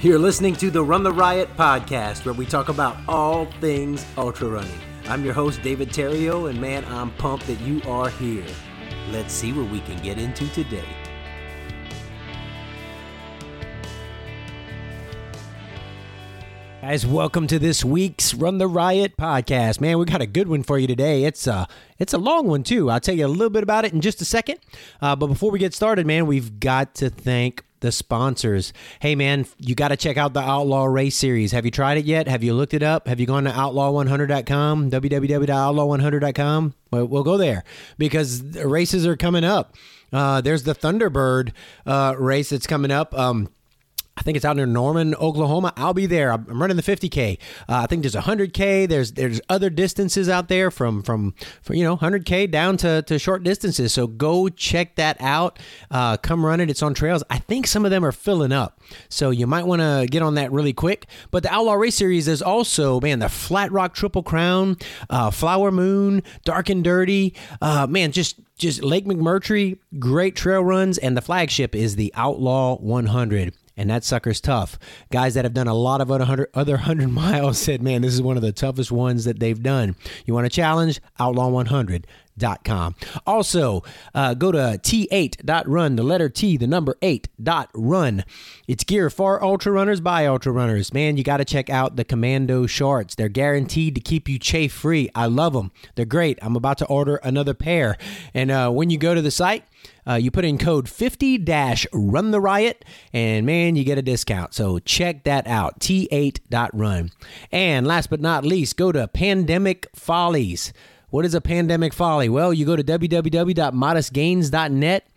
You're listening to the Run the Riot podcast, where we talk about all things ultra running. I'm your host, David Terrio, and man, I'm pumped that you are here. Let's see what we can get into today. Guys, welcome to this week's Run the Riot podcast. Man, we got a good one for you today. It's a uh, it's a long one too. I'll tell you a little bit about it in just a second. Uh, but before we get started, man, we've got to thank the sponsors. Hey, man, you got to check out the Outlaw Race Series. Have you tried it yet? Have you looked it up? Have you gone to outlaw100.com, www.outlaw100.com? Well, we'll go there because races are coming up. Uh, there's the Thunderbird uh, race that's coming up. Um, I think it's out in Norman, Oklahoma. I'll be there. I'm running the 50k. Uh, I think there's 100k. There's there's other distances out there from from, from you know 100k down to, to short distances. So go check that out. Uh, come run it. It's on trails. I think some of them are filling up, so you might want to get on that really quick. But the Outlaw Race Series is also man the Flat Rock Triple Crown, uh, Flower Moon, Dark and Dirty. Uh, man, just just Lake McMurtry, great trail runs, and the flagship is the Outlaw 100 and that sucker's tough. Guys that have done a lot of other 100, miles said, man, this is one of the toughest ones that they've done. You want a challenge? Outlaw 100. Com. Also, uh, go to t8.run, the letter T, the number 8.run. It's gear for ultra runners by ultra runners. Man, you got to check out the Commando shorts. They're guaranteed to keep you chafe free. I love them. They're great. I'm about to order another pair. And uh, when you go to the site, uh, you put in code 50 run the riot, and man, you get a discount. So check that out. T8.run. And last but not least, go to Pandemic Follies. What is a pandemic folly? Well, you go to www.modestgains.net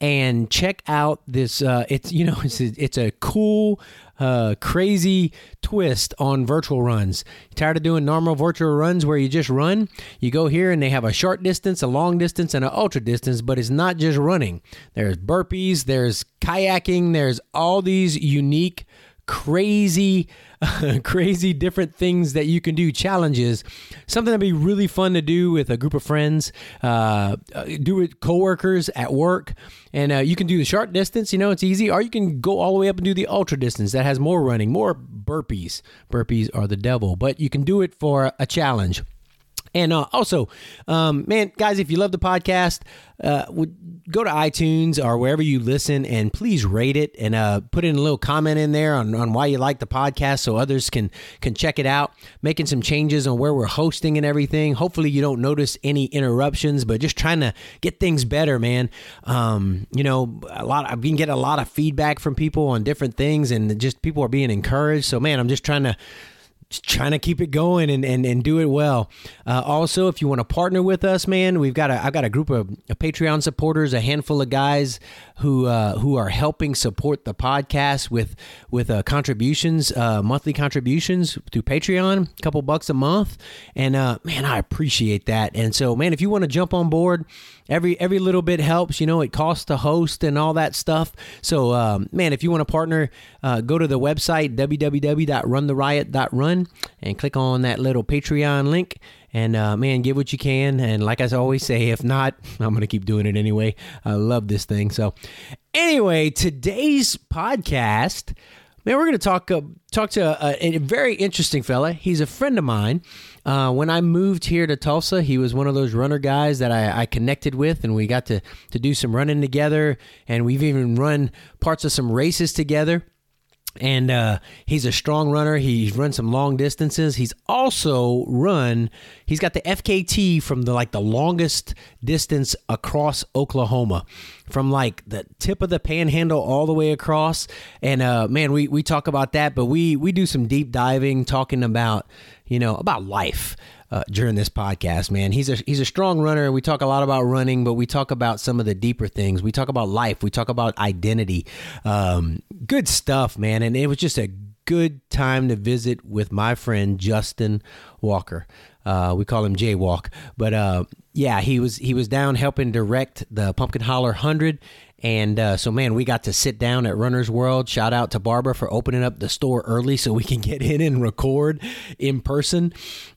and check out this. Uh, it's you know it's a, it's a cool, uh, crazy twist on virtual runs. You tired of doing normal virtual runs where you just run? You go here and they have a short distance, a long distance, and an ultra distance. But it's not just running. There's burpees. There's kayaking. There's all these unique, crazy crazy different things that you can do, challenges, something that'd be really fun to do with a group of friends, uh, uh, do it coworkers at work. And uh, you can do the short distance, you know, it's easy, or you can go all the way up and do the ultra distance that has more running, more burpees. Burpees are the devil, but you can do it for a challenge. And uh, also, um, man, guys, if you love the podcast, uh, go to iTunes or wherever you listen and please rate it and uh, put in a little comment in there on, on why you like the podcast so others can can check it out. Making some changes on where we're hosting and everything. Hopefully, you don't notice any interruptions, but just trying to get things better, man. Um, you know, a lot. I've been getting a lot of feedback from people on different things, and just people are being encouraged. So, man, I'm just trying to trying to keep it going and, and, and do it well. Uh, also, if you want to partner with us, man, we've got a I've got a group of Patreon supporters, a handful of guys who uh, who are helping support the podcast with with uh, contributions, uh, monthly contributions through Patreon, a couple bucks a month, and uh, man, I appreciate that. And so, man, if you want to jump on board, every every little bit helps. You know, it costs to host and all that stuff. So, um, man, if you want to partner, uh, go to the website www.runtheriot.run and click on that little Patreon link. And uh, man, give what you can. And like I always say, if not, I'm gonna keep doing it anyway. I love this thing. So, anyway, today's podcast. Man, we're going to talk uh, talk to a, a, very interesting fella. He's a friend of mine. Uh, when I moved here to Tulsa, he was one of those runner guys that I, I, connected with, and we got to to do some running together, and we've even run parts of some races together and uh, he's a strong runner. He's run some long distances. He's also run. He's got the FKT from the like the longest distance across Oklahoma, from like the tip of the Panhandle all the way across. And uh, man, we we talk about that, but we we do some deep diving, talking about you know about life uh, during this podcast, man. He's a he's a strong runner. We talk a lot about running, but we talk about some of the deeper things. We talk about life. We talk about identity. Um, good stuff, man. And it was just a good time to visit with my friend Justin Walker. Uh, we call him Jay Walk, but uh, yeah, he was he was down helping direct the Pumpkin Holler Hundred, and uh, so, man, we got to sit down at Runner's World. Shout out to Barbara for opening up the store early so we can get in and record in person.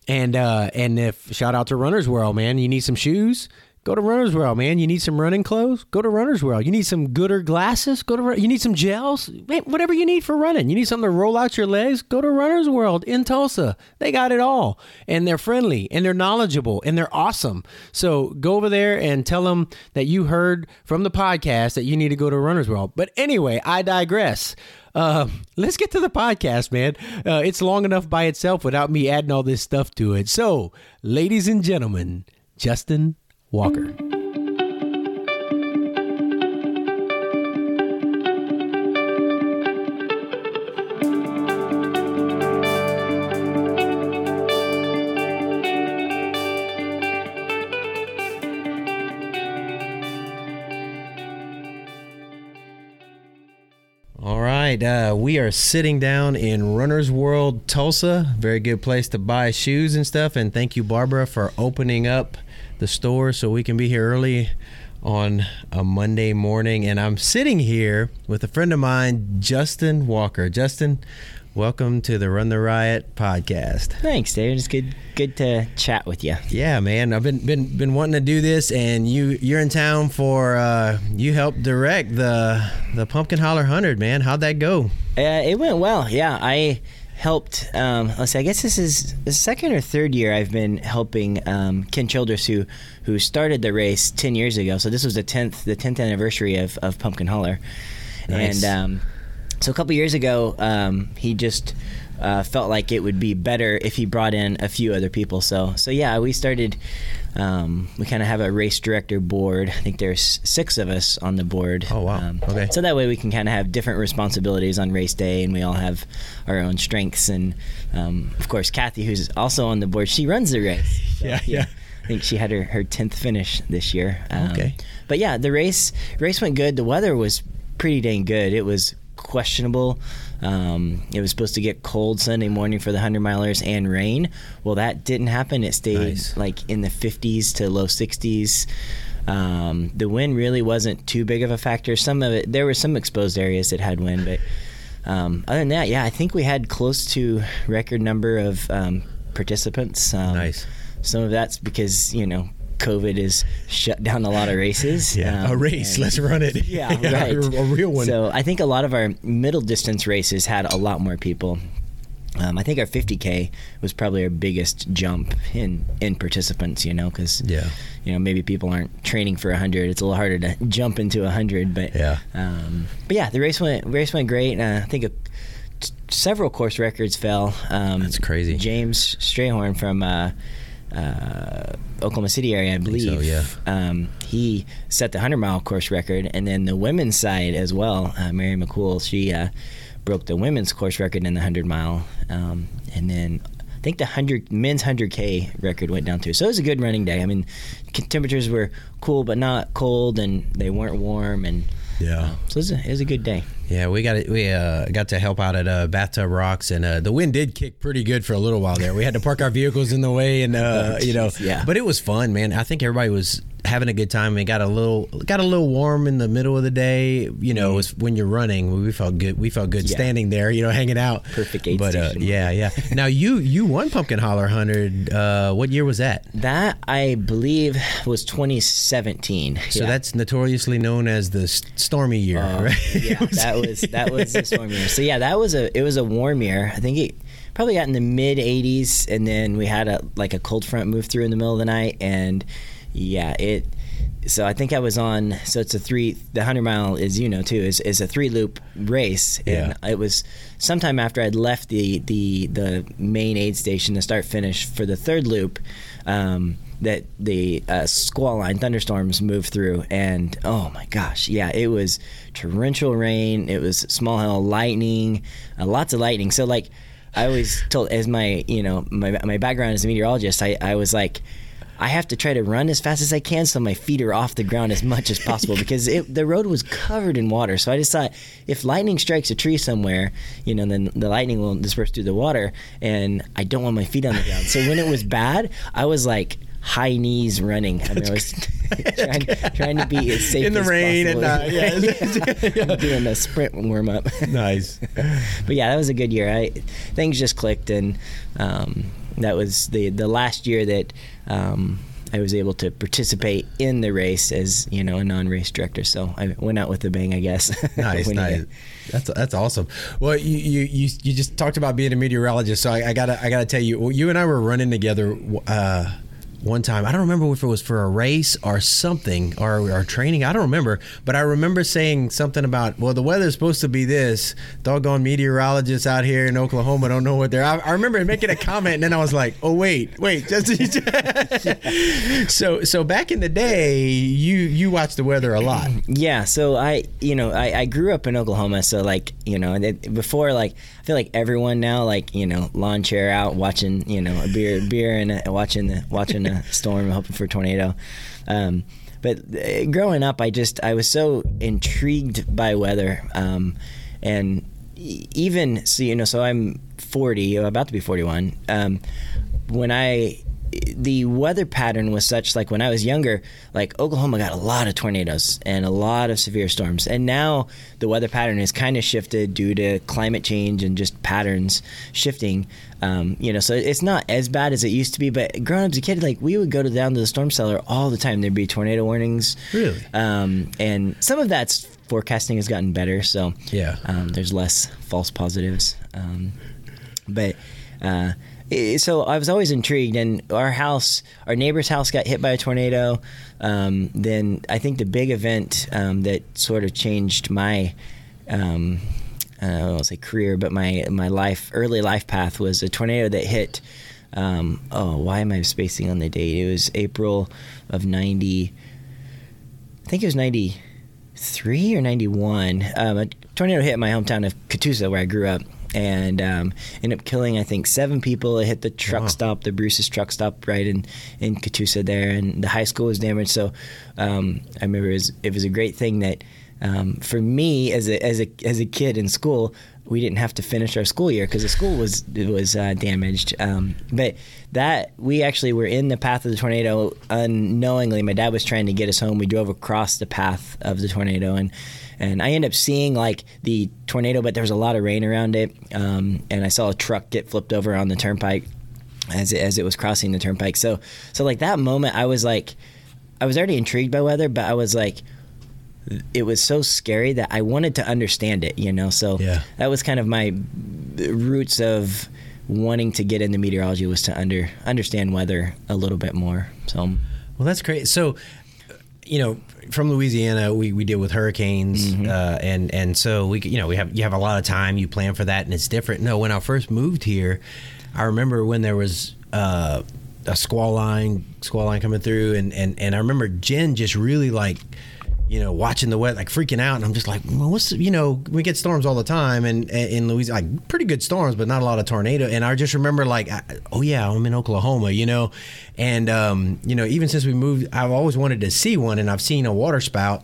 And uh, and if shout out to Runner's World, man, you need some shoes Go to Runner's World, man. You need some running clothes? Go to Runner's World. You need some goodr glasses? Go to you need some gels? Man, whatever you need for running. You need something to roll out your legs? Go to Runner's World in Tulsa. They got it all. And they're friendly and they're knowledgeable and they're awesome. So go over there and tell them that you heard from the podcast that you need to go to Runner's World. But anyway, I digress. Uh, let's get to the podcast, man. Uh, it's long enough by itself without me adding all this stuff to it. So, ladies and gentlemen, Justin Walker. All right, uh, we are sitting down in Runner's World, Tulsa. Very good place to buy shoes and stuff. And thank you, Barbara, for opening up the store so we can be here early on a Monday morning. And I'm sitting here with a friend of mine, Justin Walker. Justin, welcome to the Run the Riot podcast. Thanks, David. It's good good to chat with you. Yeah, man. I've been been been wanting to do this, and you you're in town for uh, you helped direct the the Pumpkin Holler Hundred, man. How'd that go? Uh, it went well. Yeah, I helped. Um, let's see. I guess this is the second or third year I've been helping um, Ken Childress, who who started the race ten years ago. So this was the tenth the tenth anniversary of, of Pumpkin Holler, Nice. and um, so a couple years ago um, he just. Uh, felt like it would be better if he brought in a few other people. So, so yeah, we started. Um, we kind of have a race director board. I think there's six of us on the board. Oh, wow. Um, Okay. So that way we can kind of have different responsibilities on race day, and we all have our own strengths. And um, of course, Kathy, who's also on the board, she runs the race. So, Yeah, yeah. I think she had her, her tenth finish this year. Um, Okay. But yeah, the race race went good. The weather was pretty dang good. It was questionable. Um, it was supposed to get cold Sunday morning for the hundred milers and rain. Well, that didn't happen. It stayed Nice. like in the 50s to low 60s. Um, the wind really wasn't too big of a factor. Some of it, there were some exposed areas that had wind, but um, other than that, yeah, I think we had close to record number of um, participants. Um, Nice. Some of that's because you know COVID has shut down a lot of races. Yeah, a Um, race. and- Let's run it. yeah, right. a, a real one. So I think a lot of our middle distance races had a lot more people. Um, I think our 50k was probably our biggest jump in in participants. You know, because Yeah. you know maybe people aren't training for 100. It's a little harder to jump into 100. But Yeah. um, but yeah, the race went race went great. Uh, I think a, t- several course records fell. Um, That's crazy. James Strayhorn from. Uh, uh, Oklahoma City area, I so, believe. yeah. Um, he set the 100 mile course record, and then the women's side as well. Uh, Mary McCool, she uh, broke the women's course record in the 100 mile, um, and then I think the 100 men's 100k record went down too. So it was a good running day. I mean, temperatures were cool but not cold, and they weren't warm, and Yeah. uh, so it was, a, it was a good day. Yeah, we got it. We uh, got to help out at uh, Bathtub Rocks, and uh, the wind did kick pretty good for a little while there. We had to park our vehicles in the way, and uh, Oh, you know, yeah. But it was fun, man. I think everybody was having a good time. It got a little got a little warm in the middle of the day. You know, it was when you're running. We felt good. We felt good Mm-hmm. Yeah. standing there. You know, hanging out. Perfect aid But uh, yeah, yeah. now you you won Pumpkin Holler Hundred. Uh, what year was that? That I believe was 2017. So Yeah. that's notoriously known as the stormy year, right? yeah, that was that was the storm year. So yeah, that was a it was a warm year. I think it probably got in the mid 80s, and then we had a like a cold front move through in the middle of the night, and yeah, it. So I think I was on. So it's a three. The hundred mile is you know too is, is a three loop race, and it was sometime after I'd left the the the main aid station, the start finish for the third loop. Um, that the uh, squall line thunderstorms moved through, and oh my gosh, yeah, it was torrential rain. It was small hail, lightning, uh, lots of lightning. So like, I always told as my you know my my background as a meteorologist, I I was like. I have to try to run as fast as I can so my feet are off the ground as much as possible because it, the road was covered in water. So I just thought if lightning strikes a tree somewhere, you know, then the lightning will disperse through the water, and I don't want my feet on the ground. So when it was bad, I was like high knees running. I mean, I was trying, trying to be as safe In the as rain and, possible. uh, yeah. I'm doing a sprint warm up. nice. but yeah, that was a good year. I, things just clicked, and um, that was the the last year that um, I was able to participate in the race as you know a non-race director. So I went out with a bang, I guess. nice, nice. It. That's that's awesome. Well, you, you you you just talked about being a meteorologist, so I, I gotta I gotta tell you, you and I were running together. Uh, one time. I don't remember if it was for a race or something or, or training. I don't remember, but I remember saying something about, well, the weather's supposed to be this. Doggone meteorologists out here in Oklahoma don't know what they're. I, I remember making a comment, and then I was like, oh wait, wait, just so so back in the day, you you watched the weather a lot. Yeah. So I you know I, I grew up in Oklahoma, so like you know before like feel like everyone now like you know lawn chair out watching you know a beer beer and a, watching the watching the storm, hoping for a tornado. Um, but uh, growing up, I just I was so intrigued by weather, um, and even so you know so I'm 40, about to be 41. Um, when I the weather pattern was such like when I was younger, like Oklahoma got a lot of tornadoes and a lot of severe storms. And now the weather pattern has kind of shifted due to climate change and just patterns shifting. Um, you know, so it's not as bad as it used to be. But growing up as a kid, like we would go to, down to the storm cellar all the time. There'd be tornado warnings. Really? Um, and some of that's forecasting has gotten better. So yeah, um, there's less false positives. Um, but uh, so I was always intrigued. And our house, our neighbor's house, got hit by a tornado. Um, then I think the big event um, that sort of changed my, um, I don't want to say career, but my my life, early life path was a tornado that hit. Um, oh, why am I spacing on the date? It was April of '90. I think it was '93 or '91. Um, a tornado hit my hometown of Catoosa, where I grew up and um, ended up killing I think seven people. It hit the truck wow. stop, the Bruce's truck stop right in in Catoosa there, and the high school was damaged. So um, I remember it was, it was a great thing that um, for me as a as a as a kid in school. We didn't have to finish our school year because the school was was uh, damaged. Um, but that we actually were in the path of the tornado unknowingly. My dad was trying to get us home. We drove across the path of the tornado and and I ended up seeing like the tornado, but there was a lot of rain around it, um, and I saw a truck get flipped over on the turnpike as it, as it was crossing the turnpike. So so like that moment, I was like, I was already intrigued by weather, but I was like. It was so scary that I wanted to understand it, you know. So yeah. that was kind of my roots of wanting to get into meteorology was to under understand weather a little bit more. So, well, that's great. So, you know, from Louisiana, we, we deal with hurricanes, mm-hmm. uh, and and so we you know we have you have a lot of time. You plan for that, and it's different. No, when I first moved here, I remember when there was. Uh, a squall line, squall line coming through, and, and, and I remember Jen just really like you know, watching the weather, like freaking out. And I'm just like, well, what's, you know, we get storms all the time and in Louisiana, like pretty good storms, but not a lot of tornado. And I just remember like, oh yeah, I'm in Oklahoma, you know, and, um, you know, even since we moved, I've always wanted to see one and I've seen a water spout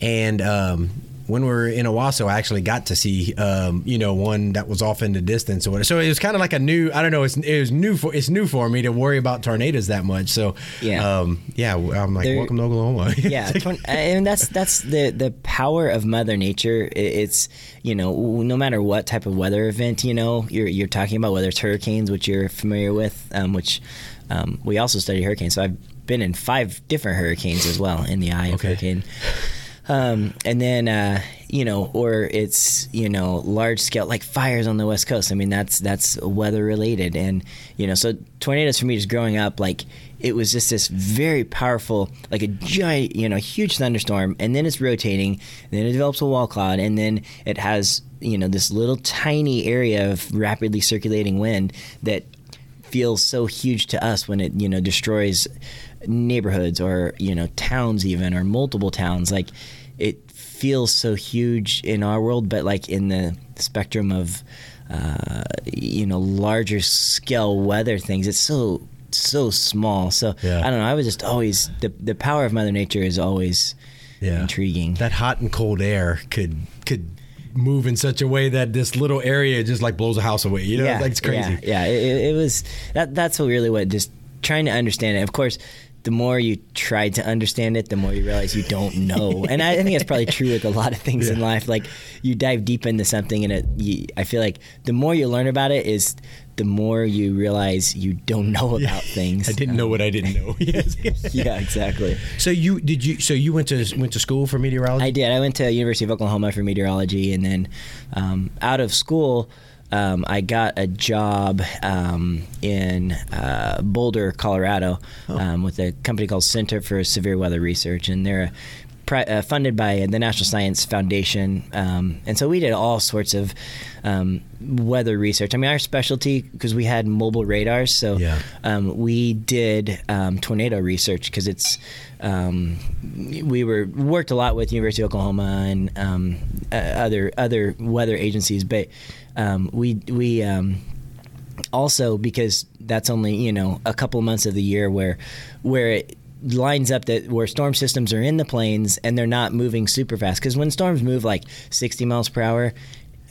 and, um, when we were in Owasso, I actually got to see, um, you know, one that was off in the distance or whatever. So it was kind of like a new, I don't know, it's, it was new for, it's new for me to worry about tornadoes that much. So, yeah, um, yeah, I'm like, welcome to Oklahoma. yeah. and that's, that's the, the power of mother nature. It's, you know, no matter what type of weather event, you know, you're, you're talking about whether it's hurricanes, which you're familiar with, um, which, um, we also study hurricanes. So I've been in five different hurricanes as well in the eye of okay. hurricane. Um, and then, uh, you know, or it's you know large scale like fires on the west coast. I mean, that's that's weather related, and you know, so tornadoes for me just growing up, like it was just this very powerful, like a giant, you know, huge thunderstorm, and then it's rotating, then it develops a wall cloud, and then it has you know this little tiny area of rapidly circulating wind that feels so huge to us when it you know destroys neighborhoods or you know towns even or multiple towns. Like it feels so huge in our world but like in the spectrum of uh, you know larger scale weather things it's so so small so yeah. i don't know i was just always the, the power of mother nature is always yeah. intriguing that hot and cold air could could move in such a way that this little area just like blows a house away you know yeah, like it's crazy yeah, yeah. It, it was that that's what really what just trying to understand it of course the more you try to understand it, the more you realize you don't know. and I, I think that's probably true with a lot of things yeah. in life. Like you dive deep into something, and it, you, I feel like the more you learn about it, is the more you realize you don't know about things. I didn't know what I didn't know. yes. yeah, exactly. So you did you so you went to went to school for meteorology? I did. I went to University of Oklahoma for meteorology, and then um, out of school, um, I got a job um, in uh, Boulder, Colorado, um, with a company called Center for Severe Weather Research, and they're a pri- uh, funded by the National Science Foundation, um, and so we did all sorts of um, weather research. I mean, our specialty because we had mobile radars, so Yeah. um, we did um, tornado research because it's um, we were worked a lot with University of Oklahoma and um, uh, other other weather agencies, but um, we we um, also because that's only you know a couple months of the year where where it lines up that where storm systems are in the plains and they're not moving super fast. Because when storms move like 60 miles per hour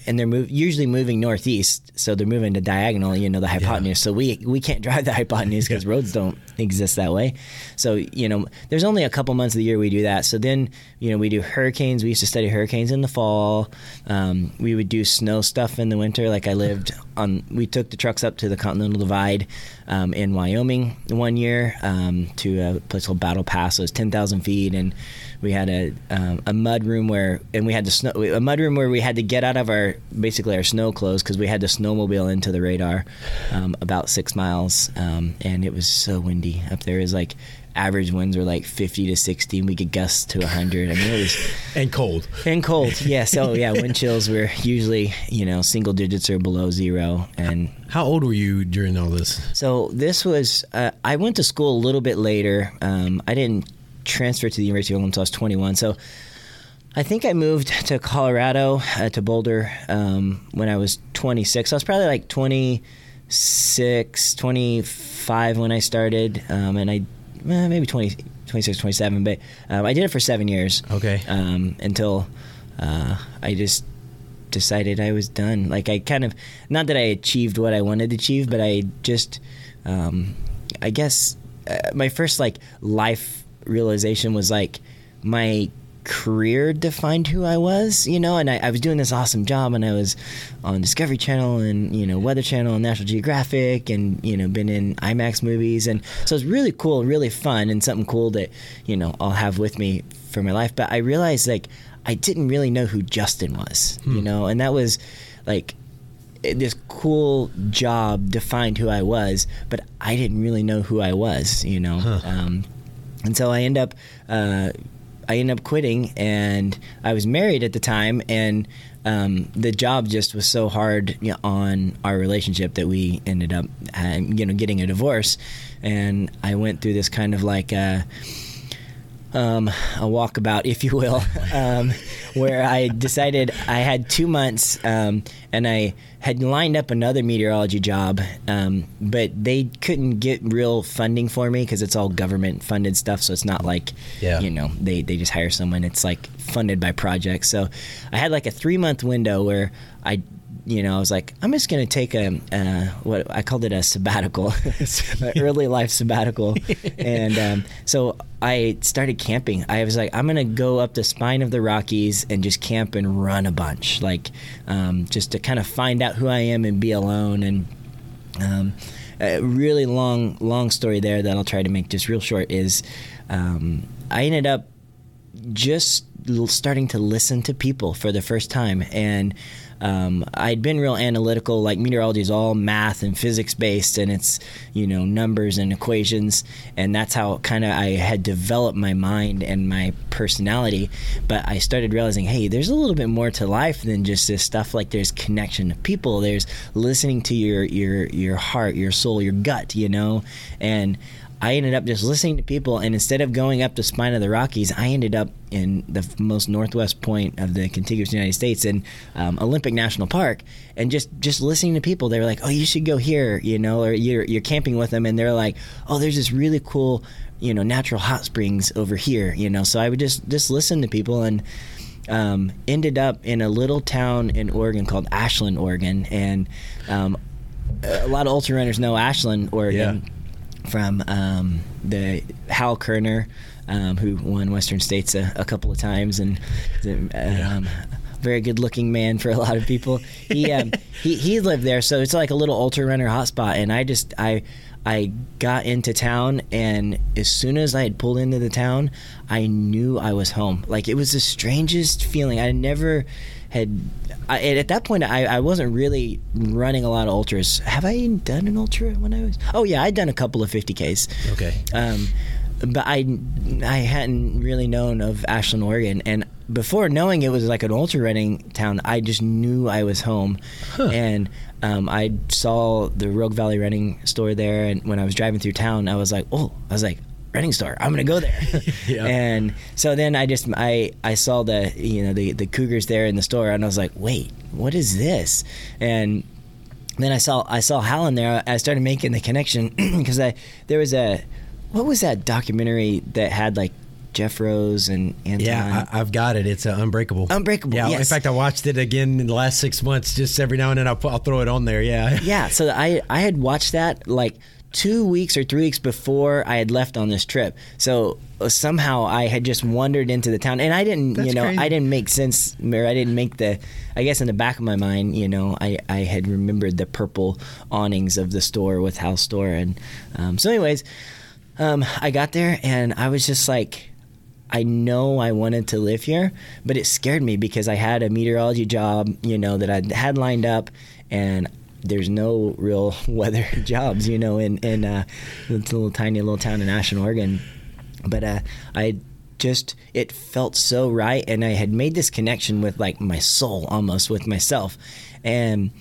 and they're move, usually moving northeast so they're moving to diagonal you know the hypotenuse. So we we can't drive the hypotenuse because roads don't exist that way. So you know there's only a couple months of the year we do that. So then you know we do hurricanes. We used to study hurricanes in the fall. Um, we would do snow stuff in the winter. Like i lived on we took the trucks up to the continental divide um, in wyoming one year um, to a place called battle pass. So was 10000 feet and we had a um, a mud room where and we had the snow a mud room where we had to get out of our basically our snow clothes because we had to snowmobile into the radar um, about six miles um, and it was so windy up there. It was like average winds were like 50 to 60 and we could gust to 100 i mean it was and cold. and cold yeah so yeah wind chills were usually you know single digits or below zero and How old were you during all this? so this was uh, I went to school a little bit later. Um, I didn't transfer to the University of Oklahoma until I was 21. So I think I moved to Colorado uh, to Boulder um, when I was 26. I was probably like 26, 25 when I started, um, and I eh, maybe 20, 26, 27. But um, I did it for seven years Okay. um, until uh, I just decided I was done. Like I kind of, not that I achieved what I wanted to achieve, but I just, um, I guess, uh, my first like life realization was like my career defined who I was, you know, and I, I was doing this awesome job and I was on Discovery Channel and, you know, Weather Channel and National Geographic and, you know, been in IMAX movies. And so it's really cool, really fun and something cool that, you know, I'll have with me for my life. But I realized like I didn't really know who Justin was, you know, and that was like this cool job defined who I was, but I didn't really know who I was, you know. Um, and so I end up, uh, I end up quitting, and I was married at the time, and um, the job just was so hard you know, on our relationship that we ended up, uh, you know, getting a divorce, and I went through this kind of like. Uh, um, a walkabout, if you will, um, where I decided I had two months um, and I had lined up another meteorology job, um, but they couldn't get real funding for me because it's all government funded stuff. So it's not like, Yeah. you know, they, they just hire someone. It's like funded by projects. So I had like a three month window where I you know, I was like, I'm just going to take a, uh, what I called it a sabbatical, early life sabbatical. and um, so I started camping. I was like, I'm going to go up the spine of the Rockies and just camp and run a bunch, like um, just to kind of find out who I am and be alone. And um, a really long, long story there that I'll try to make just real short is um, I ended up just starting to listen to people for the first time and um, I'd been real analytical. Like meteorology is all math and physics based, and it's you know numbers and equations, and that's how kind of I had developed my mind and my personality. But I started realizing, hey, there's a little bit more to life than just this stuff. Like there's connection to people. There's listening to your your your heart, your soul, your gut. You know, and I ended up just listening to people, and instead of going up the spine of the Rockies, I ended up in the most northwest point of the contiguous United States in um, Olympic National Park, and just just listening to people. They were like, "Oh, you should go here," you know, or you're you're camping with them, and they're like, "Oh, there's this really cool, you know, natural hot springs over here," you know. So I would just just listen to people and. Um, ended up in a little town in Oregon called Ashland, Oregon, and um, a lot of ultra runners know Ashland, Oregon from um, the Hal Koerner, um, who won Western States a, a couple of times, and um, very good looking man for a lot of people. He um, he he lived there, so it's like a little ultra runner hotspot. And I just I I got into town, and as soon as I had pulled into the town, I knew I was home. Like it was the strangest feeling. I never had. I, at that point, I, I wasn't really running a lot of ultras. Have I done an ultra when I was? Oh yeah, I'd done a couple of 50ks. Okay. Um, but I I hadn't really known of Ashland, Oregon, and before knowing it was like an ultra running town, I just knew I was home, and um, I saw the Rogue Valley Running store there, and when I was driving through town, I was like, oh, I was like. Running store. I'm gonna go there, Yeah. and so then I just I I saw the you know the the Cougars there in the store, and I was like, wait, what is this? And then I saw I saw Howland there. I started making the connection because I there was a what was that documentary that had like Geoff Roes and Anton? Yeah, I, I've got it. It's uh, Unbreakable. Unbreakable, Yeah. In fact, I watched it again in the last six months. Just every now and then, I'll, I'll throw it on there. Yeah. yeah. So I I had watched that like two weeks or three weeks before I had left on this trip. So uh, somehow I had just wandered into the town, and I didn't, That's you know, crazy. I didn't make sense, or I didn't make the. I guess in the back of my mind, you know, I I had remembered the purple awnings of the store with house store, and um, so anyways, um, I got there and I was just like. I know I wanted to live here, but it scared me because I had a meteorology job, you know, that I had lined up, and there's no real weather jobs, you know, in in uh, little tiny little town in Ashland, Oregon. But uh, I just it felt so right, and I had made this connection with like my soul almost with myself, and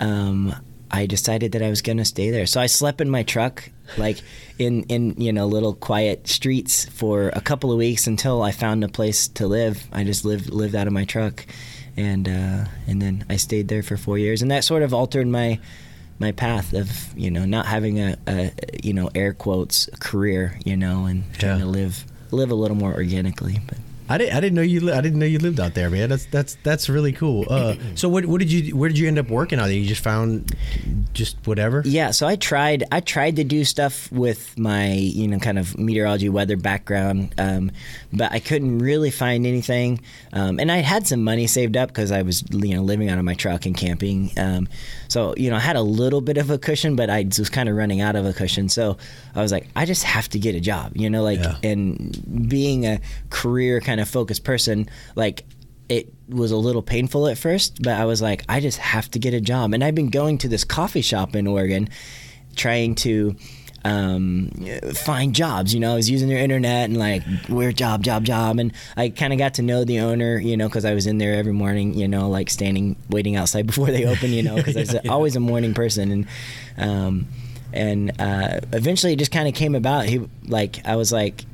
um, I decided that I was gonna stay there. So I slept in my truck, like in in you know little quiet streets for a couple of weeks until I found a place to live. I just lived lived out of my truck, and uh, and then I stayed there for four years, and that sort of altered my my path of you know not having a, a you know air quotes career, you know, and trying Yeah. to live live a little more organically. But I didn't. I didn't know you. Li- I didn't know you lived out there, man. That's that's that's really cool. Uh, so what what did you? Where did you end up working out there? You just found just whatever. Yeah, so I tried. I tried to do stuff with my, you know, kind of meteorology, weather background, um, but I couldn't really find anything. Um, and I had some money saved up because I was, you know, living out of my truck and camping. Um, so you know, I had a little bit of a cushion, but I was kind of running out of a cushion. So I was like, I just have to get a job, you know, like, Yeah. and being a career kind of focused person, like it was a little painful at first, but I was like, I just have to get a job. And I've been going to this coffee shop in Oregon, trying to um, find jobs. You know, I was using their internet and like, where job, job, job. And I kind of got to know the owner, you know, because I was in there every morning, you know, like standing, waiting outside before they open, you know, because I was Yeah, yeah. always a morning person. And, um, and uh, eventually it just kind of came about. He, like, I was like,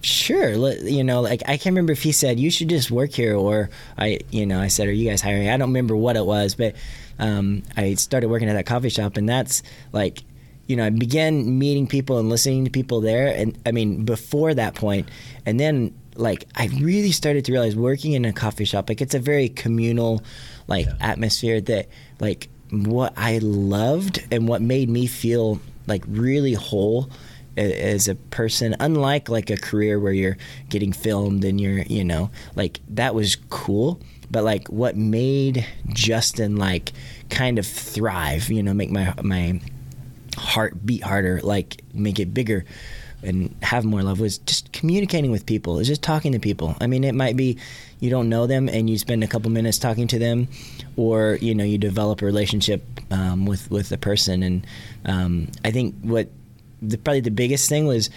sure you know like i can't remember if he said you should just work here or i you know i said are you guys hiring i don't remember what it was but um, i started working at that coffee shop and that's like you know i began meeting people and listening to people there and i mean before that point. And then like i really started to realize working in a coffee shop like it's a very communal like atmosphere that like what i loved and what made me feel like really whole as a person unlike like a career where you're getting filmed and you're you know like that was cool. But like what made justin like kind of thrive you know make my my heart beat harder like make it bigger and have more love was just communicating with people it's just talking to people. I mean it might be you don't know them and you spend a couple minutes talking to them or you know you develop a relationship um, with with the person. And um, i think what the, probably the biggest thing was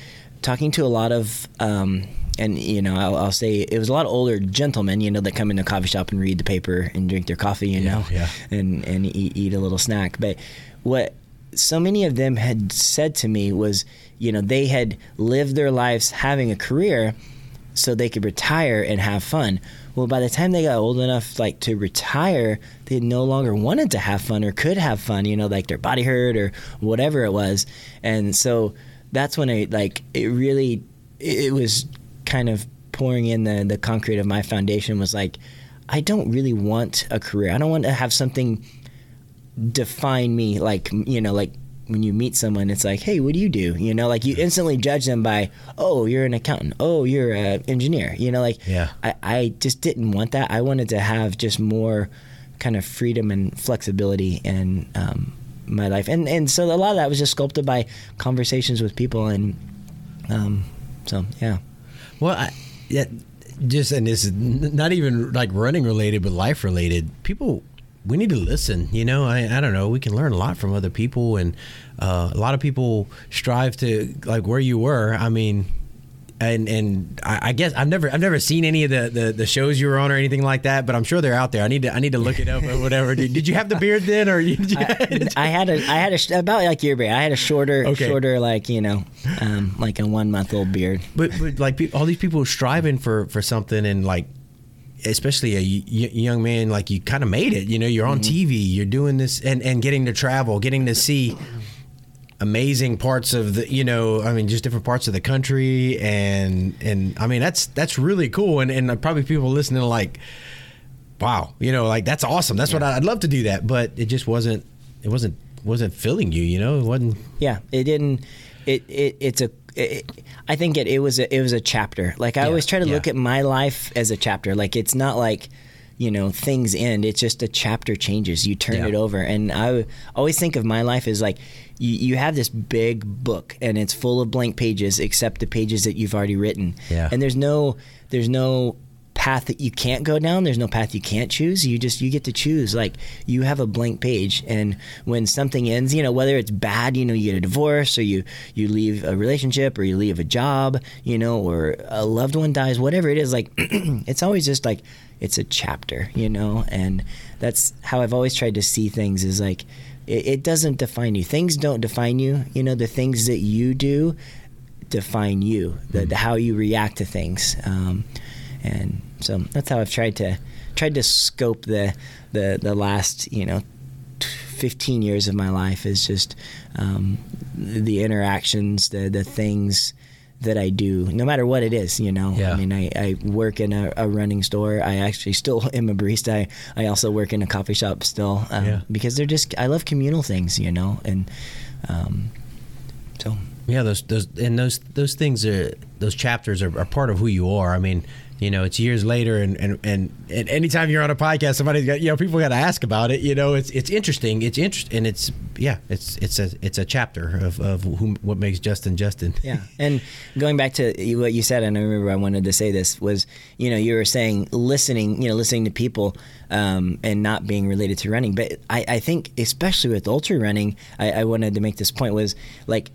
talking to a lot of um, and you know I'll, I'll say it was a lot of older gentlemen you know that come in the coffee shop and read the paper and drink their coffee you Yeah, know yeah. and and eat, eat a little snack. But what so many of them had said to me was you know they had lived their lives having a career so they could retire and have fun. Well by the time they got old enough like to retire they no longer wanted to have fun or could have fun you know like their body hurt or whatever it was. And so that's when I like it really it was kind of pouring in the the concrete of my foundation was like I don't really want a career. I don't want to have something define me like you know like when you meet someone, it's like, hey, what do you do? You know, like you instantly judge them by, oh, you're an accountant. Oh, you're an engineer. You know, like Yeah. I, I just didn't want that. I wanted to have just more kind of freedom and flexibility in um, my life, and and so a lot of that was just sculpted by conversations with people, and um, so yeah. Well, I, yeah, just and this is not even like running related, but life related. People, we need to listen. You know, I I don't know. We can learn a lot from other people, and uh, a lot of people strive to like where you were. I mean. And and I, I guess I've never I've never seen any of the, the, the shows you were on or anything like that, but I'm sure they're out there. I need to I need to look it up or whatever. Did, did you have the beard then, or you, you I, I had a I had a about like your beard. I had a shorter Okay. shorter like you know um, like a one month old beard. But but like all these people striving for for something and like especially a y- young man like you kind of made it you know you're on mm-hmm. TV you're doing this and and getting to travel getting to see amazing parts of the you know I mean just different parts of the country and and I mean that's that's really cool and and uh, probably people listening are like wow you know like that's awesome that's what I- I'd love to do that but it just wasn't it wasn't wasn't filling you you know it wasn't Yeah, it didn't. It, it it's a. It, I think it, it was a it was a chapter. Like I Yeah, always try to look at my life as a chapter. Like it's not like you know things end. It's just a chapter changes. You turn Yeah. it over, and I always think of my life as like you, you have this big book and it's full of blank pages except the pages that you've already written. Yeah. And there's no there's no path that you can't go down there's no path you can't choose. You just you get to choose. Like you have a blank page. And when something ends you know whether it's bad you know you get a divorce or you you leave a relationship or you leave a job you know or a loved one dies whatever it is like it's always just like it's a chapter you know? And that's how i've always tried to see things is like it, it doesn't define you. Things don't define you. You know the things that you do define you, the, the how you react to things, um, and so that's how I've tried to tried to scope the the the last you know. 15 years of my life is just um, the interactions, the the things that I do, no matter what it is. You know, Yeah. I mean, I, I work in a, a running store. I actually still am a barista. I, I also work in a coffee shop still um, Yeah. because they're just I love communal things. You know, and um, so Yeah, those those and those those things are those chapters are, are part of who you are. I mean, you know, it's years later, and and and, and anytime you're on a podcast, somebody's got you know people got to ask about it. You know, it's it's interesting. It's interest and it's yeah, it's it's a it's a chapter of of what makes Justin Justin. Yeah, and going back to what you said, and I remember I wanted to say this was, you know, you were saying listening, you know, listening to people, um, and not being related to running. But I, I think, especially with ultra running, I, I wanted to make this point was like.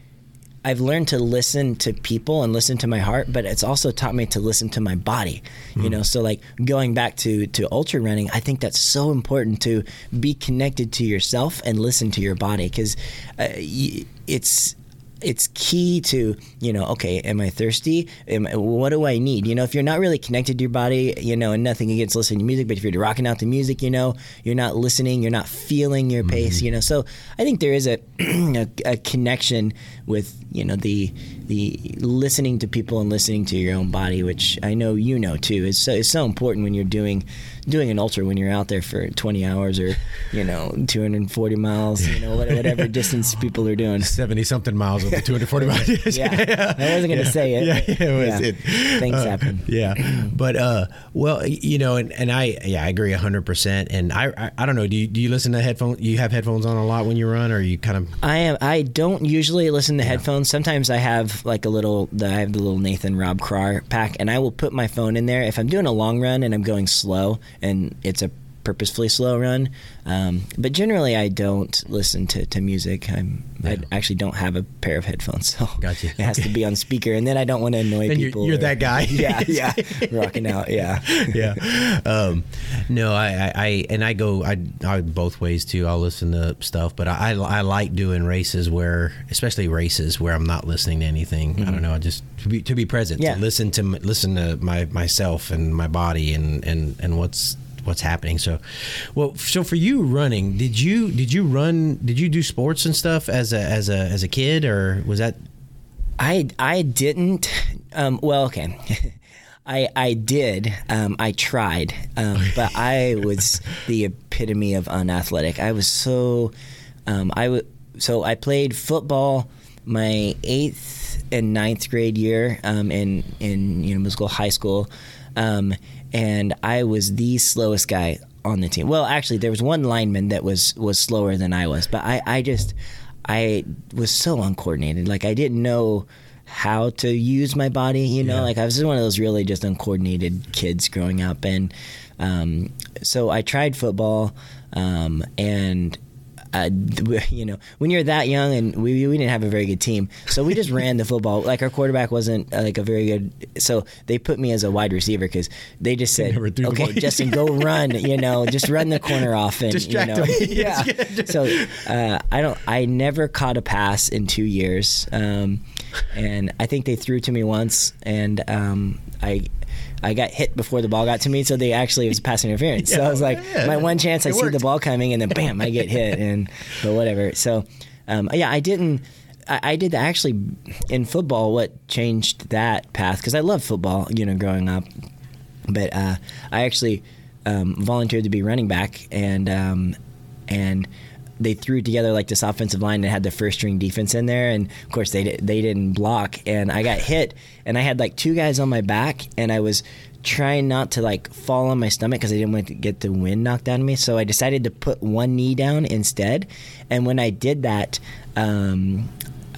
I've learned to listen to people and listen to my heart, but it's also taught me to listen to my body. You know, so like going back to to ultra running, I think that's so important to be connected to yourself and listen to your body because uh, it's it's key to you know okay am i thirsty? Am, what do i need? You know if you're not really connected to your body you know and nothing against listening to music but if you're rocking out the music you know you're not listening you're not feeling your pace you know? So i think there is a, a, a connection with you know the the listening to people and listening to your own body which i know you know too it's so, it's so important when you're doing doing an ultra when you're out there for 20 hours or you know 240 miles you know whatever distance people are doing Seventy something miles over 240 miles. yeah, I wasn't going to say it. Yeah, yeah, it was yeah. it. Things Uh, happen. Yeah, but uh, well, you know, and, and I yeah, I agree hundred percent. And I, I I don't know. Do you do you listen to headphones? You have headphones on a lot when you run, or you kind of I am. I don't usually listen to headphones. Sometimes I have like a little. The, I have the little Nathan Rob Krar pack, and I will put my phone in there if I'm doing a long run and I'm going slow, and it's a purposefully slow run. Um, but generally, I don't listen to, to music. I'm. I actually don't have a pair of headphones, so Gotcha. it has to be on speaker, and then I don't want to annoy Then you're- people. you're or- that guy. Yeah, yeah, rocking out. Yeah. yeah. Um, no, I, I, I, and I go, I, I both ways too. I'll listen to stuff, but I, I like doing races where, especially races where I'm not listening to anything. I don't know. I just to be, to be present, Yeah. to listen to, listen to my myself and my body and, and, and what's, what's happening. So, well, so for you running, did you, did you run, did you do sports and stuff as a, as a, as a kid or was that, I I didn't. Um, well, okay. I I did. Um, I tried, um, but I was the epitome of unathletic. I was so. Um, I w- so I played football my eighth and ninth grade year um, in in you know middle school, high school, um, and I was the slowest guy on the team. Well, actually, there was one lineman that was was slower than I was, but I I just I was so uncoordinated. Like I didn't know how to use my body. You know, Yeah. like I was just one of those really just uncoordinated kids growing up, and um, so I tried football, um, and. Uh, you know, when you're that young, and we we didn't have a very good team, so we just ran the football. Like our quarterback wasn't uh, like a very good, so they put me as a wide receiver because they just said, "Okay. Justin, go run." You know, just run the corner off and Distract you know, yeah. so uh, I don't. I never caught a pass in two years, um, and I think they threw to me once, and um, I. I got hit before the ball got to me, so they actually it was pass interference. so I was like, yeah. my one chance, I see the ball coming, and then bam, I get hit, and but whatever. So, um, yeah, I didn't. I, I did actually in football. What changed that path? Because I love football, you know, growing up but uh, I actually um, volunteered to be running back, and um, and they threw together like this offensive line and had the first string defense in there, and of course they they didn't block, and I got hit, and I had like two guys on my back, and I was trying not to like fall on my stomach because I didn't want to get the wind knocked out of me, so I decided to put one knee down instead, and when I did that. Um,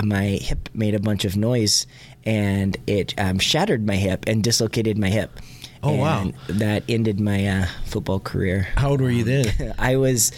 my hip made a bunch of noise and it um, shattered my hip and dislocated my hip. Oh, wow. That ended my uh, football career. How old were you then? I was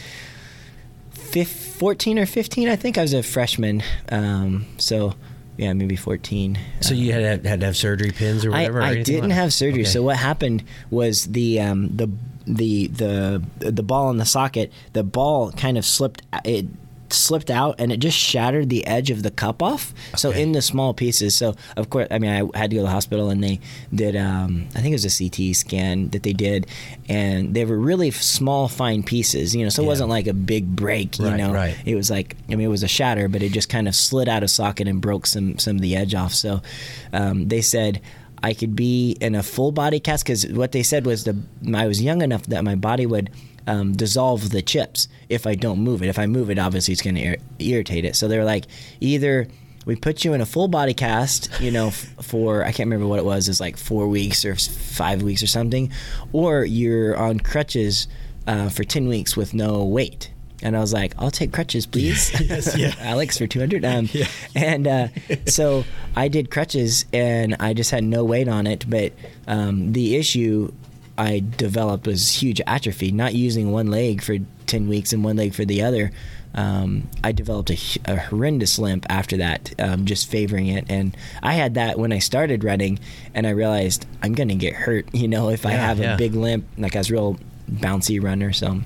fif- 14 or 15, I think. I was a freshman. Um, so, yeah, maybe 14. So you had had to have surgery pins or whatever. or I anything didn't like- have surgery. Okay. So what happened was the um, the the the the ball in the socket. The ball kind of slipped. It slipped out and it just shattered the edge of the cup off. So Okay. into small pieces. So of course, I mean, I had to go to the hospital and they did. Um, I think it was a CT scan that they did, and they were really small, fine pieces. You know, so it Yeah. wasn't like a big break. You Right, know, right. it was like I mean it was a shatter, but it just kind of slid out of socket and broke some some of the edge off. So um, they said I could be in a full body cast because what they said was the I was young enough that my body would. Um, dissolve the chips if I don't move it. If I move it, obviously it's going to ir- irritate it. So they're like, either we put you in a full body cast, you know, f- for I can't remember what it was. It's like four weeks or five weeks or something, or you're on crutches uh, for ten weeks with no weight. And I was like, I'll take crutches, please. Yes, yeah. Alex for 200. Um, Yeah. And uh, so I did crutches and I just had no weight on it. But um, the issue I developed was huge atrophy, not using one leg for 10 weeks and one leg for the other. Um, I developed a horrendous limp after that, um, just favoring it. And I had that when I started running, and I realized I'm going to get hurt, you know, if I have yeah. a big limp. Like I was a real bouncy runner, so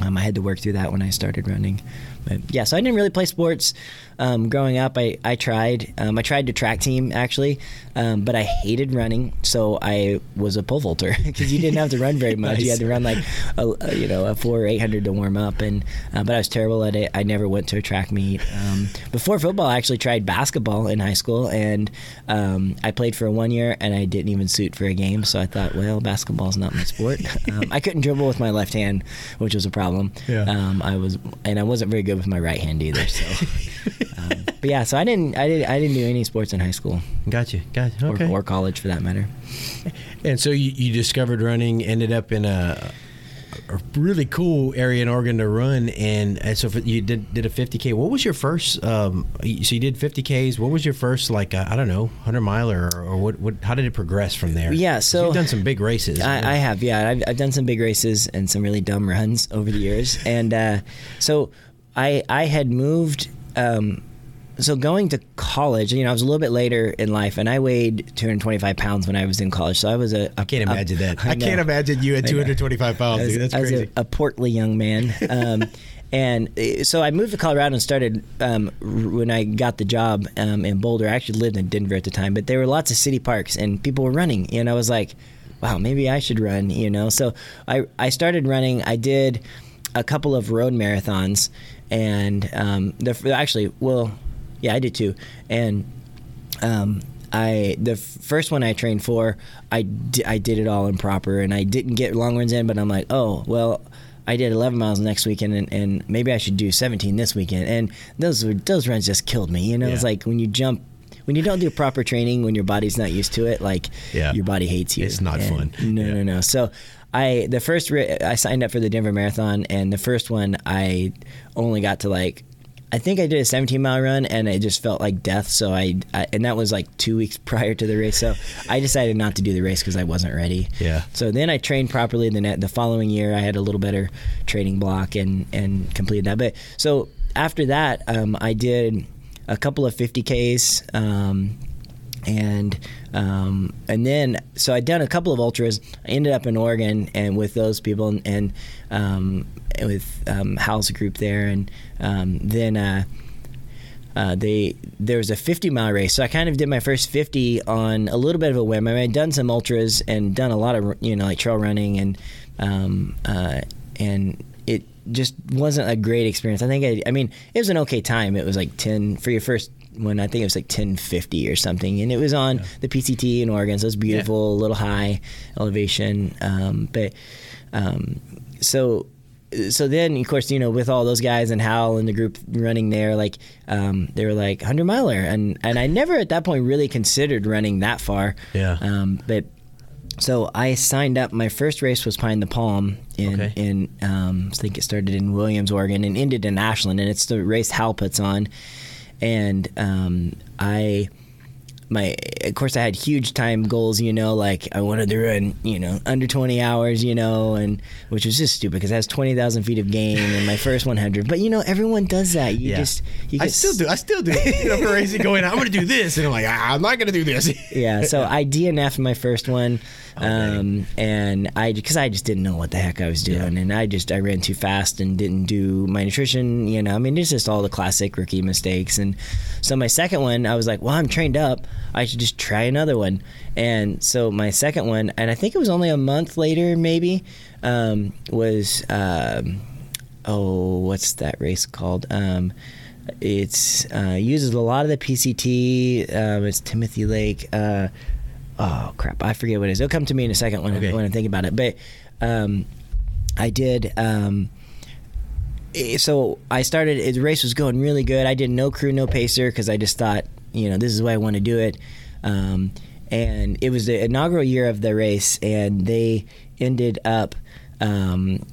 um, I had to work through that when I started running. But yeah, so I didn't really play sports um, growing up. I, I tried. Um, I tried to track team actually, um, but I hated running, so I was a pole vaulter because you didn't have to run very much. You had to run like a, a, you know a four or eight hundred to warm up, and uh, but I was terrible at it. I never went to a track meet. Um, before football, I actually tried basketball in high school, and um, I played for one year, and I didn't even suit for a game. So I thought, well, basketball's not my sport. um, I couldn't dribble with my left hand, which was a problem. Yeah. Um, I was, and I wasn't very good with my right hand either. So, but yeah, so I didn't, I didn't, I didn't do any sports in high school Gotcha. Gotcha. or, Okay. or college for that matter. And so you, you discovered running, ended up in a, a really cool area in Oregon to run, and, and so you did did a 50k. What was your first? Um, so you did 50ks. What was your first like? Uh, I don't know, 100 miler, or, or what, what? How did it progress from there? Yeah, so- you've done some big races. I, I have, yeah. I've, I've done some big races and some really dumb runs over the years, and uh, so I I had moved. Um, so going to college, you know, I was a little bit later in life, and I weighed 225 pounds when I was in college. So I was a. a I can't a- imagine that. I, know. can't imagine you at 225 pounds. as, dude. That's crazy. A, a portly young man. Um, and uh, so I moved to Colorado and started um, when I got the job um, in Boulder. I actually lived in Denver at the time, but there were lots of city parks and people were running. And I was like, wow, maybe I should run, you know? So I, I started running. I did a couple of road marathons and um, the, actually, well, yeah, I did too. And um, I the first one I trained for, I, di- I did it all improper, and I didn't get long runs in. But I'm like, oh well, I did 11 miles next weekend, and, and maybe I should do 17 this weekend. And those were, those runs just killed me. You know, it's like when you jump. When you don't do proper training, when your body's not used to it, like Yeah. your body hates you. It's not And fun. No, Yeah. no, no. So, I the first ri- I signed up for the Denver Marathon, and the first one I only got to like I think I did a 17 mile run and it just felt like death. So I, I and that was like two weeks prior to the race. So I decided not to do the race because I wasn't ready. Yeah. So then I trained properly. The net, the following year I had a little better training block and and completed that. But so after that, um, I did a couple of 50ks. Um, and um, and then so I'd done a couple of ultras. I ended up in Oregon and with those people and, and um, with um, Hal's group there, and um, then. Uh, uh, they there was a 50 mile race, so I kind of did my first 50 on a little bit of a whim. I mean, I'd done some ultras and done a lot of you know like trail running and um, uh, and it just wasn't a great experience. I think I, I mean it was an okay time. It was like 10 for your first one. I think it was like 1050 or something, and it was on the PCT in Oregon, so it was beautiful, a little high elevation, um, but um, so so then of course you know with all those guys and Hal and the group running there like um, they were like 100 miler and and I never at that point really considered running that far Yeah. um, but so I signed up my first race was Pine to Palm in Okay. in um, I think it started in Williams Oregon and ended in Ashland and it's the race Hal puts on and um, I my of course I had huge time goals, you know, like I wanted to run, you know, under 20 hours, you know, and which was just stupid because it has 20,000 feet of gain in my first 100. But you know, everyone does that. You Yeah. just you I still do. I still do. You know, racing, going, I'm going to do this, and I'm like, I'm not going to do this. yeah. So I DNF'd my first one, um, and I because I just didn't know what the heck I was doing, and I just I ran too fast and didn't do my nutrition. You know, I mean, it's just all the classic rookie mistakes. And so my second one, I was like, well, I'm trained up. I should just try another one. And so my second one, and I think it was only a month later, maybe, um, was. Um, oh, what's that race called? Um, it's uh, uses a lot of the PCT. Um, it's Timothy Lake. Uh, oh crap, I forget what it is. It'll come to me in a second when, Okay. when I think about it. But um, I did. Um, eh, so I started. The race was going really good. I did no crew, no pacer because I just thought, you know, this is the way I want to do it. Um, and it was the inaugural year of the race, and they ended up um,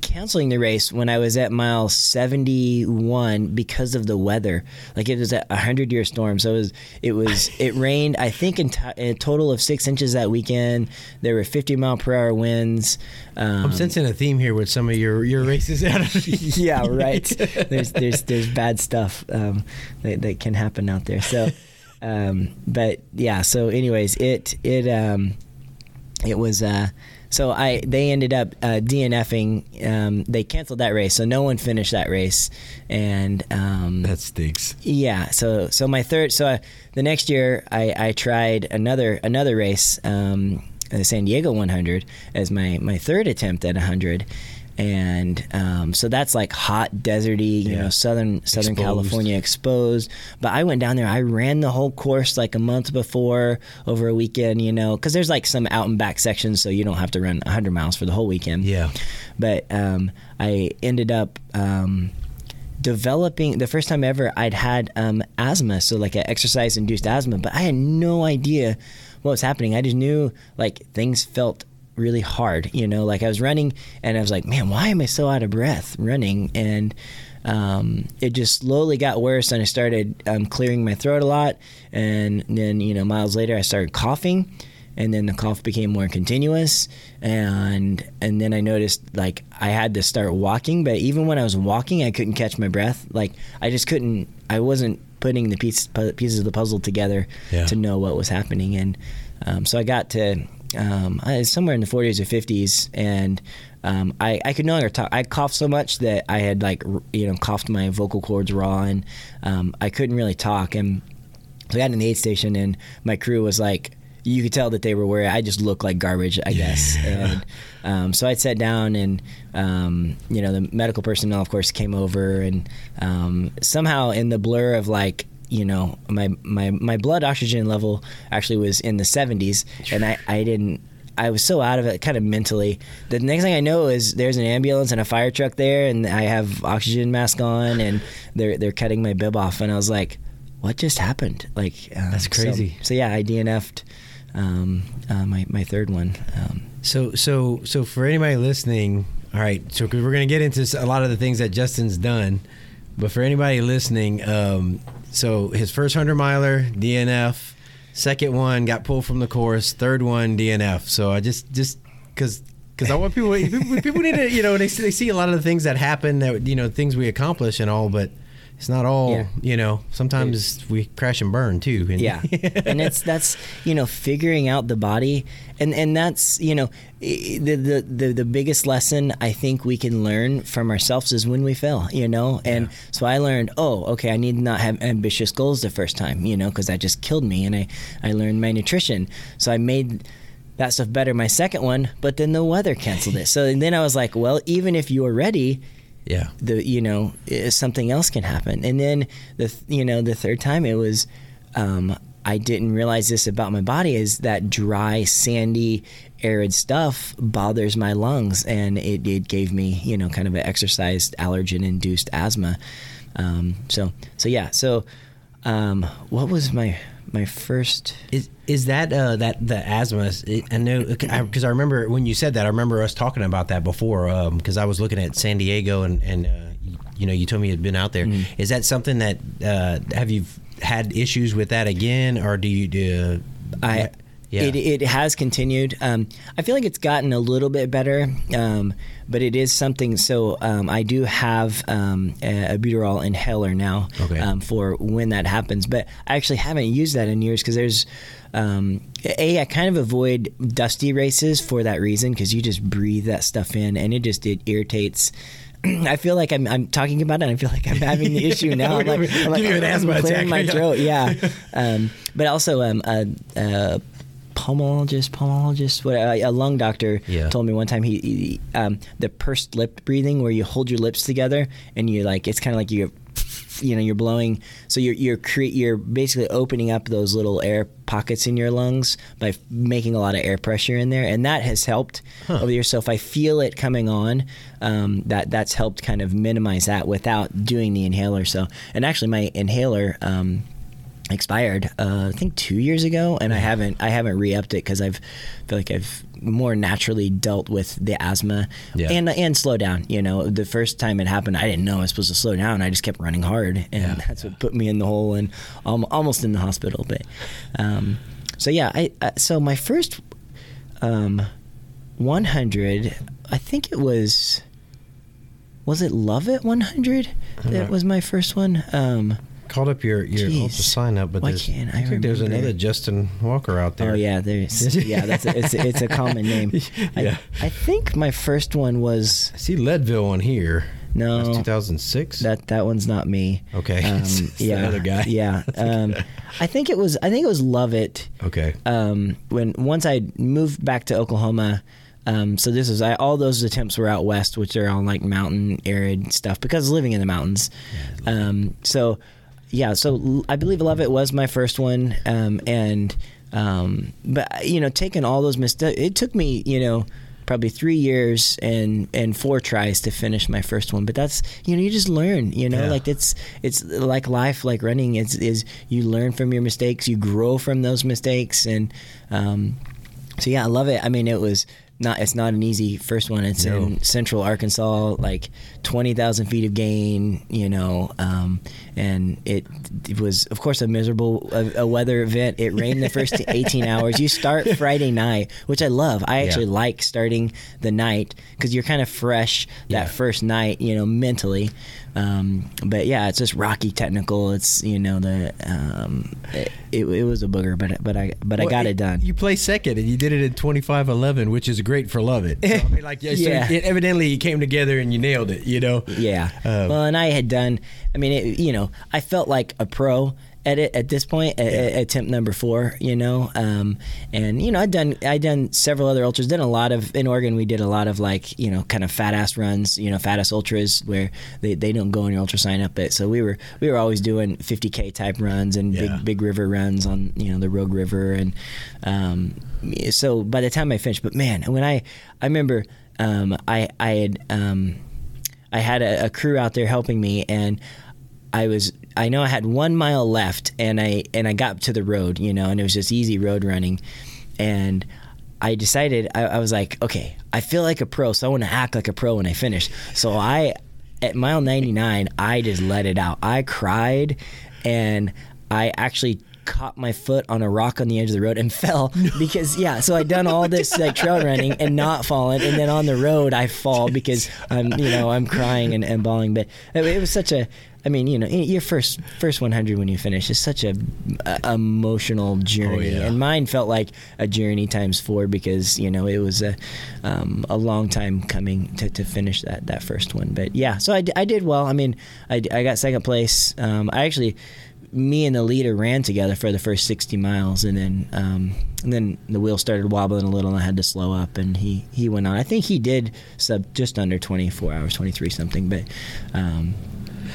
canceling the race when I was at mile 71 because of the weather. Like it was a 100 year storm. So it was, it was, it rained, I think, in to- a total of six inches that weekend. There were 50 mile per hour winds. Um, I'm sensing a theme here with some of your your races out of yeah, right. there's there's there's bad stuff um, that, that can happen out there. So, um, but yeah. So, anyways, it it um, it was. Uh, so I they ended up uh, DNFing. Um, they canceled that race, so no one finished that race, and um, That stinks. yeah. So so my third. So I, the next year I, I tried another another race, um, the San Diego 100 as my my third attempt at 100. And um, so that's like hot, deserty, you Yeah. know, southern Southern Exposed. California exposed. But I went down there. I ran the whole course like a month before over a weekend, you know, because there's like some out and back sections, so you don't have to run 100 miles for the whole weekend Yeah. but um, I ended up um, developing the first time ever I'd had um, asthma, so like an exercise induced asthma, but I had no idea what was happening. I just knew like things felt really hard, you know, like I was running and I was like, man, why am I so out of breath running? And um, it just slowly got worse, and I started um, clearing my throat a lot. And then, you know, miles later, I started coughing and then the cough became more continuous and and then I noticed like I had to start walking but even when I was walking I couldn't catch my breath like I just couldn't I wasn't putting the piece, pieces of the puzzle together Yeah. to know what was happening and um, so I got to um, I somewhere in the 40s or 50s and um, I, I could no longer talk. I coughed so much that I had like you know coughed my vocal cords raw and um, I couldn't really talk and so I got in the aid station, and my crew was like, you could tell that they were worried. I just looked like garbage, I guess. And um, so I sat down, and um, you know, the medical personnel, of course, came over, and um, somehow in the blur of like. You know, my, my, my blood oxygen level actually was in the 70s, and I, I didn't I was so out of it, kind of mentally. The next thing I know is there's an ambulance and a fire truck there, and I have oxygen mask on, and they're they're cutting my bib off, and I was like, "What just happened?" Like um, That's crazy. So, so yeah, I DNF'd um, uh, my my third one. Um, So so so for anybody listening, all right. So we're gonna get into a lot of the things that Justin's done, but for anybody listening, um, so his first hundred miler DNF, second one got pulled from the course, third one DNF. So I just just because. Because I want people, people, need to, you know, they, see- they see a lot of the things that happen, that you know, things we accomplish and all, but it's not all, Yeah. you know. Sometimes we crash and burn too. And- yeah and it's that's you know figuring out the body and and that's you know the, the the the biggest lesson i think we can learn from ourselves is when we fail you know? And so i learned oh okay i need to not have ambitious goals the first time you know because that just killed me and i i learned my nutrition. So i made that stuff better my second one but then the weather canceled it. So then i was like well even if you're ready yeah. the you know something else can happen. And then the you know the third time it was um, I didn't realize this about my body is that dry sandy arid stuff bothers my lungs and it, it gave me you know kind of an exercise allergen induced asthma um, so so yeah so um, what was my my first Is is that uh, that the asthma? I know because I, remember when you said that. I remember us talking about that before. Because I was looking at San Diego and and uh, you know you told me you'd been out there. Is Mm-hmm. that something that uh, have you had issues with that again, or do you do? I yeah. it, it has continued. Um, I feel like it's gotten a little bit better, um, but it is something. So um, I do have um, a, albuterol inhaler now Okay. um, for when that happens, but I actually haven't used that in years because there's. Um, a, I kind of avoid dusty races for that reason because you just breathe that stuff in and it just it irritates. I feel like I'm, I'm talking about it. and I feel like I'm having the issue now. I'm like, I'm like, Give you an I'm asthma clearing attack. my throat. Yeah, um, but also um, a, a pulmonologist, pulmonologist, what a, lung doctor Yeah. told me one time. He, he um, the pursed lip breathing, where you hold your lips together and you like it's kind of like you're, you know, you're blowing. So you're you're cre- you're basically opening up those little air pockets in your lungs by f- making a lot of air pressure in there, and that has helped over the years. So if I feel it coming on, um, that that's helped kind of minimize that without doing the inhaler. So and actually my inhaler. Um, expired uh, I think two years ago, and I haven't I haven't re-upped it because I've feel like I've more naturally dealt with the asthma Yeah. and and slow down. You know, the first time it happened, I didn't know I was supposed to slow down. I just kept running hard, and Yeah. that's what put me in the hole and um, almost in the hospital. But um, so yeah, I, I so my first um, 100, I think it was. Was it LOViT 100? That know. was my first one. Um, Called up your your Jeez. Sign up, but Why there's, can't I I think there's another Justin Walker out there. Oh yeah, there's yeah. That's a, it's it's a common name. Yeah. I, I think my first one was I see Leadville on here. no. That's 2006. That that one's not me. Okay. Um, yeah. other guy. Yeah. Um, I think it was. I think it was LOViT. okay. Um, when once I moved back to Oklahoma. Um, so this is I, all those attempts were out west, which are all like mountain arid stuff because living in the mountains. Um, so yeah, so I believe LOViT was my first one, um, and um, but you know, taking all those mistakes, it took me you know probably three years and and four tries to finish my first one. But that's you know you just learn, you know, Yeah. like it's it's like life, like running. Is is you learn from your mistakes, you grow from those mistakes, and um, so yeah, I love it. I mean, it was not. It's not an easy first one. It's No. in Central Arkansas, like twenty thousand feet of gain. You know, um, and it, it was, of course, a miserable a, a weather event. It rained the first eighteen hours. You start Friday night, which I love. I actually Yeah. like starting the night because you're kind of fresh Yeah. that first night. You know, mentally. Um, but yeah, it's just rocky technical. It's you know the um, it, it, it was a booger, but but I but I got it done. You play second, and you did it in 25-11, which is great for LOViT. So, I mean, like, yeah, so Yeah. it- evidently you came together and you nailed it. You know. Yeah. Um, well, and I had done. I mean, it, you know, I felt like a pro, at it at this point, at, at attempt number four. You know, um, and you know, I'd done I done several other ultras. Done a lot of in Oregon. We did a lot of like you know, kind of fat ass runs. You know, fat ass ultras where they, they don't go on your ultra sign up. But so we were we were always doing 50k type runs and Yeah. big big river runs on you know the Rogue River and um, so by the time I finished, but man, when I I remember um, I I had um, I had a, a crew out there helping me and I was I know I had one mile left and I and I got to the road you know and it was just easy road running. And I decided I, I was like okay I feel like a pro so I want to act like a pro when I finish. So I at mile 99 I just let it out. I cried and I actually caught my foot on a rock on the edge of the road and fell because yeah so I'd done all this like trail running and not fallen. And then on the road I fall because I'm you know I'm crying and, and bawling. But it, it was such a I mean you know your first first 100 when you finish is such a, a emotional journey. Yeah. and mine felt like a journey times four because you know it was a um, a long time coming to, to finish that that first one. But yeah so I, d- I did well. I mean I, I got second place. Um, I actually me and the leader ran together for the first 60 miles and then um, and then the wheel started wobbling a little and I had to slow up and he he went on I think he did sub just under 24 hours 23 something but um,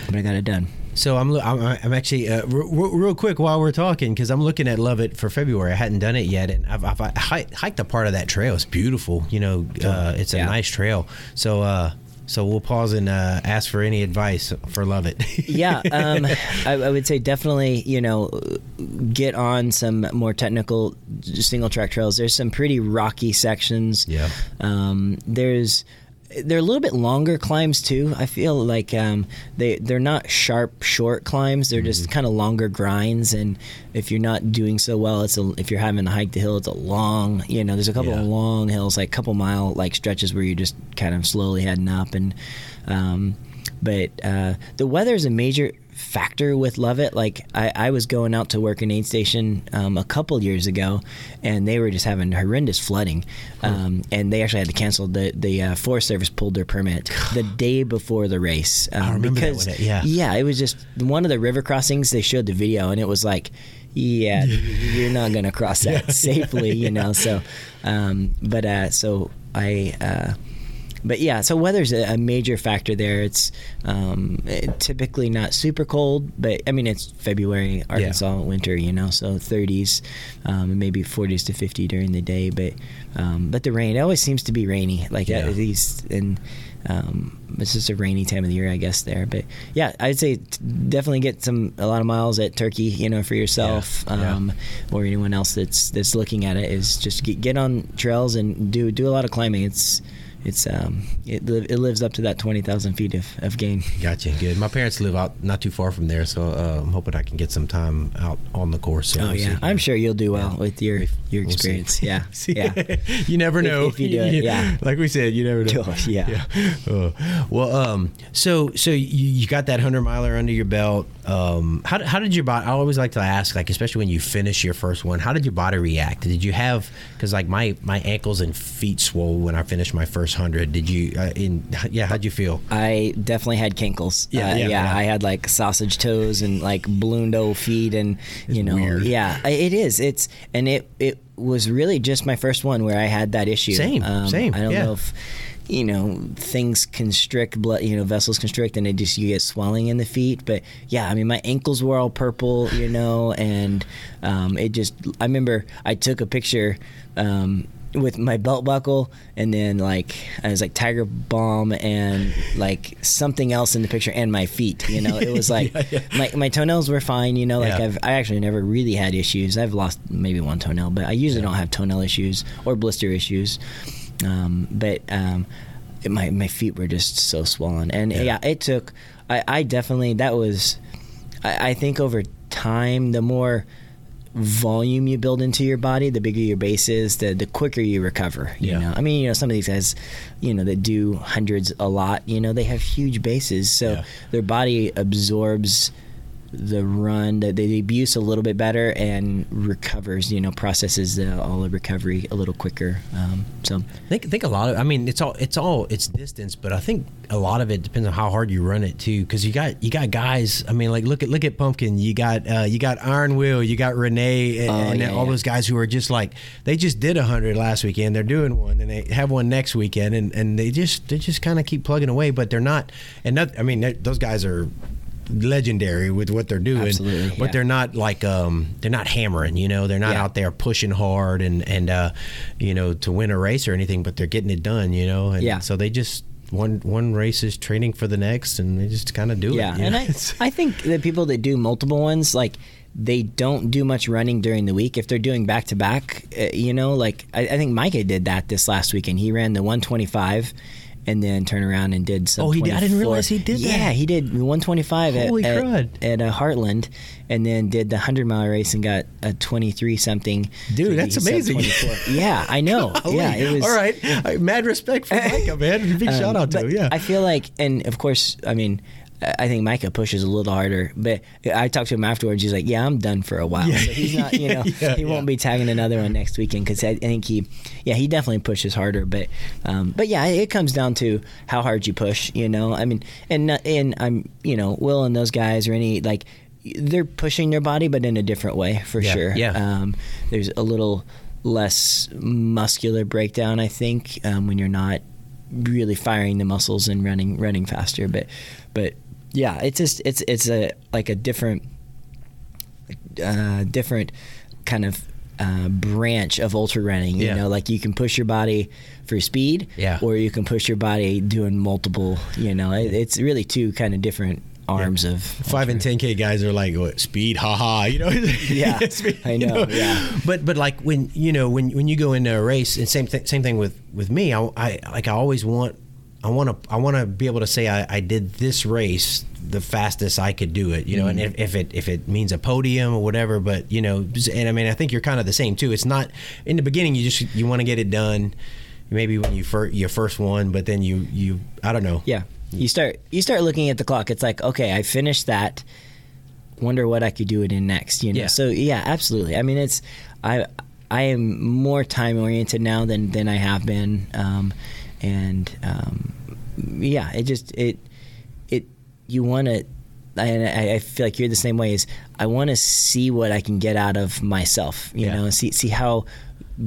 but I got it done So I'm, I'm, I'm actually uh, r- r- real quick while we're talking because I'm looking at LOViT for February. I hadn't done it yet, and I've, I've hi- hiked a part of that trail. It's beautiful. You know, uh, it's a Yeah. nice trail. So, uh, so we'll pause and uh, ask for any advice for LOViT. yeah, um, I, I would say definitely, you know, get on some more technical single track trails. There's some pretty rocky sections. Yeah. Um, there's they're a little bit longer climbs too. I feel like um, they they're not sharp short climbs. They're just kind of longer grinds. And if you're not doing so well, it's a, if you're having to hike the hill, it's a long. You know, there's a couple Yeah. of long hills, like couple mile like stretches where you're just kind of slowly heading up. And um, but uh, the weather is a major factor with LOViT. Like I, I was going out to work in aid station um, a couple years ago, and they were just having horrendous flooding, um, and they actually had to cancel. The the uh, Forest Service pulled their permit the day before the race um, remember that because one, yeah. yeah, it was just one of the river crossings. They showed the video, and it was like. Yeah, you're not gonna cross that safely, you know. So, um, but uh, so I, uh, but yeah, so weather's a, a major factor there. It's um, typically not super cold, but I mean it's February, Arkansas winter, you know, so 30s, um, maybe 40s to 50 during the day. But um, but the rain it always seems to be rainy, like Yeah. at least and. Um, it's just a rainy time of the year, I guess. There, but yeah, I'd say definitely get some a lot of miles at Turkey, you know, for yourself, Yeah, yeah. um, or anyone else that's that's looking at it. Is just get, get on trails and do do a lot of climbing. It's it's um it, it lives up to that twenty thousand feet of, of gain. Gotcha. Good. My parents live out not too far from there, so uh, I'm hoping I can get some time out on the course. So Oh we'll yeah, see. I'm sure you'll do well with your your We'll see. experience. Yeah, See? yeah. you never know if you do it, yeah. Like we said, you never know. Oh, yeah. Uh, well, um, so so you, you got that hundred miler under your belt. Um, how, did- how did your body? I always like to ask, like especially when you finish your first one, how did your body react? Did you have? Because like my my ankles and feet swole when I finished my first hundred. Did you? Uh, in yeah, how'd you feel? I definitely had kinkles. Yeah, Uh, yeah, yeah. I had like sausage toes and like ballooned old feet, and you know, weird. yeah, it is. It's and it it was really just my first one where I had that issue. Same, same, I don't yeah. know if you know things constrict blood, you know, vessels constrict, and it just you get swelling in the feet. But yeah, I mean, my ankles were all purple, you know, and um, it just. I remember I took a picture. Um, with my belt buckle and then like I was like tiger balm and like something else in the picture and my feet you know it was like Yeah, yeah. my my toenails were fine you know like Yeah. I've I actually never really had issues I've lost maybe one toenail but I usually don't have toenail issues or blister issues um, but um, it- my my feet were just so swollen and Yeah. yeah, it took I, I definitely that was I, I think over time the more volume you build into your body, the bigger your base is, the the quicker you recover. You Yeah. know, I mean, you know, some of these guys, you know, that do hundreds a lot, you know, they have huge bases, so Yeah. their body absorbs the run, the, the abuse a little bit better, and recovers. You know, processes the, all the recovery a little quicker. Um, so I think I think a lot of I mean it's all it's all it's distance, but I think a lot of it depends on how hard you run it too. Because you got you got guys. I mean, like look at look at Pumpkin. You got uh, you got Iron Will. You got Renee, and, Oh, and yeah, all yeah. those guys who are just like they just did a hundred last weekend. They're doing one, and they have one next weekend, and, and they just they just kind of keep plugging away. But they're not. And not, I mean, those guys are legendary with what they're doing Absolutely, but yeah. they're not like um they're not hammering you know they're not Yeah. out there pushing hard and and uh you know to win a race or anything but they're getting it done you know and Yeah. so they just one one race is training for the next and they just kind of do yeah, it Yeah, and? I, I think the people that do multiple ones, like they don't do much running during the week. If they're doing back to back, you know, like I, I think Micah did that this last weekend. He ran the 125 and then turned around and did some. Oh, he did- I didn't realize he did that. Yeah, he did 125 Holy at, at, at uh, Heartland, and then did the 100 mile race and got a 23 something. Dude, So that's amazing. yeah, I know. yeah, it was. all right mad respect for Micah man big Um, shout out to him yeah I feel like, and of course, I mean, I think Micah pushes a little harder, but I talked to him afterwards. He's like, "Yeah, I'm done for a while." Yeah. So he's not, you know, Yeah, he won't be tagging another one next weekend because I, I think he, yeah, he definitely pushes harder. But, um, but yeah, it comes down to how hard you push. You know, I mean, and and I'm, you know, Will and those guys or any like. They're pushing their body, but in a different way, for Yeah, sure. yeah. Um, there's a little less muscular breakdown, I think, um, when you're not really firing the muscles and running running faster. But but yeah, it's just it's it's a like a different uh, different kind of uh, branch of ultra running. You Yeah. know, like you can push your body for speed, Yeah. or you can push your body doing multiple. You know, it, it's really two kind of different arms of Five and ten k guys are like what speed, haha, you know. Yeah, Speed, I you know, yeah. But but like when you know when when you go into a race, and same thing same thing with with me. I, I like I always want I want to I want to be able to say I, I did this race the fastest I could do it. You know, and Mm-hmm. if, if it if it means a podium or whatever, but you know, and I mean I think you're kind of the same too. It's not in the beginning. You just you want to get it done. Maybe when you first your first one, but then you you I don't know. Yeah. You start you start looking at the clock. It's like, okay, I finished that. Wonder what I could do it in next, you know. Yeah. So yeah, absolutely. I mean, it's I I am more time oriented now than than I have been, um, and um, yeah, it just it it you want to. I, I feel like you're the same way. Is I want to see what I can get out of myself, you Yeah. know, see see how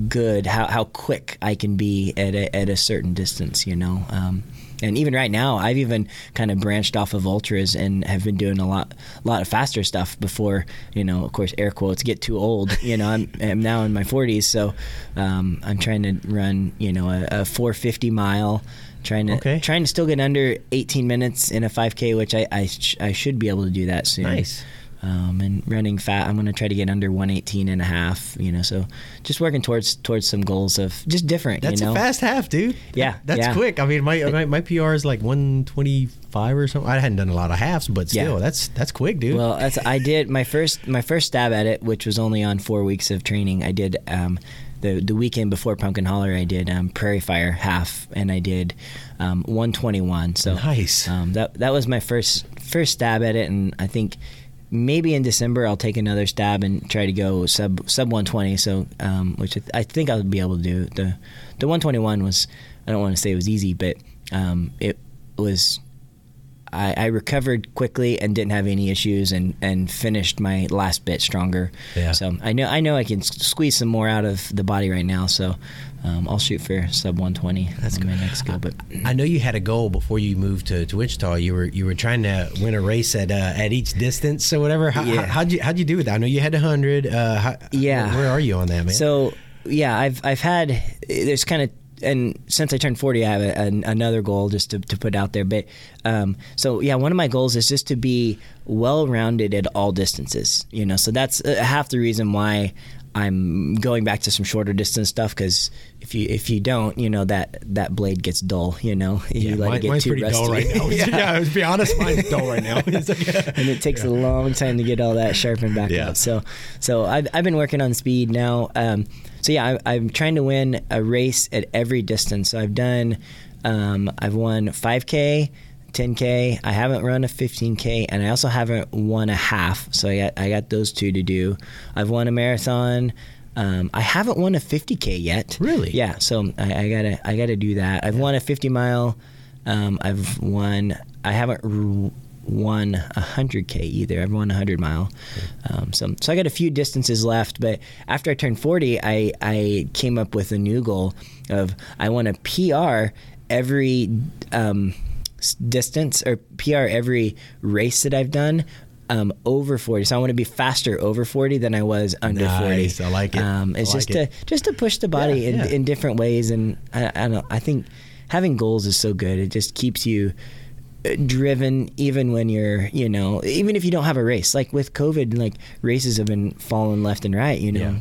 good, how how quick I can be at a, at a certain distance, you know. Um, and even right now, I've even kind of branched off of ultras and have been doing a lot, lot of faster stuff before, you know, of course, air quotes, get too old. You know, I'm, I'm now in my 40s, so um, I'm trying to run, you know, a, a 450 mile, trying to Okay. trying to still get under 18 minutes in a 5K, which I I, sh- I should be able to do that soon. Nice. Um, and running fat, I'm going to try to get under 118 and a half, you know, so just working towards towards some goals of just different, That's you know. a fast half, dude. Yeah, that's yeah. quick. I mean, my, my my PR is like 125 or something. I hadn't done a lot of halves, but Yeah. still, that's that's quick, dude. Well, that's I did my first my first stab at it, which was only on four weeks of training. I did um, the the weekend before Pumpkin Holler. I did um, Prairie Fire half, and I did um, 121. So Nice. Um, that that was my first first stab at it, and I think maybe in December I'll take another stab and try to go sub sub 120. So um, which I, th- I think I'll be able to do. The the 121 was I don't want to say it was easy, but um, it was I, I recovered quickly and didn't have any issues and, and finished my last bit stronger. Yeah. So I know I know I can squeeze some more out of the body right now. So um, I'll shoot for sub 120. That's my next goal. But I know you had a goal before you moved to, to Wichita. You were you were trying to win a race at uh, at each distance or whatever. How, Yeah. how, would you how'd you do with that? I know you had a hundred. Uh, how, Yeah. Where are you on that, man? So yeah, I've I've had there's kind of and since I turned 40, I have a, an, another goal just to, to put out there. But um, so yeah, one of my goals is just to be well rounded at all distances. You know, so that's uh, half the reason why I'm going back to some shorter distance stuff because if you if you don't, you know that that blade gets dull. You know, you yeah, let mine- it get mine's too pretty dull right now. yeah. yeah, to be honest, mine's dull right now. And it takes a long time to get all that sharpened back Yeah. up. So, so I've, I've been working on speed now. Um, so yeah, I, I'm trying to win a race at every distance. So I've done, um, I've won 5K, 10k. I haven't run a 15k, and I also haven't won a half. So I got I got those two to do. I've won a marathon. Um, I haven't won a 50k yet. Really? Yeah. So I, I gotta I gotta do that. I've won a 50 mile. Um, I've won. I haven't r- won a 100k either. I've won a 100 mile. Um, so so I got a few distances left. But after I turned 40, I I came up with a new goal of I want to PR every um, distance or PR every race that I've done. Um, over 40 so i want to be faster over 40 than i was under Nice. 40 I like it. um, it's I just like to just to push the body Yeah, in, yeah. in different ways and I, I don't i think having goals is so good it just keeps you uh, driven even when you're you know even if you don't have a race like with covid like races have been falling left and right you know Yeah.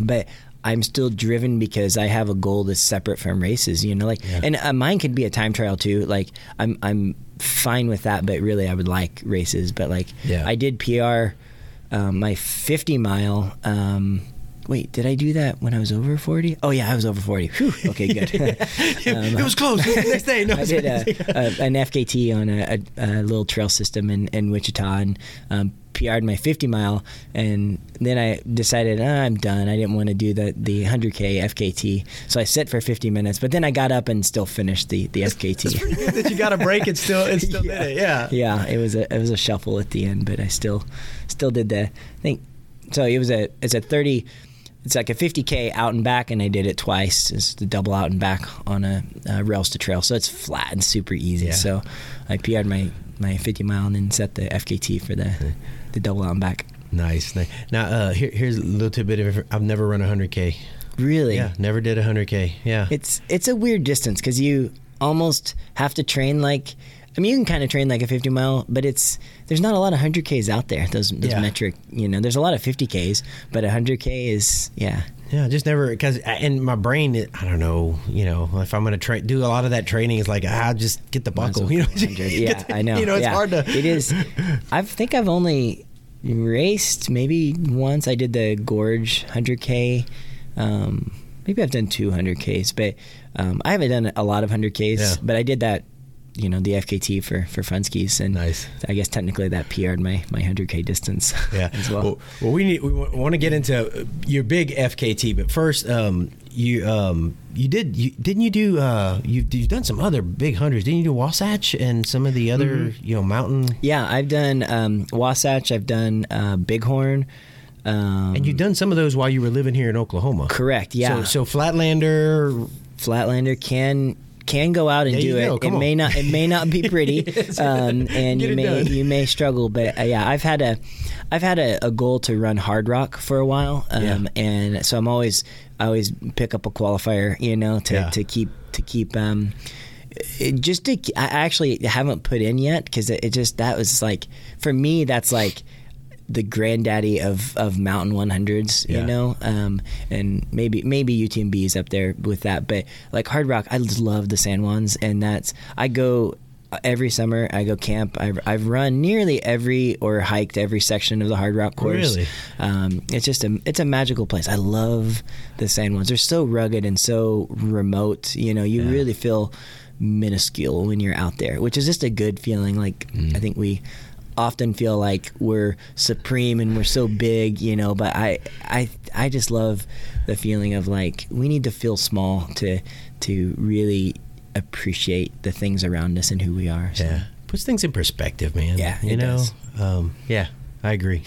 but i'm still driven because i have a goal that's separate from races you know like Yeah. and uh, mine could be a time trial too like i'm i'm fine with that but really i would like races but like Yeah. i did pr um, my 50 mile um, wait did i do that when i was over 40 oh yeah i was over 40 Whew. okay good Um, it was close. Next day, no, I did a, a, an FKT on a, a, little trail system in, in Wichita and um, PR'd my 50 mile. And then I decided ah, I'm done. I didn't want to do the, the 100K FKT. So I sit for 50 minutes, but then I got up and still finished the, the FKT. that you got a break and still and still Yeah. did it. Yeah. yeah, it was a it was a shuffle at the end, but I still still did the I think so it was a it's a 30 it's like a 50k out and back and I did it twice. It's the double out and back on a uh, rails to trail. So it's flat and super easy. Yeah. So I PR'd my my 50 mile and then set the FKT for the the double out and back. Nice. nice. Now, uh, here, here's a little tidbit of I've never run a 100K. Really? Yeah, never did a 100K. Yeah. It's it's a weird distance because you almost have to train like. I mean, you can kind of train like a 50 mile, but it's there's not a lot of 100ks out there. Those, those Yeah. metric, you know, there's a lot of 50ks, but 100k is yeah. Yeah, just never because in my brain, it, I don't know. You know, if I'm going to tra- do a lot of that training, it's like ah, just get the buckle. You know, go 100. Get yeah, the- I know. You know, it's yeah. hard to. It is. I think I've only raced maybe once. I did the Gorge 100k. Um, maybe I've done 200ks, but um, I haven't done a lot of 100ks. Yeah. But I did that. You know the FKT for for funskis, and Nice. I guess technically that PR'd my my 100k distance. Yeah. as well. well. well, we need we want to get into your big FKT, but first, um, you um, you did you didn't you do uh, you you've done some other big hundreds? Didn't you do Wasatch and some of the other Mm-hmm. you know mountain? Yeah, I've done um, Wasatch. I've done uh, Bighorn. Um, And you've done some of those while you were living here in Oklahoma. correct? Yeah. So, so Flatlander, Flatlander can can go out and There do it. It come may not it may not be pretty, um, and you may done. you may struggle. But uh, yeah, I've had a I've had a, a goal to run Hardrock for a while, um, Yeah. and so I'm always I always pick up a qualifier, you know, to, Yeah. to keep to keep. Um, just to, I actually haven't put in yet because it, it just that was like for me that's like the granddaddy of, of mountain 100s Yeah. you know um, and maybe maybe UTMB is up there with that but like Hardrock I just love the San Juans and that's I go every summer I go camp I've, I've run nearly every or hiked every section of the Hardrock course Really? um, it's just a it's a magical place I love the San Juans they're so rugged and so remote you know you Yeah. really feel minuscule when you're out there which is just a good feeling like Mm. I think we often feel like we're supreme and we're so big, you know, but I I I just love the feeling of like we need to feel small to to really appreciate the things around us and who we are. So. yeah, puts things in perspective, man. Yeah, you it know. does. Um, yeah, I agree.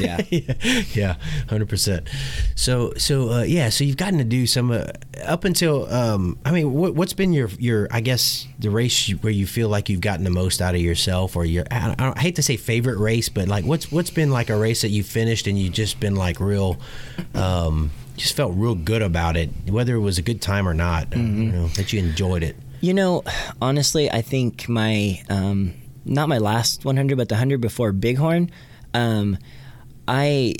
Yeah. yeah, yeah, hundred percent. So, so uh, yeah, so you've gotten to do some uh, up until. Um, I mean, what, what's been your your? I guess the race where you feel like you've gotten the most out of yourself, or your. I, I, don't- I hate to say favorite race, but like, what's what's been like a race that you finished and you just been like real. Um, just felt real good about it, whether it was a good time or not. uh, Mm-hmm. you know, that you enjoyed it. You know, honestly, I think my um, not my last 100, but the 100 before Bighorn. Um, I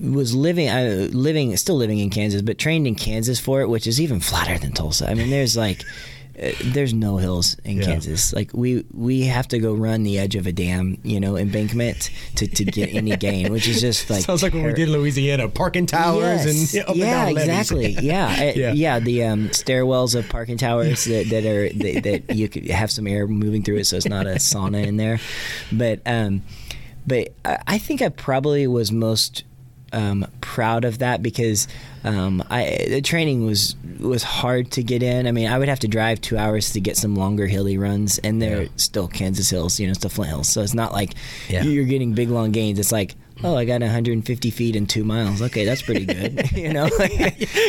was living, I living, still living in Kansas, but trained in Kansas for it, which is even flatter than Tulsa. I mean, there's like uh, there's no hills in Yeah. Kansas. Like we we have to go run the edge of a dam, you know, embankment to, to get any gain, which is just like Sounds like when we ter- did Louisiana, parking towers Yes. and up and yeah, down exactly. Yeah, Uh, Yeah. yeah, The um, stairwells of parking towers that, that are that, that you could have some air moving through it, so it's not a sauna in there. But um, but I, think I probably was most um, proud of that because um, I the training was was hard to get in. I mean, I would have to drive two hours to get some longer hilly runs, and they're Yeah. still Kansas hills, you know, it's the Flint hills. So it's not like Yeah. you're getting big long gains. It's like oh, I got 150 feet in two miles. Okay, that's pretty good. you know, like,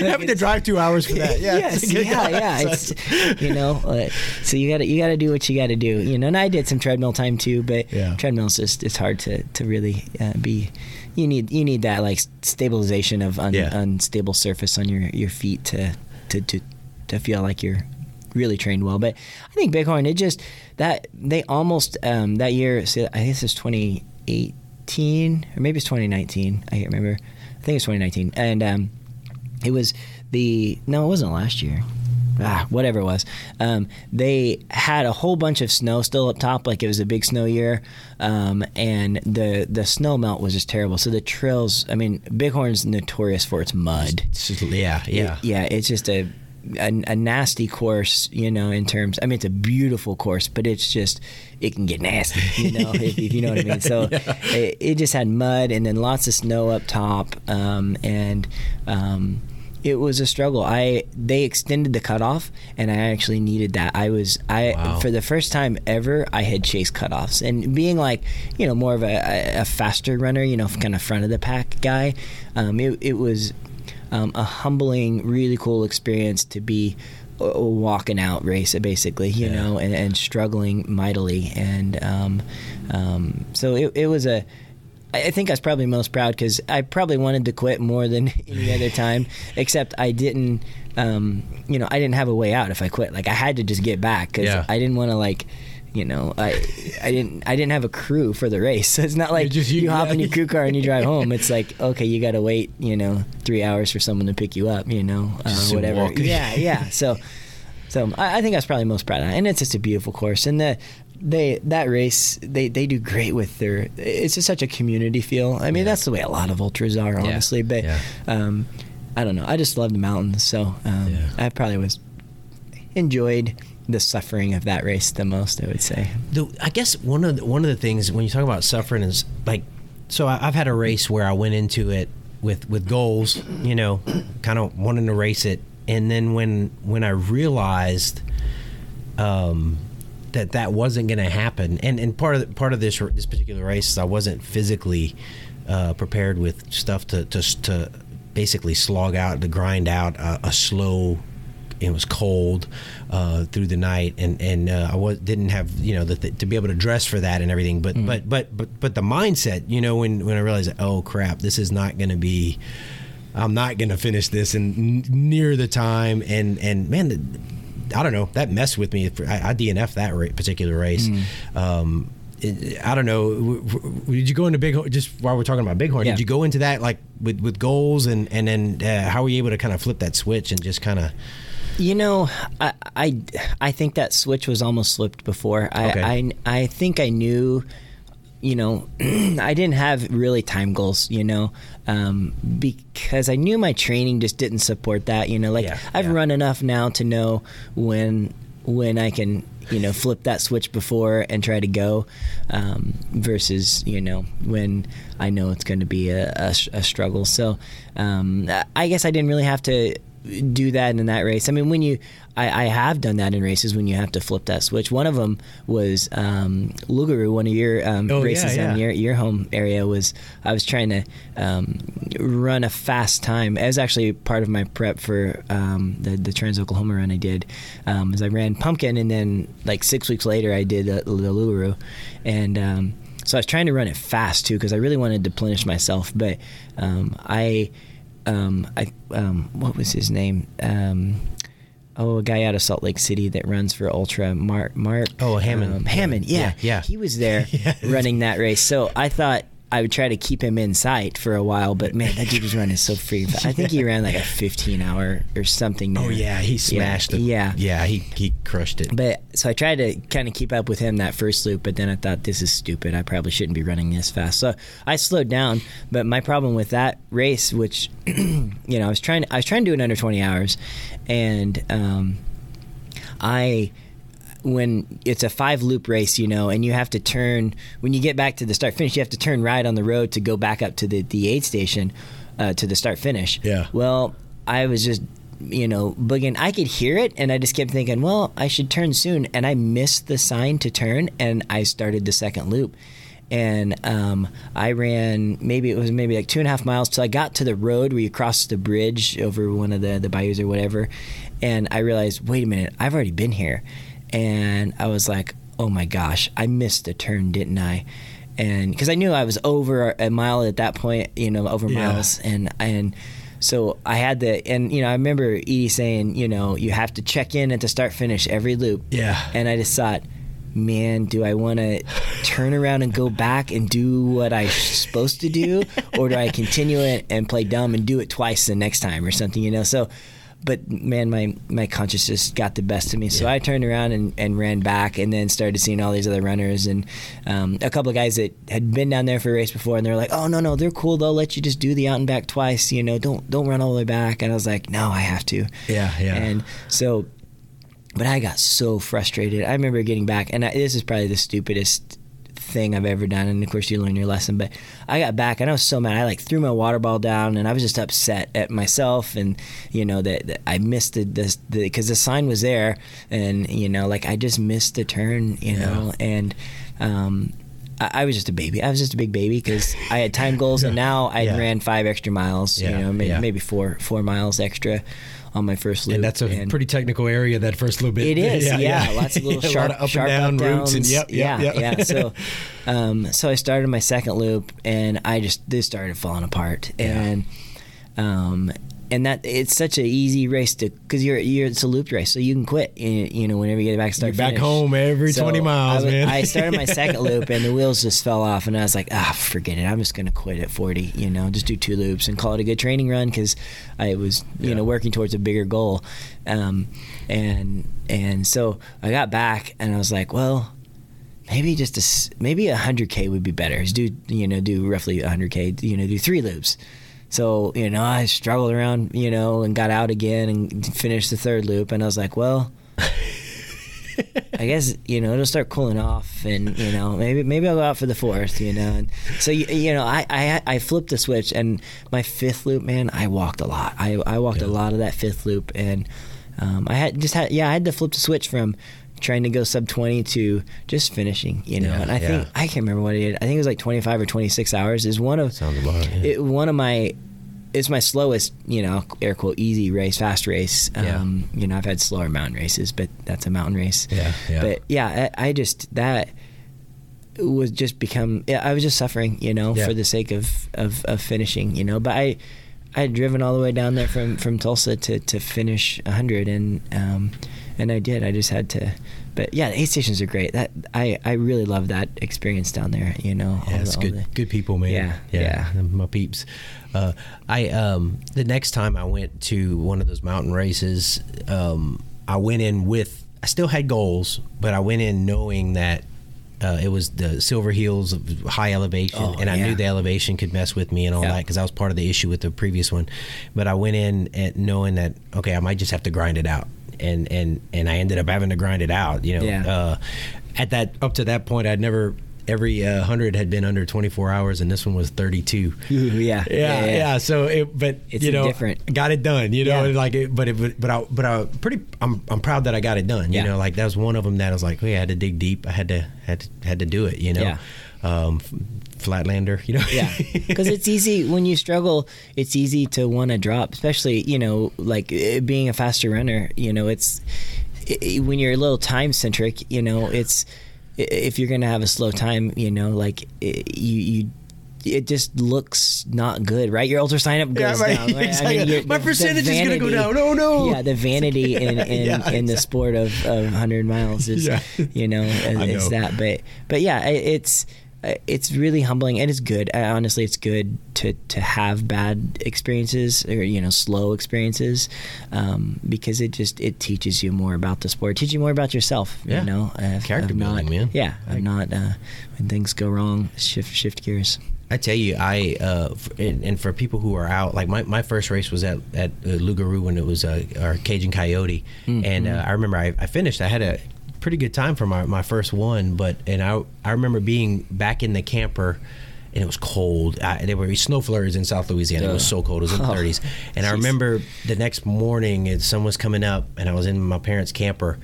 Having to drive two hours for that. Yeah. yes, yeah, yeah. you know, uh, so you got to you got to do what you got to do. You know, and I did some treadmill time too, but Yeah. treadmill's just it's hard to to really uh, be. You need you need that like stabilization of un, Yeah. unstable surface on your your feet to to to to feel like you're really trained well. But I think Bighorn, it just that they almost um, that year. I think it's is 2018 or maybe it's 2019. I can't remember. I think it's 2019, and um, it was the no, it wasn't last year. Ah, whatever it was. Um, they had a whole bunch of snow still up top, like it was a big snow year, um, and the the snow melt was just terrible. So the trails, I mean, Bighorn's notorious for its mud. It's just- yeah, yeah. It- yeah, it's just a, a a nasty course, you know. In terms, I mean, it's a beautiful course, but it's just it can get nasty, you know, if, if you know what I mean. So it, it just had mud and then lots of snow up top, um, and um, it was a struggle. I they extended the cutoff, and I actually needed that. I was I Wow. for the first time ever, I had chased cutoffs, and being like you know more of a, a, a faster runner, you know, kind of front of the pack guy. Um, it, it was um, a humbling, really cool experience to be a walking out race, basically, you Yeah. know, and, and struggling mightily. And um, um, so it, it was a I think I was probably most proud because I probably wanted to quit more than any other time, except I didn't. Um, you know, I didn't have a way out if I quit. Like I had to just get back because Yeah. I didn't want to like. You know, I I didn't I didn't have a crew for the race. So it's not like just you, you- hop in your crew car and you drive home. It's like okay, you got to wait. You know, three hours for someone to pick you up. You know, uh, whatever. walk. Yeah, yeah. So, so I, I think I was probably most proud of that, and it's just a beautiful course. And the they that race they they do great with their. It's just such a community feel. I mean, Yeah. that's the way a lot of ultras are, honestly. But yeah. um, I don't know. I just love the mountains, so um, Yeah. I probably was enjoyed the suffering of that race the most. I would say. the, I guess one of the, one of the things when you talk about suffering is like, so I, I've had a race where I went into it with with goals, you know, kind of wanting to race it, and then when when I realized um, that that wasn't going to happen, and and part of the, part of this this particular race I wasn't physically uh, prepared with stuff to to to basically slog out to grind out a, a slow it was cold uh, through the night, and and uh, I was didn't have you know the, th- to be able to dress for that and everything. But but but but but the mindset, you know, when when I realized, oh crap, this is not going to be, I'm not going to finish this and n- near the time, and and man. The, I don't know. That messed with me. I, I DNF that ra- particular race. Um, it- I don't know. W- w- Did you go into Bighorn? Just while we're talking about Bighorn, Yeah. did you go into that like with, with goals and and then uh, how were you able to kind of flip that switch and just kind of You know, I, I, I think that switch was almost slipped before. I, Okay. I, I think I knew, you know, I didn't have really time goals, you know, um, because I knew my training just didn't support that. You know, like Yeah, I've yeah. run enough now to know when when I can, you know, flip that switch before and try to go, um, versus you know when I know it's going to be a, a, a struggle. So um, I guess I didn't really have to do that in that race. I mean, when you, I, I have done that in races when you have to flip that switch. One of them was um, Lugaru, one of your um, Oh, races yeah. in your your home area. Was I was trying to um, run a fast time. It was actually part of my prep for um, the the Trans Oklahoma run I did. Um, as I ran Pumpkin, and then like six weeks later, I did the, the Lugaru, and. Um, so I was trying to run it fast too because I really wanted to plenish myself, but um, I um, I um, what was his name? Um, oh, a guy out of Salt Lake City that runs for Altra. Mark Mark. Oh, Hammond. Um, Hammond. Yeah. Yeah, yeah. He was there Yeah. running that race. So I thought I would try to keep him in sight for a while, but man, that dude was running so freaking fast. I think he ran like a 15 hour or something. Oh yeah, he smashed it. Yeah. yeah, he he crushed it. But so I tried to kind of keep up with him that first loop, but then I thought this is stupid. I probably shouldn't be running this fast. So I slowed down. But my problem with that race, which you know, I was trying, I was trying to do it under 20 hours, and um, I when it's a five loop race, you know, and you have to turn when you get back to the start finish, you have to turn right on the road to go back up to the the aid station uh, to the start finish. Yeah. Well, I was just you know boogieing. I could hear it, and I just kept thinking, well, I should turn soon, and I missed the sign to turn, and I started the second loop. And um, I ran maybe it was maybe like two and a half miles till I got to the road where you cross the bridge over one of the the bayous or whatever, and I realized, wait a minute, I've already been here and I was like, "Oh my gosh, I missed a turn, didn't I?" And because I knew I was over a mile at that point, you know, over Yeah. miles, and and so I had the and you know I remember Edie saying, you know, you have to check in at the start finish every loop, Yeah. and I just thought. Man, do I want to turn around and go back and do what I'm supposed to do, or do I continue it and play dumb and do it twice the next time or something? You know, so but man, my my conscience just got the best of me. So Yeah. I turned around and, and ran back, and then started seeing all these other runners and um, a couple of guys that had been down there for a race before, and they're like, "Oh no, no, they're cool. They'll let you just do the out and back twice. You know, don't don't run all the way back." And I was like, "No, I have to." Yeah, yeah. And so, but I got so frustrated. I remember getting back, and I, this is probably the stupidest thing I've ever done. And of course, you learn your lesson. But I got back, and I was so mad. I like threw my water ball down, and I was just upset at myself, and you know that, that I missed the this because the, sign was there, and you know, like I just missed the turn, you know, and. Um, I I was just a baby. I was just a big baby because I had time goals, and now I Yeah. ran five extra miles. Yeah, You know, maybe, yeah. maybe four four miles extra on my first loop. and that's a and- pretty technical area. That first little bit. it is, yeah, Lots of little Yeah, sharp, of up sharp and down up routes, and yep, yep, yeah, yep. yeah. So, um, so I started my second loop, and I just this started falling apart, and um, and that it's such an easy race to because you're you're it's a loop race, so you can quit. You, you know, whenever you get back, start You're back home every 20 miles, I, was- man. I started my second loop, and the wheels just fell off, and I was like, ah, forget it. I'm just gonna quit at 40. You know, just do two loops and call it a good training run because I was you Yeah. know working towards a bigger goal, um, and and so I got back, and I was like, well. Maybe just a maybe a hundred k would be better. Just do you know do roughly a hundred k. You know do three loops. So you know I struggled around you know and got out again and finished the third loop. And I was like, well, I guess you know it'll start cooling off, and you know maybe maybe I'll go out for the fourth. You know, and so you, you know I, I I flipped the switch, and my fifth loop, man, I walked a lot. I I walked a lot of that fifth loop, and um, I had just had yeah I had to flip the switch from trying to go sub 20 to just finishing you know Yeah, and i think i can't remember what it did i think it was like 25 or 26 hours is one of Sounds about right, yeah. it, one of my it's my slowest you know air quote easy race fast race Yeah. um you know i've had slower mountain races but that's a mountain race Yeah, yeah. but yeah i, I just that was just become yeah, i was just suffering you know Yeah. for the sake of, of of finishing you know but i i had driven all the way down there from from tulsa to to finish 100 and um and i did i just had to but yeah the aid stations are great that i i really love that experience down there you know Yeah, the- good. the- good people, man. Yeah, yeah. My peeps. Uh, I um, the next time I went to one of those mountain races, um, I went in with. I still had goals, but I went in knowing that. Uh, it was the Silverheels of high elevation, Oh, and I yeah. knew the elevation could mess with me and all Yeah. that because I was part of the issue with the previous one. But I went in at knowing that okay, I might just have to grind it out, and and and I ended up having to grind it out. You know, Yeah. uh, at that up to that point, I'd never every uh, hundred had been under 24 hours, and this one was 32. Ooh, yeah, Yeah, yeah, So it, but It's you know, different. got it done. You know, Yeah. like, it, but it, but I, but I pretty, I'm, I'm proud that I got it done. You Yeah. know, like that was one of them that I was like, oh, yeah, I had to dig deep. I had to, had to, had to do it. You know, Yeah. um, Flatlander. You know, yeah because it's easy when you struggle it's easy to want to drop especially you know like eh, being a faster runner you know it's i- when you're a little time centric you know it's if you're gonna have a slow time you know like i- you you it just looks not good, right? Your UltraSignup Yeah, goes right, down. Right? exactly. you're- My the- the percentage is gonna go down. Oh, no. Yeah, the vanity in in, Yeah, in the sport of, of hundred miles is Yeah. you know I is know. that. But but yeah, it, it's it's really humbling and it's good. Uh, honestly, it's good to to have bad experiences or you know slow experiences um, because it just it teaches you more about the sport, teaches you more about yourself. Yeah. You know, of- Character of building, not, man. Yeah, of not uh, when things go wrong, shift shift gears. I tell you, I uh, and, and for people who are out, like my, my first race was at at uh, Lugaroo when it was uh, our Cajun Coyote, and uh, I remember I, I finished. I had a pretty good time for my, my first one, but and I I remember being back in the camper. And it was cold. I, there were snow flurries in South Louisiana. It was so cold. It was in the 30s. And I remember the next morning, and sun was coming up, and I was in my parents' camper,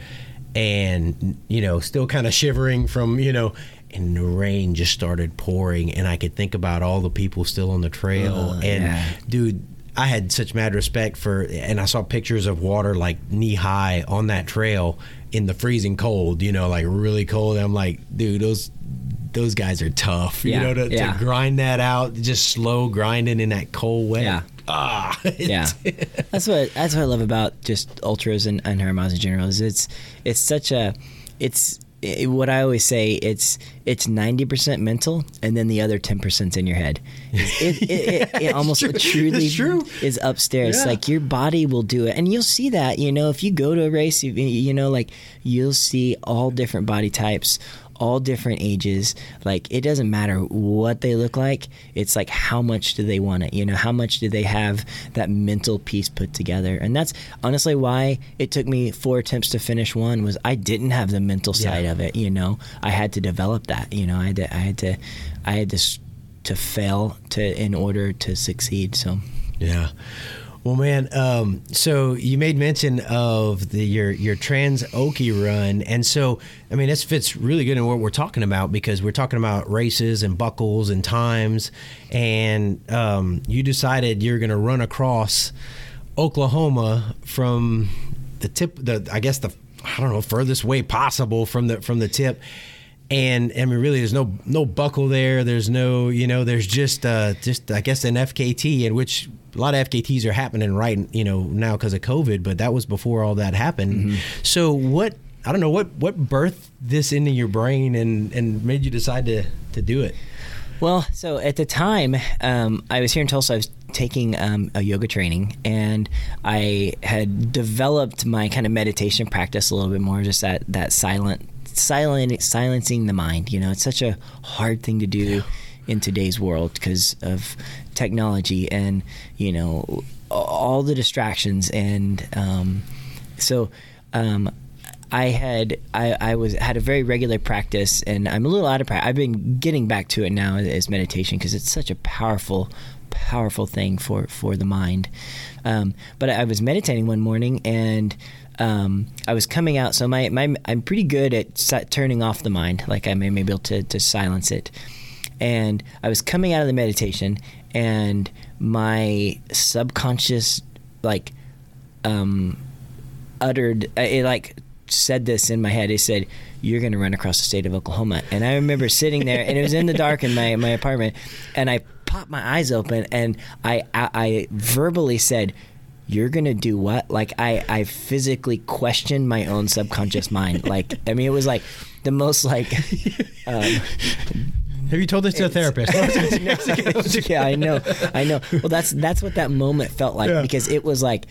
and you know, still kind of shivering from you know, and the rain just started pouring, and I could think about all the people still on the trail, Uh, and yeah. dude. I had such mad respect for, and I saw pictures of water like knee high on that trail in the freezing cold, you know, like really cold. I'm like, dude, those those guys are tough, you Yeah, know, to, yeah. to grind that out, just slow grinding in that cold wet. Yeah. Ah, yeah that's what that's what i love about just ultras and, and Hermans in general is it's it's such a it's it, what i always say it's it's 90% mental and then the other 10% in your head. It, it, it, it almost true. truly is upstairs. Yeah. like your body will do it. And you'll see that you know if you go to a race you, you know like you'll see all different body types all different ages. Like it doesn't matter what they look like it's like how much do they want it you know how much do they have that mental piece put together? And that's honestly why it took me four attempts to finish one was i didn't have the mental side Yeah. of it you know? I had to develop that you know? I had to i had to i had to to fail to in order to succeed so. Yeah. Well, man. Um, so you made mention of the your your Trans Oki run, and so I mean this fits really good in what we're talking about because we're talking about races and buckles and times, and um, you decided you're going to run across Oklahoma from the tip, the I guess the I don't know furthest way possible from the from the tip. And I mean, really, there's no no buckle there. There's no, you know, there's just uh, just I guess an FKT, in which a lot of FKTs are happening right, you know, now because of COVID. But that was before all that happened. So what? I don't know what what birthed this into your brain and and made you decide to to do it. Well, so at the time, um, I was here in Tulsa. I was taking um, a yoga training, and I had developed my kind of meditation practice a little bit more. Just that that silent, silent, silencing the mind. You know, it's such a hard thing to do in today's world because of technology and you know all the distractions and um, so. Um, I had I, I was had a very regular practice, and I'm a little out of practice. I've been getting back to it now as meditation because it's such a powerful, powerful thing for for the mind. Um, but I was meditating one morning, and um, I was coming out. So my, my I'm pretty good at turning off the mind. Like I may, may be able to to silence it. And I was coming out of the meditation, and my subconscious like um, uttered uh, it like said this in my head. It said you're going to run across the state of oklahoma. And i remember sitting there and it was in the dark in my, my apartment and i popped my eyes open and i i, I verbally said you're gonna do what? Like i i physically questioned my own subconscious mind. Like i mean it was like the most like um, Have you told this to a therapist? yeah, I know, I know. Well, that's that's what that moment felt like Yeah. because it was like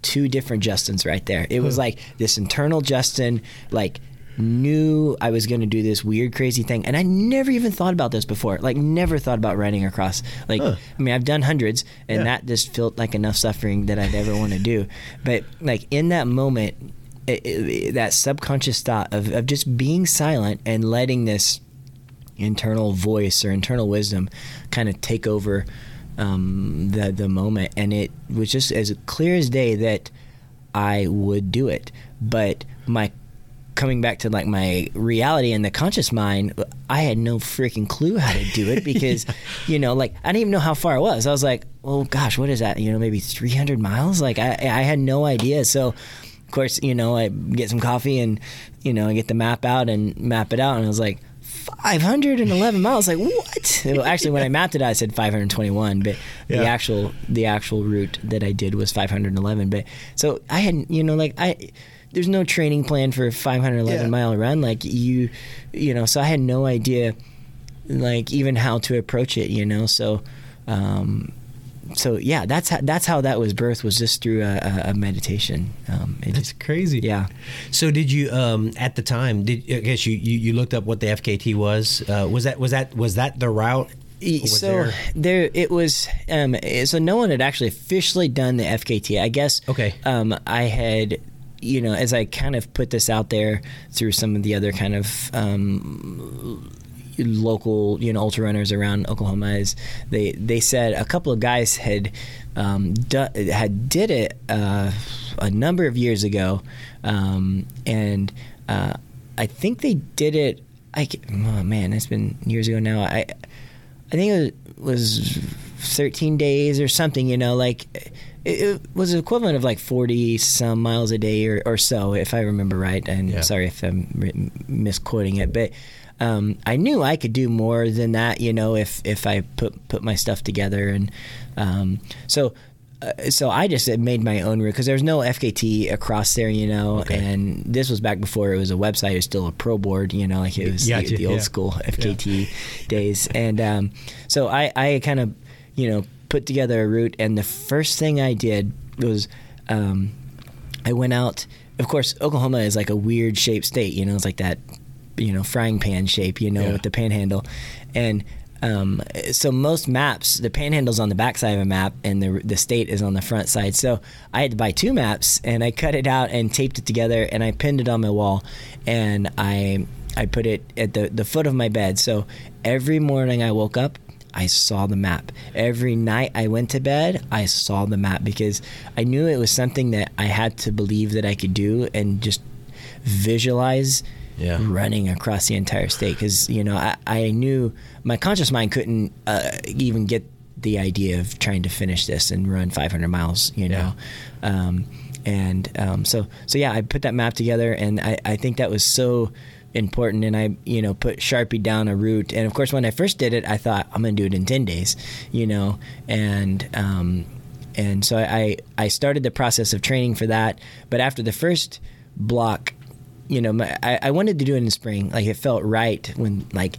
two different Justins right there. It was hmm. like this internal Justin, like knew I was going to do this weird, crazy thing, and I never even thought about this before. Like, never thought about running across. Like, Huh. I mean, I've done hundreds, and Yeah. that just felt like enough suffering that I'd ever want to do. But like in that moment. It, it, that subconscious thought of, of just being silent and letting this internal voice or internal wisdom kind of take over um, the the moment, and it was just as clear as day that I would do it. But my coming back to like my reality and the conscious mind, I had no freaking clue how to do it because, you know, like I didn't even know how far it was. I was like, oh gosh, what is that? You know, maybe 300 miles. Like I, I had no idea. So, of course, you know, I get some coffee and, you know, I get the map out and map it out, and I was like. 511 miles like what well, actually when i mapped it i said 521 but Yeah. the actual the actual route that i did was 511 but so i had you know like i there's no training plan for a 511 Yeah. mile run like you you know so i had no idea like even how to approach it, you know. So, um, so yeah, that's how that's how that was birthed was just through a, a, a meditation. Um, it That's just, crazy. yeah. So did you um, at the time? Did I guess you, you, you looked up what the FKT was? Uh, was that was that was that the route? So there- there, it was. Um, so no one had actually officially done the FKT. I guess. Okay. Um, I had, you know, as I kind of put this out there through some of the other kind of um, local, you know, ultra runners around Oklahoma, is they they said a couple of guys had um, do, had did it uh, a number of years ago, um, and uh, I think they did it. I oh man, it's been years ago now. I I think it was 13 days or something, you know, like it, it was the equivalent of like 40 some miles a day or, or so, if I remember right. And Yeah. sorry if I'm misquoting it, but um, I knew I could do more than that, you know, if, if I put, put my stuff together. And um, so, uh, so I just made my own route because there's no FKT across there, you know, Okay. and this was back before it was a website. It was still a pro board, you know, like it was the, the old yeah. school FKT days. And um, so I, I kind of, you know, put together a route. And the first thing I did was um, I went out. Of course, Oklahoma is like a weird shaped state. You know, it's like that, you know, frying pan shape. You know, Yeah. with the panhandle, and um, so most maps, the panhandle's on the back side of a map, and the the state is on the front side. So I had to buy two maps, and I cut it out and taped it together, and I pinned it on my wall, and I I put it at the the foot of my bed. So every morning I woke up. I saw the map. Every night I went to bed, I saw the map because I knew it was something that I had to believe that I could do and just visualize Yeah. running across the entire state. Because, you know, I, I knew my conscious mind couldn't uh, even get the idea of trying to finish this and run 500 miles, you know. Um, and um, so, so yeah, I put that map together, and I, I think that was so important. And I, you know, put Sharpie down a route. And of course, when I first did it, I thought I'm going to do it in 10 days, you know, and um, and so I I started the process of training for that. But after the first block, you know, my, I, I wanted to do it in the spring. Like it felt right when like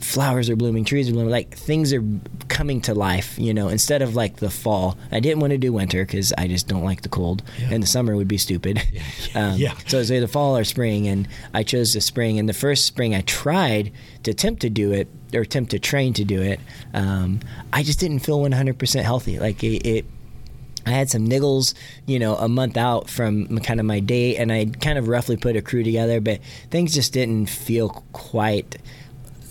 flowers are blooming, trees are blooming, like things are coming to life. You know, instead of like the fall. I didn't want to do winter because I just don't like the cold, Yeah. and the summer would be stupid. Um, Yeah. So it was either fall or spring, and I chose the spring. And the first spring I tried to attempt to do it or attempt to train to do it, um, I just didn't feel 100% healthy. Like it, it I had some niggles, you know, a month out from kind of my date, and I kind of roughly put a crew together, but things just didn't feel quite.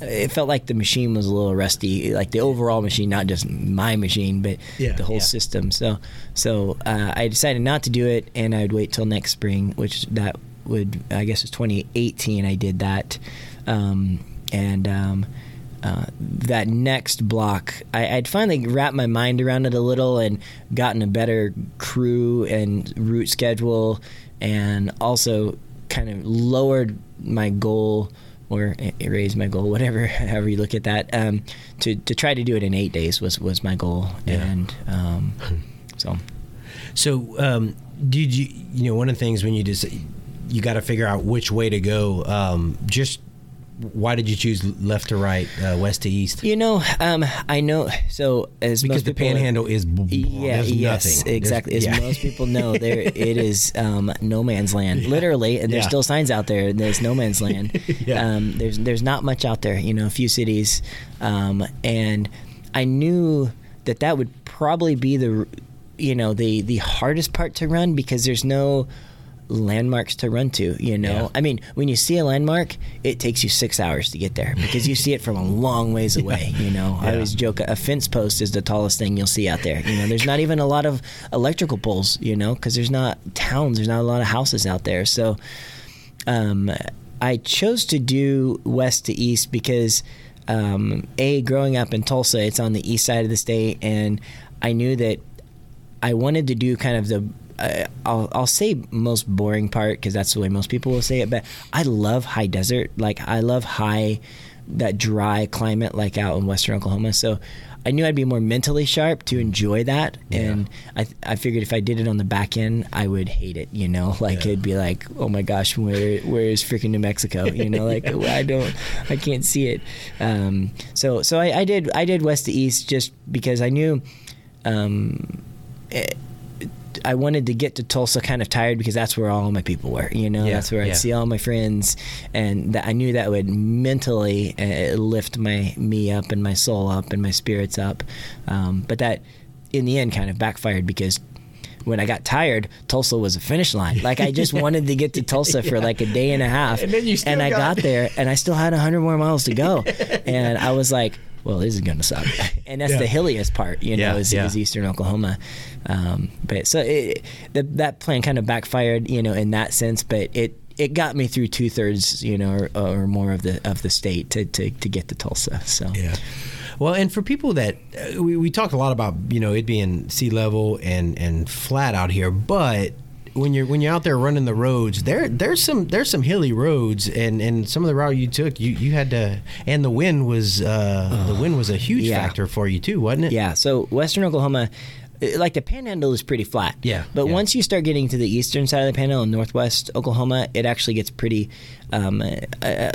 It felt like the machine was a little rusty, like the overall machine, not just my machine, but Yeah, the whole yeah. system. So, so uh, I decided not to do it, and I'd wait till next spring, which that would, I guess, it was 2018. I did that, um, and um, uh, that next block, I, I'd finally wrapped my mind around it a little and gotten a better crew and route schedule, and also kind of lowered my goal or raised my goal, whatever, however you look at that, um, to, to try to do it in eight days was, was my goal. Yeah. And um, so, So, um, did you, you know, one of the things when you just, you got to figure out which way to go. Um, just why did you choose left to right, uh, west to east? you know, um, I know, so as Because most the people- panhandle is, Yeah, there's yes, nothing. There's- exactly. As yeah. most people know, there it is um, no man's land, literally, and there's Yeah. still signs out there. There's no man's land. Yeah. um, there's there's not much out there. You know, a few cities, um, and I knew that that would probably be the, you know, the the hardest part to run because there's no landmarks to run to you know? Yeah. i mean when you see a landmark it takes you six hours to get there because you see it from a long ways away you know? I always joke a fence post is the tallest thing you'll see out there you know? There's not even a lot of electrical poles you know? Because there's not towns there's not a lot of houses out there. So um, i chose to do west to east because um, a growing up in tulsa it's on the east side of the state and i knew that I wanted to do kind of the I, I'll I'll say most boring part because that's the way most people will say it. But I love high desert. Like I love high that dry climate like out in western Oklahoma. So I knew I'd be more mentally sharp to enjoy that, and I I figured if I did it on the back end, I would hate it. You know, like Yeah. it'd be like, oh my gosh, where where is freaking New Mexico? You know, like I don't, I can't see it. Um, so so I, I did I did west to east just because I knew. Um, it, I wanted to get to Tulsa kind of tired because that's where all my people were. You know, Yeah, that's where I'd see all my friends, and that I knew that would mentally uh, lift my me up and my soul up and my spirits up. Um, but that, in the end, kind of backfired because when I got tired, Tulsa was a finish line. Like I just wanted to get to Tulsa for like a day and a half, And then you still and I got- got there, and I still had hundred more miles to go, and I was like. Well, this is gonna suck, and that's Yeah. the hilliest part, you know, Yeah, is, yeah. is eastern Oklahoma. Um, but so it, the, that plan kind of backfired, you know, in that sense. But it it got me through two thirds, you know, or, or more of the of the state to, to, to get to Tulsa. So Yeah. Well, and for people that uh, we, we talked a lot about, you know, it being sea level and and flat out here, but when you're when you're out there running the roads, there there's some there's some hilly roads, and and some of the route you took, you you had to, and the wind was uh, the wind was a huge yeah. factor for you too, wasn't it? Yeah, so Western Oklahoma, uh, like the Panhandle is pretty flat. Yeah, but yeah. once you start getting to the eastern side of the Panhandle in Northwest Oklahoma, it actually gets pretty, um, uh, uh,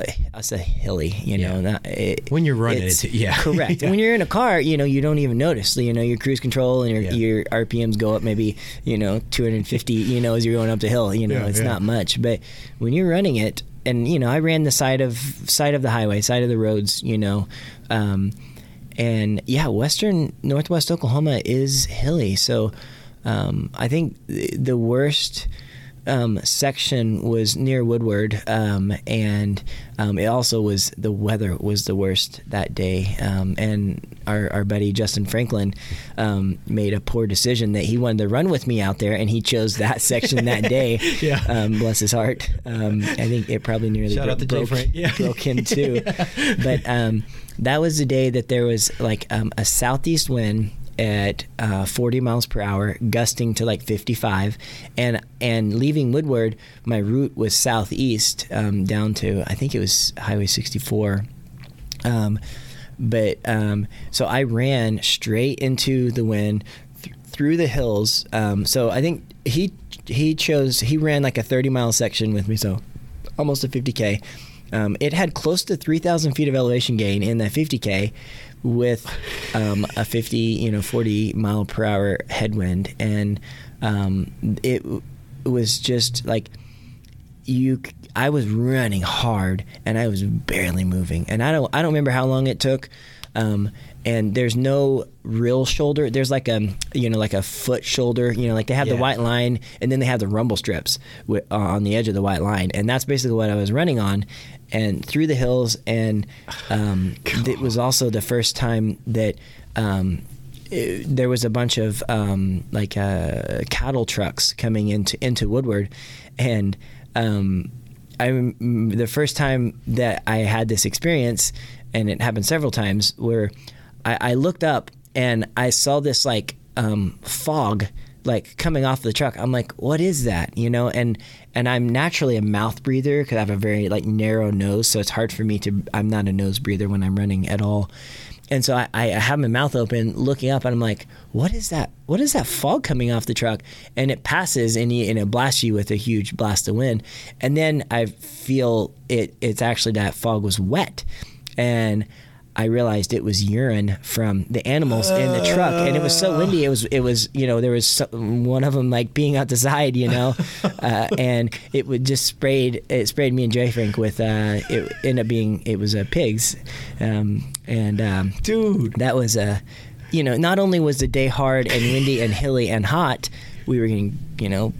hilly. You know, Yeah. not, it, When you're running it's- it, yeah. correct. Yeah. When you're in a car, you know, you don't even notice. You know, your cruise control and your your RPMs go up maybe you know 250. You know, as you're going up the hill. You know, it's not much, but when you're running it. And you know, I ran the side of side of the highway, side of the roads. You know, um, and yeah, western northwest Oklahoma is hilly. So um, I think the worst um, section was near Woodward, um, and um, it also was the weather was the worst that day. Um, and our, our buddy Justin Franklin um, made a poor decision that he wanted to run with me out there, and he chose that section that day. Yeah. um, bless his heart. Um, I think it probably nearly Shout bro- out to broke. Yeah. broke him too. But um, that was the day that there was like um, a southeast wind at uh, 40 miles per hour, gusting to like 55, and and leaving Woodward, my route was southeast um, down to I think it was Highway 64. Um, but um, so I ran straight into the wind th- through the hills. Um, so I think he he chose he ran like a 30 mile section with me, so almost a 50k. Um, it had close to 3,000 feet of elevation gain in that 50k, with um, a 50 you know 40 mile per hour headwind, and um, it was just like you I was running hard and I was barely moving. And I don't I don't remember how long it took um, and there's no real shoulder. There's like a you know like a foot shoulder you know like they have the white line and then they have the rumble strips uh, on the edge of the white line. And that's basically what I was running on and through the hills and um, it was also the first time that um, it- there was a bunch of um, like uh, cattle trucks coming into into Woodward, and um, I the first time that I had this experience, and it happened several times, where I, I looked up and I saw this like um, fog like coming off the truck. I'm like, what is that? You know, and and I'm naturally a mouth breather because I have a very like narrow nose, so it's hard for me to. I'm not a nose breather when I'm running at all. And so I, I have my mouth open, looking up, and I'm like, "What is that? What is that fog coming off the truck?" And it passes, and, you, and it blasts you with a huge blast of wind. And then I feel it. It's actually that fog was wet, and I realized it was urine from the animals in the truck, and it was so windy. It was it was you know there was so, one of them like being out the side, you know, uh, and it would just sprayed it sprayed me and Jay Frank with uh, it ended up being it was uh, pigs, um, and um, Dude. that was a you know not only was the day hard and windy and hilly and hot, we were getting you know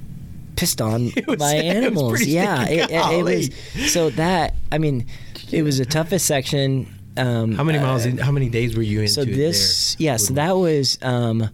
pissed on was- by animals. yeah, it, it, it was so that I mean it was the toughest section. Um, How many uh, miles? In, how many days were you into so this, yeah, so that was um,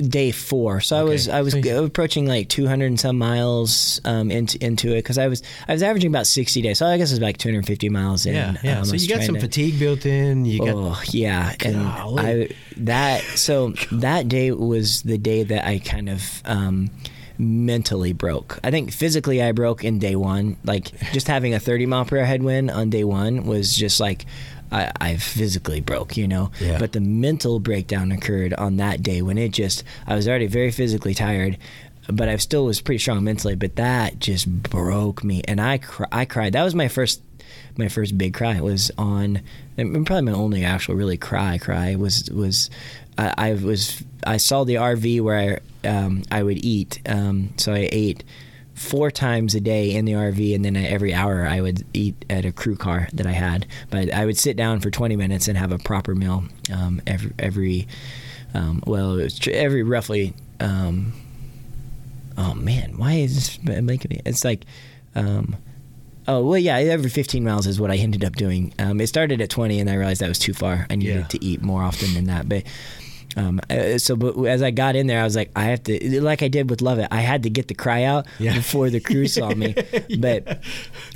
day four. So I was I was So approaching like 200 and some miles um, into into it because I was I was averaging about 60 days. So I guess it was like 250 miles in. Yeah, yeah. Um, so you got some to- fatigue built in. You got Oh yeah, and I that so that day was the day that I kind of um, mentally broke. I think physically I broke in day one. Like just having a 30 mile per hour headwind on day one was just like I, I physically broke, you know. Yeah. But the mental breakdown occurred on that day when it just I was already very physically tired. But I still was pretty strong mentally. But that just broke me, and I cr- I cried. That was my first my first big cry It was on and probably my only actual really cry cry was was I, I was I saw the RV where I um, I would eat um, so I ate four times a day in the RV and then every hour I would eat at a crew car that I had but I would sit down for 20 minutes and have a proper meal um, every every um, well it was tr- every roughly um, oh man why is this making me it's like um, Oh well, yeah. Every 15 miles is what I ended up doing. Um, it started at 20, and I realized that was too far. I needed Yeah. to eat more often than that. But um, uh, so, but as I got in there, I was like, I have to, like I did with LOViT, I had to get the cry out Yeah. before the crew saw me. But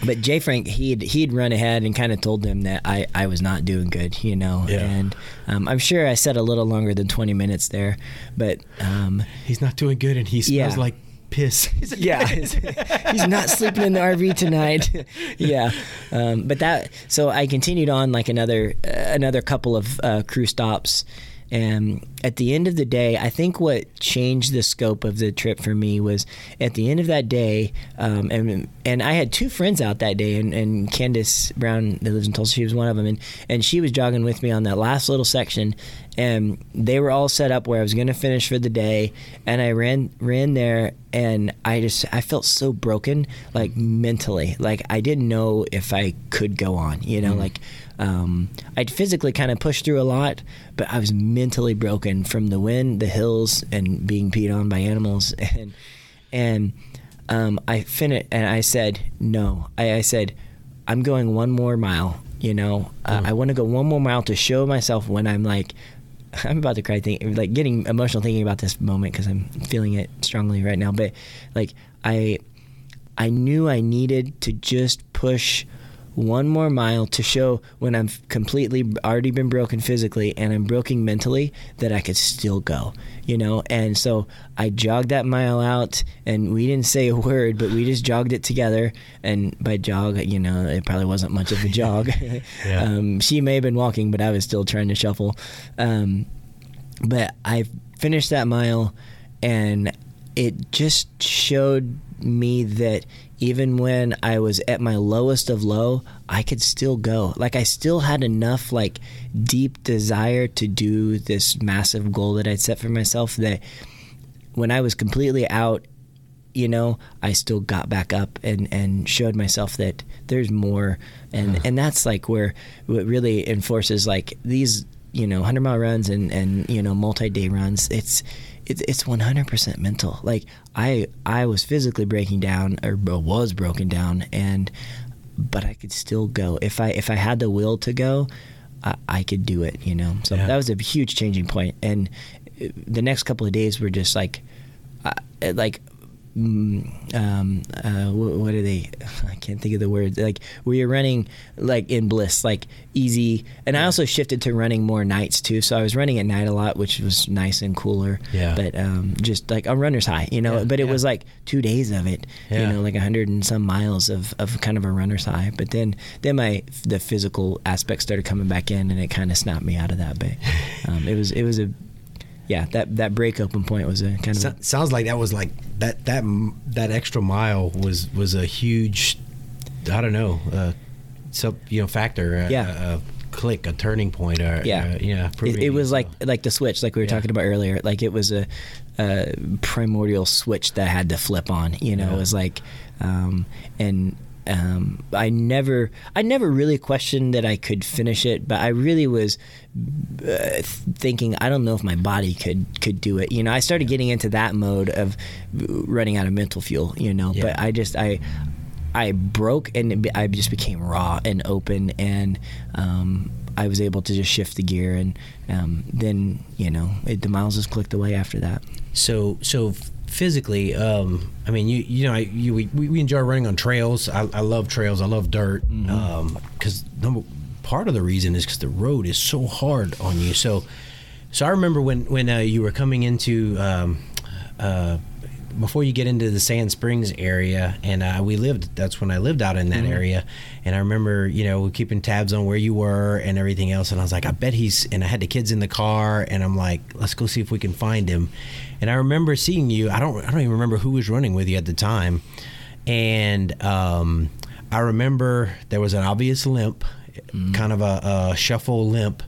but Jay Frank, he'd he'd run ahead and kind of told them that I I was not doing good, you know. Yeah. And um, I'm sure I said a little longer than 20 minutes there, but. Um, He's not doing good, and he smells Yeah. like piss. yeah, he's, he's not sleeping in the RV tonight. yeah, um, but that so I continued on like another uh, another couple of uh, crew stops, and at the end of the day, I think what changed the scope of the trip for me was at the end of that day, um, and and I had two friends out that day, and, and Candace Brown that lives in Tulsa, she was one of them, and and she was jogging with me on that last little section, and they were all set up where I was going to finish for the day, and I ran ran there, and I just I felt so broken, like mentally, like I didn't know if I could go on, you know, like um, I'd physically kind of pushed through a lot, but I was mentally broken from the wind, the hills, and being peed on by animals, and and um, I finished, and I said no. I, I said I'm going one more mile. You know, uh, I want to go one more mile to show myself when I'm like. I'm about to cry, like getting emotional thinking about this moment because I'm feeling it strongly right now. But like I, I knew I needed to just push one more mile to show when I'm completely already been broken physically and I'm broken mentally that I could still go, you know? And so I jogged that mile out and we didn't say a word, but we just jogged it together. And by jog, you know, it probably wasn't much of a jog. Yeah. um, she may have been walking, but I was still trying to shuffle. Um, but I finished that mile and it just showed me that even when I was at my lowest of low, I could still go. Like I still had enough like deep desire to do this massive goal that I'd set for myself that when I was completely out, you know, I still got back up and and showed myself that there's more. And and that's like where what really enforces like these you know 100 mile runs and and you know multi-day runs. It's it's it's 100% mental. Like i i was physically breaking down or was broken down and but i could still go. If i if i had the will to go i, I could do it you know? So Yeah. that was a huge changing point. And uh, the next couple of days were just like uh, like um, uh, what, what are they? I can't think of the words. Like where you're running like in bliss, like easy. And I also shifted to running more nights too. So I was running at night a lot, which was nice and cooler. Yeah. But um, just like a runner's high, you know. Yeah, but it yeah. was like two days of it. Yeah. You know, like a hundred and some miles of, of kind of a runner's high. But then then my the physical aspect started coming back in, and it kind of snapped me out of that. But um, it was it was a yeah that that break open point was a kind of So, sounds like that was like that that that extra mile was was a huge, I don't know, uh, some you know factor. A, Yeah. A, a click, a turning point. Or, Yeah. uh, yeah. it, it was like like the switch like we were Yeah. talking about earlier like it was a, a primordial switch that I had to flip on you know Yeah. it was like um, and um, I never I never really questioned that I could finish it but I really was uh, thinking I don't know if my body could could do it you know I started getting into that mode of running out of mental fuel you know Yeah. but I just I I broke and I just became raw and open, and um, I was able to just shift the gear, and um, then you know it, the miles just clicked away after that. So so physically, um, I mean, you you know, I, you we, we enjoy running on trails. I, I love trails. I love dirt. Because number part of the reason is because the road is so hard on you. So so I remember when when uh, you were coming into um, uh, before you get into the Sand Springs area, and uh, we lived. That's when I lived out in that Mm-hmm. area, and I remember you know keeping tabs on where you were and everything else. And I was like, I bet he's. And I had the kids in the car, and I'm like, let's go see if we can find him. And I remember seeing you. I don't. I don't even remember who was running with you at the time, and um, I remember there was an obvious limp, Mm-hmm. kind of a, a shuffle limp.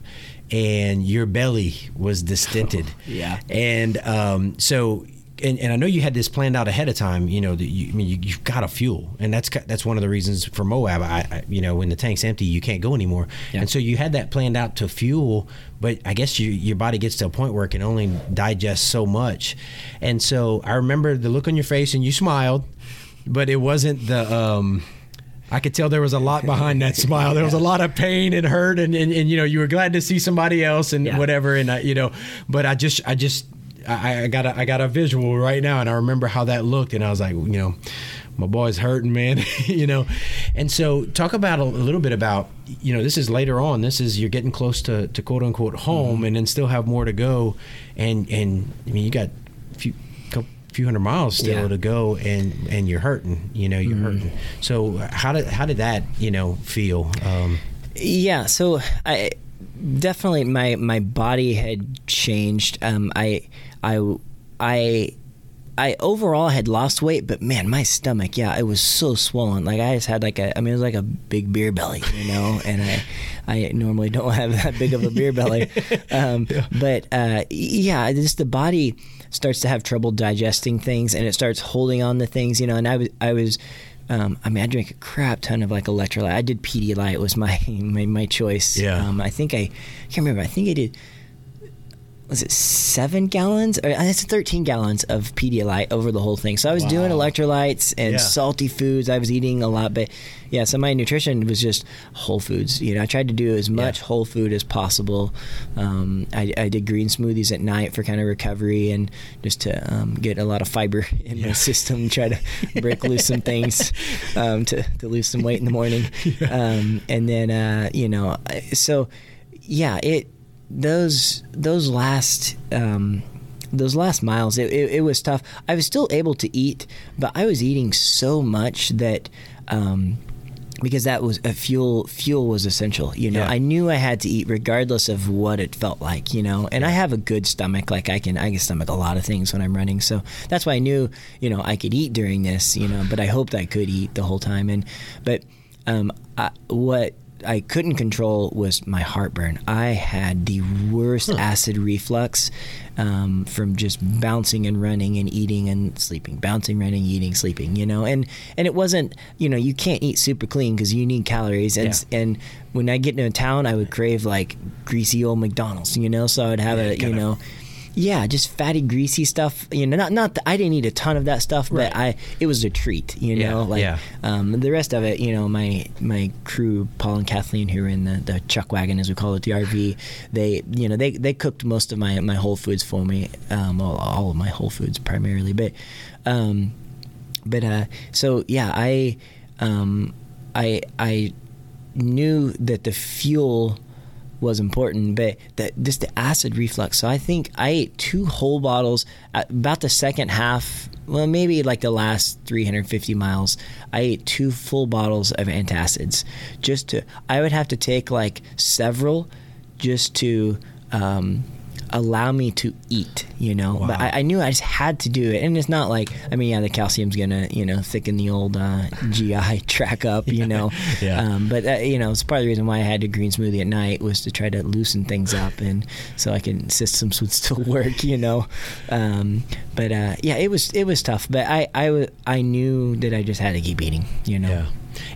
And your belly was distended. Yeah. And um, so, and, and I know you had this planned out ahead of time. You know, that you, I mean, you, you've got to fuel, and that's that's one of the reasons for Moab. I, I you know, when the tank's empty, you can't go anymore. Yeah. And so you had that planned out to fuel, but I guess you, your body gets to a point where it can only digest so much. And so I remember the look on your face, and you smiled, but it wasn't the. Um, I could tell there was a lot behind that smile. There was a lot of pain and hurt, and, and, and you know you were glad to see somebody else and Yeah. whatever. And I, you know, but I just I just I, I got a, I got a visual right now, and I remember how that looked, and I was like, you know, my boy's hurting, man. you know, and so talk about a, a little bit about you know this is later on. This is you're getting close to, to quote unquote home, and then still have more to go, and and I mean you got a few few hundred miles still Yeah. to go and and you're hurting you know you're hurting so how did how did that you know feel um Yeah, so I definitely my my body had changed. Um, I I I I overall had lost weight, but man, my stomach, yeah, it was so swollen. Like I just had like a, I mean, it was like a big beer belly, you know. and I, I normally don't have that big of a beer belly, um, but uh, yeah, just the body starts to have trouble digesting things, and it starts holding on to things, you know. And I was, I was. Um, I mean, I drank a crap ton of like electrolyte. I did Pedialyte was my my, my choice. Yeah. Um, I think I, I can't remember. I think I did was it seven gallons or uh, it's 13 gallons of Pedialyte over the whole thing. So I was doing electrolytes and Yeah. salty foods. I was eating a lot, but yeah, so my nutrition was just whole foods. You know, I tried to do as much Yeah. whole food as possible. Um, I, I did green smoothies at night for kind of recovery and just to um, get a lot of fiber in Yeah. my system, try to break loose some things um, to, to lose some weight in the morning. Um, and then, uh, you know, so yeah, it those those last um, those last miles it, it, it was tough. I was still able to eat, but I was eating so much that. Um, because that was a fuel fuel was essential you know Yeah. i knew i had to eat regardless of what it felt like you know and i have a good stomach like i can i can stomach a lot of things when i'm running so that's why i knew you know i could eat during this you know but i hoped i could eat the whole time and but um I, what I couldn't control was my heartburn. I had the worst acid reflux um, from just bouncing and running and eating and sleeping, bouncing, running, eating, sleeping. You know, and and it wasn't. You know, you can't eat super clean because you need calories. And Yeah. and when I get into a town, I would crave like greasy old McDonald's. You know, so I would have Yeah, a you know. Yeah, just fatty, greasy stuff. You know, not not that I didn't eat a ton of that stuff, Right. but I it was a treat. You Yeah, know, like yeah. um, the rest of it, you know, my my crew, Paul and Kathleen, who were in the, the chuck wagon, as we call it, the RV, they, you know, they, they cooked most of my, my Whole Foods for me, um, all, all of my Whole Foods primarily, but, um, but uh, so yeah, I, um, I, I knew that the fuel was important, but that just the acid reflux. So I think I ate two whole bottles about the second half. Well, maybe like the last 350 miles, I ate two full bottles of antacids. Just to, I would have to take like several, just to um, allow me to eat. You know, but I, I knew I just had to do it, and it's not like I mean, yeah, the calcium's gonna you know thicken the old uh, GI tract up. You know, Yeah. um, but uh, you know, it's part of the reason why I had a green smoothie at night was to try to loosen things up and so I can systems would still work. You know, um, but uh, yeah, it was it was tough. But I I I knew that I just had to keep eating. You know. Yeah,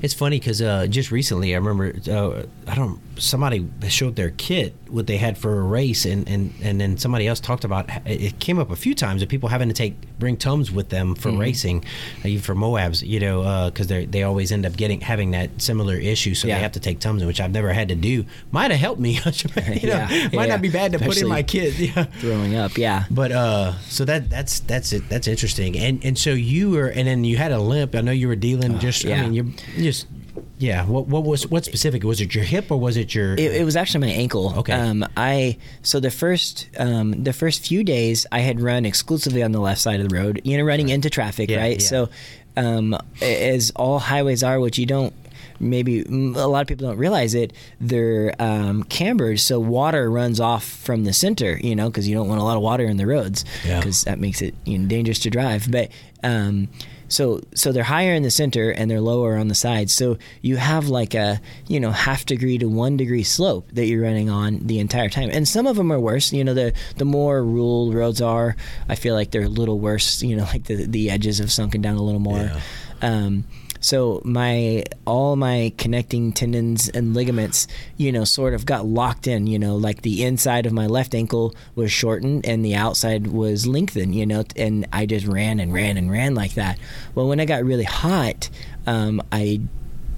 it's funny because uh, just recently I remember uh, I don't somebody showed their kit what they had for a race and, and, and then somebody else talked about it came up a few times of people having to take bring tums with them for racing, uh, even for Moabs, you know, because they they always end up getting having that similar issue, so Yeah. they have to take tums, which I've never had to do. Might have helped me, you know, Yeah, might yeah. not be bad to put in my kit. Yeah. Throwing up, yeah. But uh, so that that's that's it. That's interesting. And and so you were, and then you had a limp. I know you were dealing just. I mean, you're just Yeah. What what was what specific? Was it your hip or was it your? It, it was actually my ankle. Okay. Um, I so the first um, the first few days I had run exclusively on the left side of the road. You know, running into traffic, Yeah, right? yeah. So, um, as all highways are, which you don't maybe a lot of people don't realize it they're um, cambered so water runs off from the center you know because you don't want a lot of water in the roads Yeah. because that makes it you know, dangerous to drive but um, so so they're higher in the center and they're lower on the sides so you have like a you know half degree to one degree slope that you're running on the entire time. And some of them are worse. You know the the more rural roads are i feel like they're a little worse you know like the the edges have sunken down a little more. Yeah. um, so my all my connecting tendons and ligaments, you know, sort of got locked in. You know, like the inside of my left ankle was shortened and the outside was lengthened. You know, and I just ran and ran and ran like that. Well, when I got really hot, um, I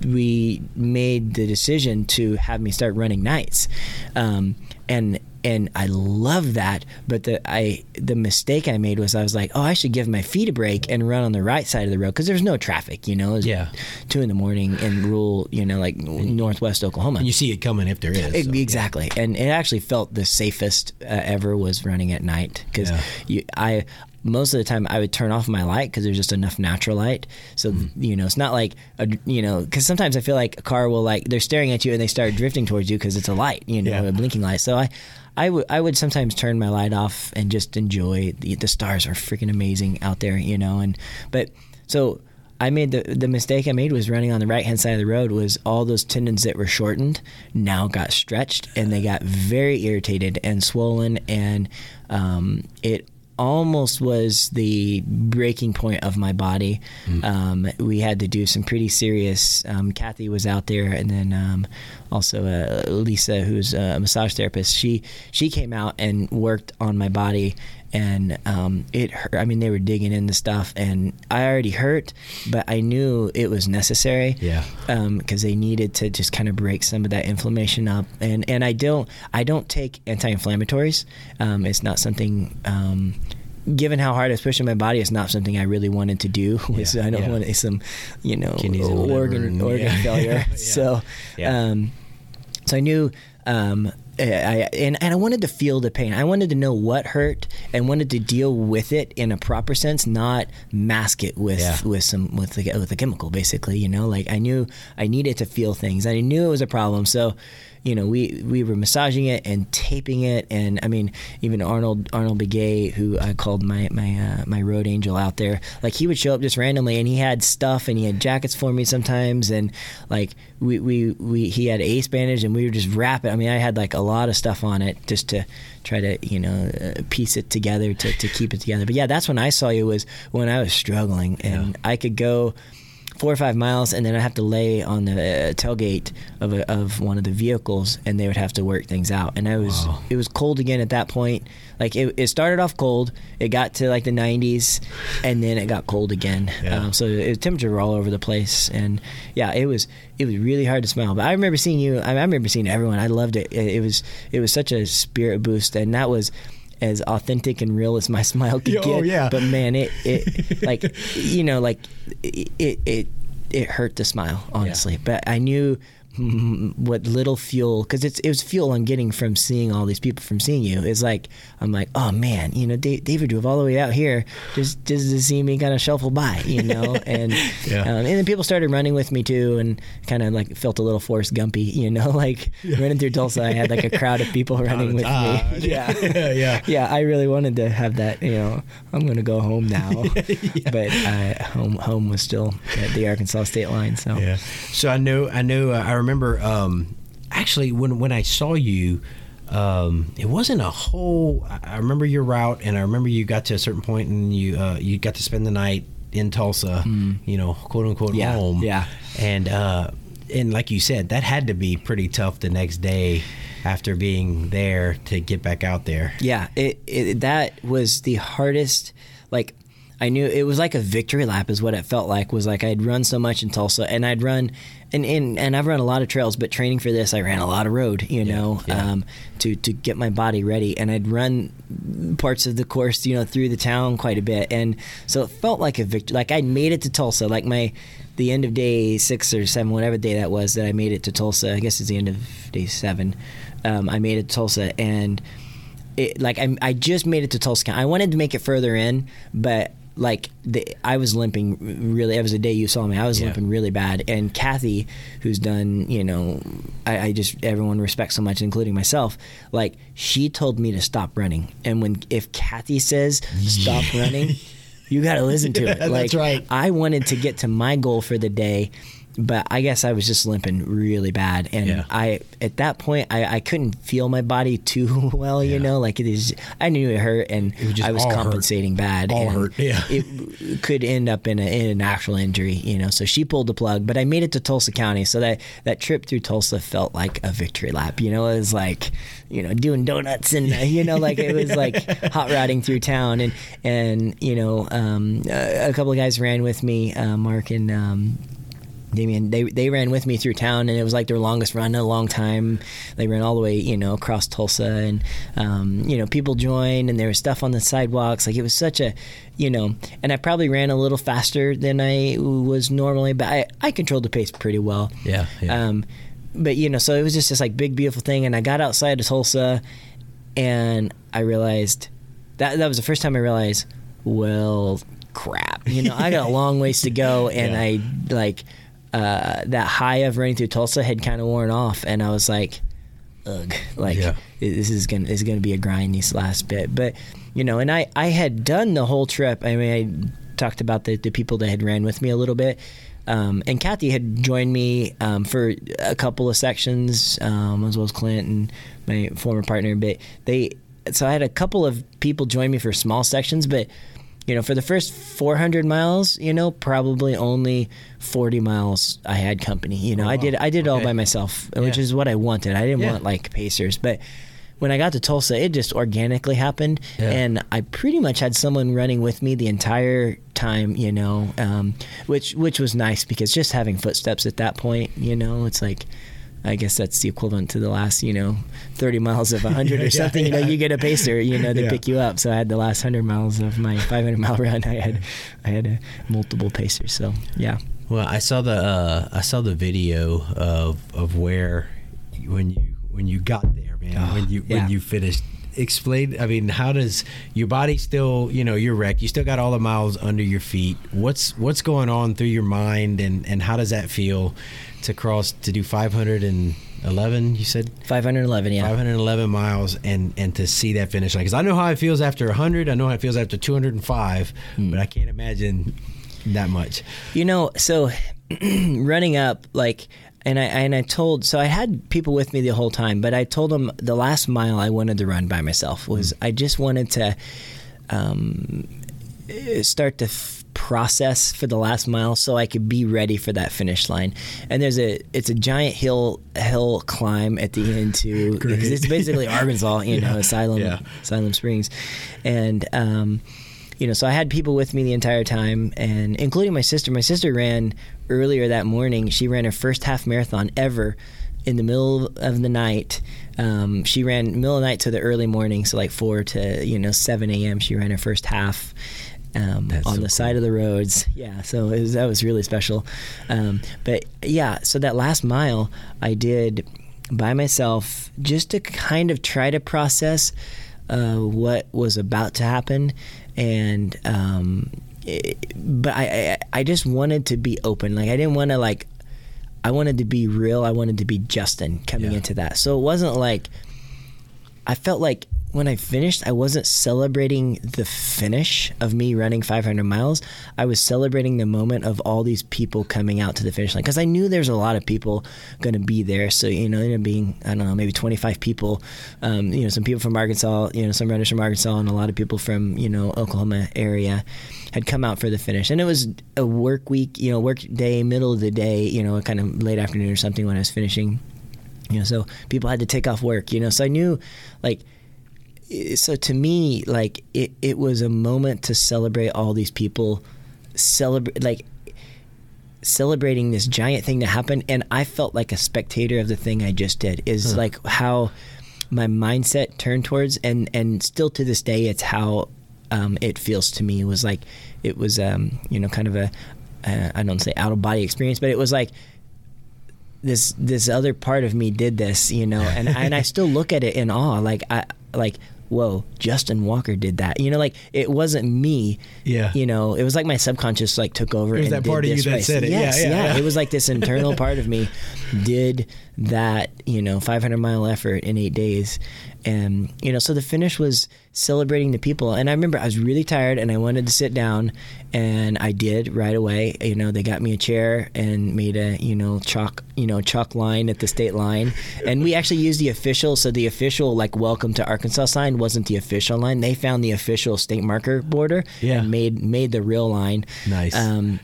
we made the decision to have me start running nights, um, and and I love that. But the I the mistake I made was I was like, oh, I should give my feet a break and run on the right side of the road because there's no traffic. You know, It's Yeah. two in the morning in rural, you know, like northwest Oklahoma. and you see it coming if there is. It- so, exactly, and it actually felt the safest uh, ever was running at night because Yeah. I most of the time I would turn off my light because there's just enough natural light. So Mm-hmm. you know, it's not like a, you know because sometimes I feel like a car will like they're staring at you and they start drifting towards you because it's a light, you know, Yeah. a blinking light. So I. I would I would sometimes turn my light off and just enjoy the, the stars are freaking amazing out there, you know. And but so I made the the mistake I made was running on the right hand side of the road was all those tendons that were shortened now got stretched and they got very irritated and swollen and um, it almost was the breaking point of my body. Um, we had to do some pretty serious. Um, Kathy was out there, and then um, also uh, Lisa, who's a massage therapist. She she came out and worked on my body, and um, it hurt. I mean, they were digging into stuff, and I already hurt, but I knew it was necessary. Yeah. Because they needed to just kind of break some of that inflammation up, and and I don't I don't take anti-inflammatories. Um, it's not something. Um, Given how hard I was pushing my body, it's not something I really wanted to do. Was Yeah, I don't yeah. want some, you know, Kidneys organ organ yeah. failure. So, Yeah. um, so I knew, um, Uh, I, and, and I wanted to feel the pain. I wanted to know what hurt and wanted to deal with it in a proper sense, not mask it with Yeah. with some with the, with a chemical. Basically, you know, like I knew I needed to feel things. I knew it was a problem. So, you know, we we were massaging it and taping it, and I mean, even Arnold Arnold Begay, who I called my my uh, my road angel out there, like he would show up just randomly, and he had stuff, and he had jackets for me sometimes, and like we we, we he had ace bandage, and we would just wrap it. I mean, I had like a lot of stuff on it just to try to you know uh, piece it together to to keep it together. But yeah, that's when I saw you was when I was struggling, and I could go four or five miles, and then I have to lay on the uh, tailgate of a, of one of the vehicles, and they would have to work things out. And I was Wow. it was cold again at that point. Like it, it started off cold, it got to like the 90s, and then it got cold again. Yeah. Um, so it, temperature were all over the place, and yeah, it was it was really hard to smile. But I remember seeing you. I, I remember seeing everyone. I loved it. it. It was it was such a spirit boost, and that was. As authentic and real as my smile could oh, get, yeah. but man, it it like you know like it it it, hurt to smile honestly. But I knew what little fuel because it's it was fuel I'm getting from seeing all these people from seeing you. It's like I'm like oh man, you know Da- David drove all the way out here just just to see me kind of shuffle by, you know, and Yeah. um, and then people started running with me too, and kind of like felt a little Forrest Gumpy, you know, like running through Tulsa. I had like a crowd of people running with me. Yeah. yeah, yeah. Yeah, I really wanted to have that. You know, I'm going to go home now, but uh, home home was still at the Arkansas state line. So Yeah. So I knew I know, uh, I remember. Remember um, actually, when when I saw you, um, it wasn't a whole. I- remember your route, and I remember you got to a certain point, and you uh, you got to spend the night in Tulsa. You know, quote unquote. Yeah, home. yeah. And uh, and like you said, that had to be pretty tough the next day after being there to get back out there. yeah, it, it that was the hardest. Like I knew it was like a victory lap is what it felt like was like I'd run so much in Tulsa and I'd run and, and, and I've run a lot of trails but training for this I ran a lot of road you know yeah. Um, to, to get my body ready and I'd run parts of the course you know through the town quite a bit and so it felt like a victory like I'd made it to Tulsa like my the end of day six or seven whatever day that was that I made it to Tulsa I guess it's the end of day seven um, I made it to Tulsa and it, like I, I just made it to Tulsa County. I wanted to make it further in, but like the, I was limping really. It was a day you saw me. I was Yeah. limping really bad. And Kathy, who's done, you know, I, I just everyone respects so much, including myself. Like she told me to stop running. And when if Kathy says stop running, you got to listen to it. Like, That's right. I wanted to get to my goal for the day. But I guess I was just limping really bad, and Yeah. I at that point I, I couldn't feel my body too well, you Yeah. know, like it is. I knew it hurt, and just I was all hurt. compensating bad. All and hurt, yeah. it could end up in, a, in an actual injury, you know. So she pulled the plug, but I made it to Tulsa County, so that that trip through Tulsa felt like a victory lap. You know, it was like, you know, doing donuts and uh, you know, like it was like hot rodding through town, and and you know, um, a, a couple of guys ran with me, uh, Mark and. Um, Damien, they they ran with me through town, and it was like their longest run in a long time. They ran all the way, you know, across Tulsa, and um, you know, people joined, and there was stuff on the sidewalks. Like it was such a, you know, and I probably ran a little faster than I was normally, but I I controlled the pace pretty well. Yeah, yeah. Um, but you know, so it was just this like big beautiful thing, and I got outside of Tulsa, and I realized that that was the first time I realized, well, crap, you know, I got a long ways to go, and Yeah. I like uh, that high of running through Tulsa had kind of worn off, and I was like, ugh, like Yeah. this is gonna this is gonna be a grind these last bit, but you know, and I I had done the whole trip. I mean, I talked about the the people that had ran with me a little bit. Um, and Kathy had joined me um, for a couple of sections, um, as well as Clint and my former partner. But they, so I had a couple of people join me for small sections. But you know, for the first 400 miles, you know, probably only 40 miles I had company. You know, Oh, I did I did it all by myself, which is what I wanted. I didn't Yeah. want like pacers, but when I got to Tulsa, it just organically happened, Yeah. and I pretty much had someone running with me the entire time. You know, um, which which was nice because just having footsteps at that point, you know, it's like. I guess that's the equivalent to the last, you know, 30 miles of 100 Yeah, or something. yeah. You know, you get a pacer, you know, they Yeah. pick you up. So I had the last 100 miles of my 500 mile run. I had, I had a multiple pacers. So yeah, Well, I saw the uh, I saw the video of of where when you when you got there, man. Oh, when you yeah. when you finished. Explain. I mean, how does your body still? You know, you're wrecked. You still got all the miles under your feet. What's what's going on through your mind, and and how does that feel to cross to do 511? You said 511. Yeah. 511 miles and and to see that finish line because I know how it feels after 100 I know how it feels after 205 Hmm. but I can't imagine that much You know, so running up, like, and I and I told, so I had people with me the whole time, but I told them the last mile I wanted to run by myself was I just wanted to um, start to f- process for the last mile so I could be ready for that finish line. And there's a it's a giant hill hill climb at the end too. Because it's basically Arkansas, you know, Yeah. Siloam Yeah. Siloam Springs, and um, you know, so I had people with me the entire time, and including my sister. My sister ran earlier that morning. She ran her first half marathon ever in the middle of the night. Um, she ran middle of the night to the early morning, so like four to you know seven a.m. She ran her first half. Um, on so the cool. side of the roads, yeah. So it was, that was really special. Um, but yeah, so that last mile I did by myself just to kind of try to process uh, what was about to happen, and um, it, but I, I I just wanted to be open. Like I didn't want to like I wanted to be real. I wanted to be Justin coming Yeah. into that. So it wasn't like I felt like when I finished, I wasn't celebrating the finish of me running 500 miles. I was celebrating the moment of all these people coming out to the finish line because I knew there's a lot of people going to be there. So you know, ended up being I don't know, maybe 25 people. Um, you know, some people from Arkansas, you know, some runners from Arkansas, and a lot of people from you know Oklahoma area had come out for the finish. And it was a work week, you know, work day, middle of the day, you know, kind of late afternoon or something when I was finishing you know so people had to take off work you know so i knew like so to me, like it, it was a moment to celebrate all these people, celebrate like celebrating this giant thing that happened, and I felt like a spectator of the thing I just did. Is Huh. like how my mindset turned towards, and and still to this day, it's how um, it feels to me. It was like it was um, you know kind of a uh, I don't say out of body experience, but it was like this this other part of me did this, you know, and and I still look at it in awe, like I like whoa, Justin Walker did that, you know, like it wasn't me, Yeah. you know, it was like my subconscious like took over. It was and that did part of you this that race. said it. Yeah, Yes, yeah, yeah. It was like this internal part of me did that, you know, 500 mile effort in eight days, and you know, so the finish was celebrating the people, and I remember I was really tired and I wanted to sit down, and I did right away. You know, they got me a chair and made a you know chalk you know chalk line at the state line, and we actually used the official. So the official like welcome to Arkansas sign wasn't the official line. They found the official state marker border Yeah. and made made the real line. Nice. Um,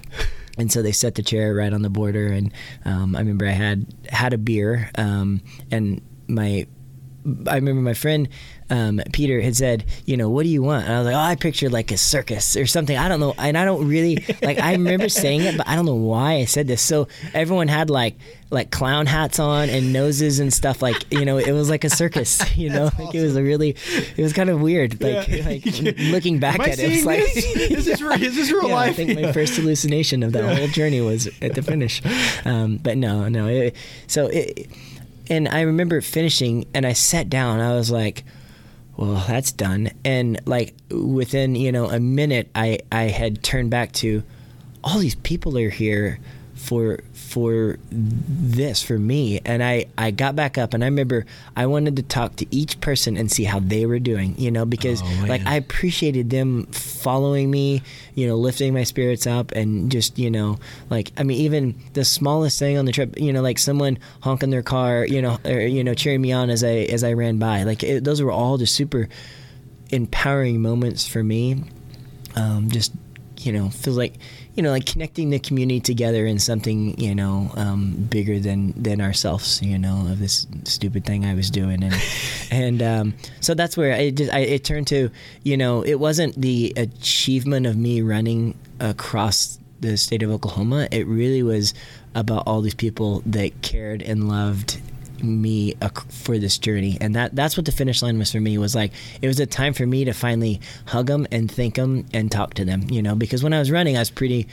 and so they set the chair right on the border, and um, I remember I had had a beer, um, and my I remember my friend um, Peter had said, you know, what do you want? And I was like, oh, I pictured like a circus or something. I don't know, and I don't really like. I remember saying it, but I don't know why I said this. So everyone had like like clown hats on and noses and stuff. Like you know, it was like a circus. You know, like it was a really, it was kind of weird. Like, Yeah. like looking back I at it, it's like this? Is this real- is this real yeah, I life? think my first hallucination of that whole journey was at the finish. Um, but no, no. It, so it, and I remember finishing, and I sat down. I was like, "Well, that's done." And like within you know a minute, I I had turned back to all these people are here for for this for me. And I I got back up and I remember I wanted to talk to each person and see how they were doing you know because Oh, like I appreciated them following me you know lifting my spirits up and just you know like I mean even the smallest thing on the trip you know like someone honking their car you know or you know cheering me on as I as I ran by. Like it, those were all just super empowering moments for me. Um, just you know feels like you know like connecting the community together in something you know um, bigger than than ourselves you know of this stupid thing I was doing. And and um, so that's where it just I, it turned to you know it wasn't the achievement of me running across the state of Oklahoma. It really was about all these people that cared and loved me for this journey. And that that's what the finish line was for me was like it was a time for me to finally hug them and thank them and talk to them you know because when i was running i was pretty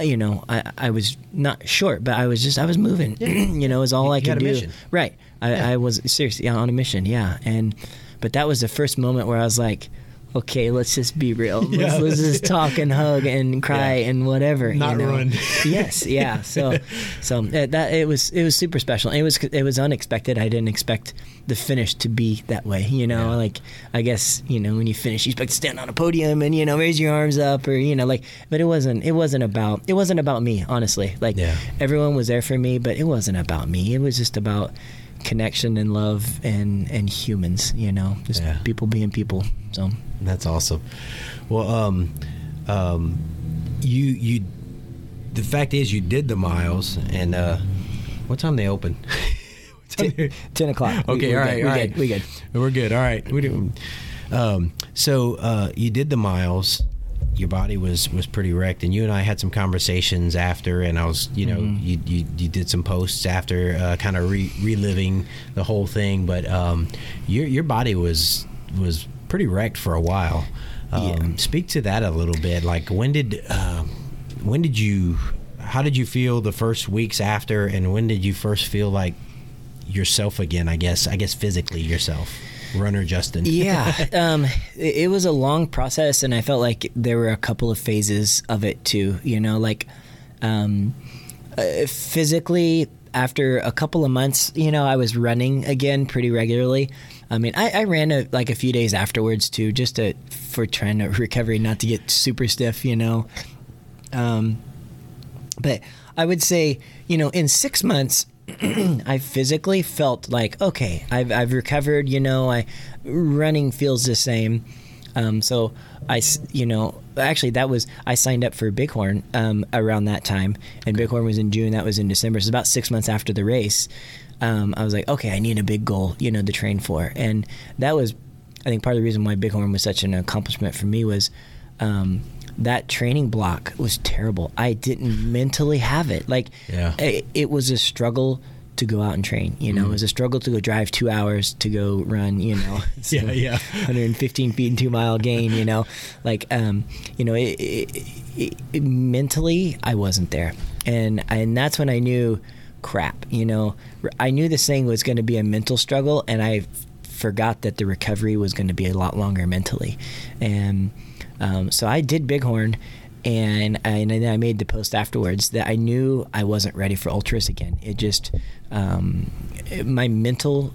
you know i, I was not short but i was just i was moving you know is all You- i could do. mission. right. I, Yeah. I was seriously on a mission yeah. And but that was the first moment where i was like okay let's just be real let's, let's just talk and hug and cry Yeah. and whatever Not you know? run. yes yeah so so uh, that it was it was super special it was it was unexpected i didn't expect the finish to be that way you know Yeah. like i guess you know when you finish you expect to stand on a podium and you know raise your arms up or you know like but it wasn't it wasn't about it wasn't about me honestly like Yeah. everyone was there for me but it wasn't about me it was just about connection and love and and humans you know just Yeah. people being people so That's awesome. Well, um, um, you you, the fact is you did the miles, and uh, what time they open? They- 10 o'clock Okay, we all good, right, we all good, right. we good We're good. All right. We do. Um, so uh, you did the miles. Your body was was pretty wrecked, and you and I had some conversations after. And I was, you know, Mm-hmm. you, you you did some posts after, uh, kind of re- reliving the whole thing. But um, your your body was was pretty wrecked for a while. Um, Yeah. Speak to that a little bit. Like when did um, when did you? How did you feel the first weeks after, and when did you first feel like yourself again? I guess. I guess physically yourself, runner Justin. yeah um it, it was a long process and i felt like there were a couple of phases of it too you know like um uh, physically after a couple of months you know i was running again pretty regularly i mean i, I ran a, like a few days afterwards too just to for trying to recovery not to get super stiff you know um but I would say, you know, in six months, I physically felt like okay, I've I've recovered. You know, I running feels the same. Um, so I, you know, actually that was I signed up for Bighorn um, around that time, and Bighorn was in June. That was in December. So about six months after the race, um, I was like, okay, I need a big goal, you know, to train for, and that was I think part of the reason why Bighorn was such an accomplishment for me was um, that training block was terrible. I didn't mentally have it. Like, Yeah. it, it was a struggle to go out and train. You know, it was a struggle to go drive two hours to go run. You know, Yeah, yeah. 115 feet and two mile gain. You know, like um, you know, it, it- mentally I wasn't there, and and that's when I knew, crap. You know, I knew this thing was going to be a mental struggle, and I forgot that the recovery was going to be a lot longer mentally, and um, so I did Bighorn. And I, and then I made the post afterwards that I knew I wasn't ready for ultras again. It just um, it- my mental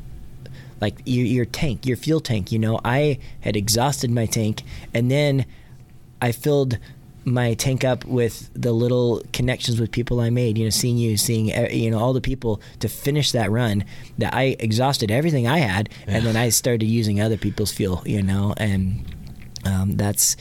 like your, your tank, your fuel tank. You know, I had exhausted my tank, and then I filled my tank up with the little connections with people I made. You know, seeing you, seeing you know all the people to finish that run. That I exhausted everything I had, and then I started using other people's fuel. You know, and um, that's.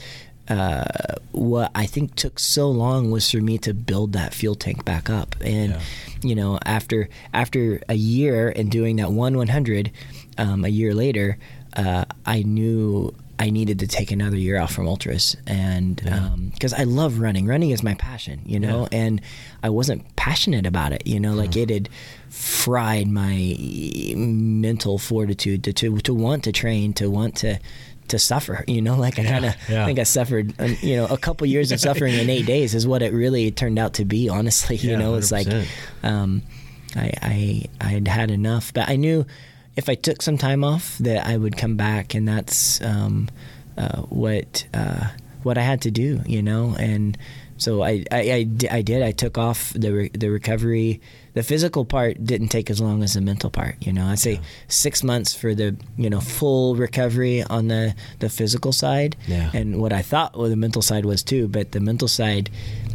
Uh, what I think took so long was for me to build that fuel tank back up, and Yeah. you know after after a year and doing that one 100 um, a year later uh, i knew i needed to take another year off from ultras. And because i love running. Running is my passion you know? And i wasn't passionate about it you know? Like it had fried my mental fortitude to, to to want to train to want to to suffer you know like i kind of yeah. think i suffered um, you know a couple years of suffering in eight days is what it really turned out to be honestly you Yeah, know it's like 100%. um, I, I I had had enough, but I knew if I took some time off that I would come back, and that's um, uh, what uh, what I had to do, you know. And so I I, I, I did. I took off the re- the recovery. The physical part didn't take as long as the mental part, you know. I'd say six months for the you know full recovery on the the physical side, Yeah. and what I thought well, the mental side was too. But the mental side,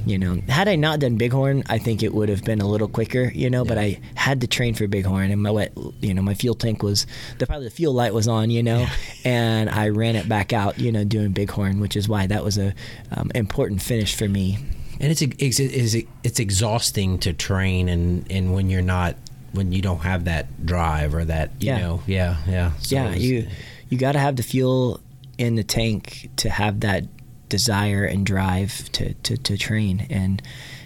you know, had I not done Bighorn, I think it would have been a little quicker, you know. But I had to train for Bighorn, and my wet, you know, my fuel tank was the probably the fuel light was on, you know, and I ran it back out, you know, doing Bighorn, which is why that was a um, important finish for me. And it's it's it's, it's exhausting to train and and when you're not when you don't have that drive or that you Yeah. know yeah yeah So yeah, it's- you you got to have the fuel in the tank to have that desire and drive to, to, to train and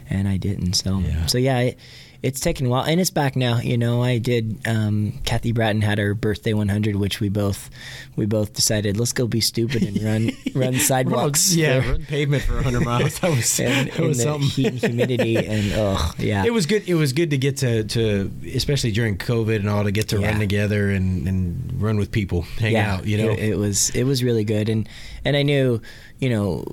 and I didn't so Yeah. so yeah it, it's taken a while and it's back now. You know I did um, Kathy Bratton had her birthday 100 which we both we both decided let's go be stupid and run run sidewalks. Yeah for- run pavement for 100 miles. That was and, that was something. heat and humidity and oh yeah. It was good it was good to get to to especially during covid and all to get to Yeah. run together and and run with people hang out you know? it, it was it was really good. And and I knew you know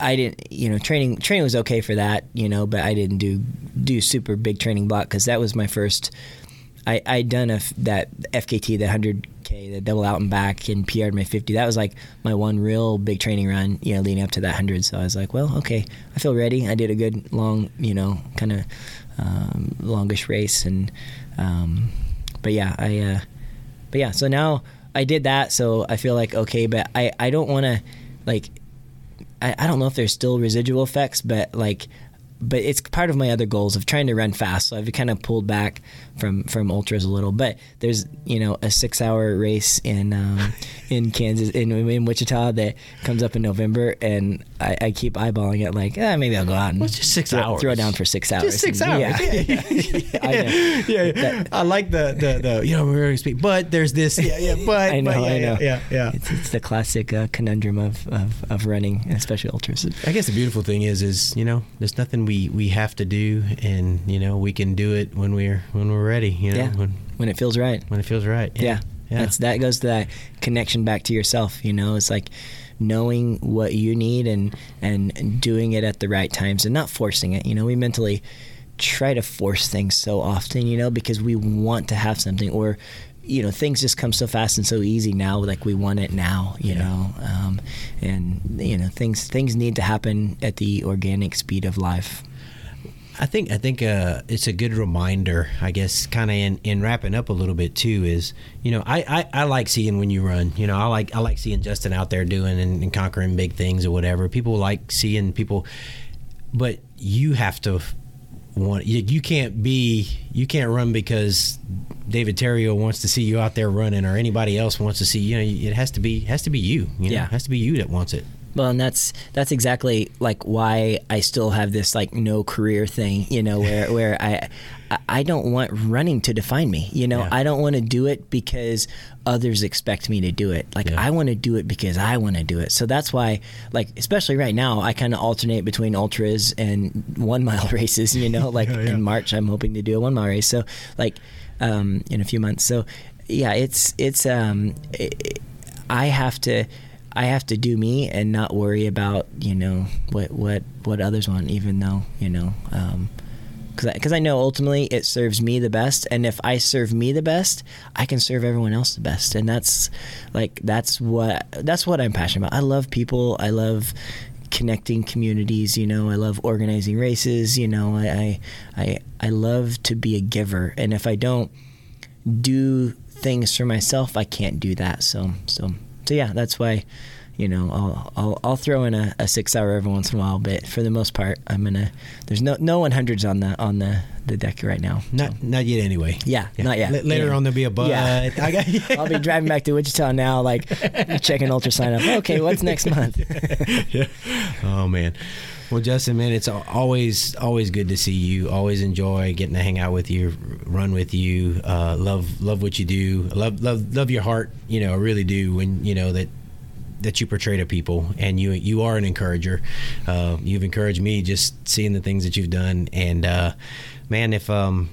I didn't you know training training was okay for that you know but I didn't do do super big training block because that was my first I I'd done a that FKT the 100k the double out and back and PR'd my 50 that was like my one real big training run you know leading up to that 100 so I was like well okay I feel ready. I did a good long you know kind of um, longish race and um, but yeah I uh, but yeah so now i did that so i feel like okay but i i don't want to like I, I don't know if there's still residual effects but like but it's part of my other goals of trying to run fast so i've kind of pulled back from from ultras a little but there's you know a six hour race in um, in kansas in, in wichita that comes up in november and i, I keep eyeballing it like eh, maybe i'll go out and Well, just six throw, hours. throw it down for six hours just six And- hours. yeah, Yeah, yeah, I yeah. That- I like the, the the you know we're going to speak, but there's this. Yeah, yeah. But I know, but, I know. Yeah, yeah. It's, it's the classic uh, conundrum of, of, of running, especially ultras. I guess the beautiful thing is, is you know, there's nothing we we have to do, and you know, we can do it when we're when we're ready. You know, Yeah. when When it feels right. when it feels right. Yeah. yeah. That's that goes to that connection back to yourself. You know, it's like knowing what you need and and doing it at the right times and not forcing it. You know, we mentally try to force things so often. You know, because we want to have something or. You know, things just come so fast and so easy now. Like we want it now. You Yeah. know, um, and you know things things need to happen at the organic speed of life. I think I think uh, it's a good reminder, I guess, kind of in, in wrapping up a little bit too. Is you know I, I, I like seeing when you run. You know I like I like seeing Justin out there doing and, and conquering big things or whatever. People like seeing people, but you have to want you, you can't be you can't run because David Terrio wants to see you out there running or anybody else wants to see you know it has to be has to be you you know Yeah. it has to be you that wants it Well, and that's that's exactly like why I still have this like no career thing, you know, where where I I- don't want running to define me. You know, Yeah. I don't want to do it because others expect me to do it. Like Yeah. I want to do it because I want to do it. So that's why, like, especially right now, I kind of alternate between ultras and one mile races. You know, like yeah. in March, I'm hoping to do a one mile race. So like um, in a few months. So yeah, it's it's um, it, I have to I have to do me and not worry about you know what what what others want, even though you know. Um, because I know ultimately it serves me the best, and if I serve me the best, I can serve everyone else the best, and that's like that's what that's what I'm passionate about. I love people. I love connecting communities. You know, I love organizing races. You know, I I I, I love to be a giver, and if I don't do things for myself, I can't do that. So so so yeah, that's why. You know, I'll I'll, I'll throw in a, a six hour every once in a while, but for the most part, I'm gonna. There's no no 100s on the on the, the deck right now. not not yet anyway Yeah, not yet. La- later Yeah. on there'll be a but Yeah. I got I'll be driving back to Wichita now, like checking UltraSignup. Okay, what's next month? yeah. Oh man. Well, Justin, man, it's always always good to see you. Always enjoy getting to hang out with you, run with you. Uh, love love what you do. Love love love your heart. You know, I really do. When you know that that you portray to people, and you you are an encourager. Uh, you've encouraged me just seeing the things that you've done, and uh, man, if um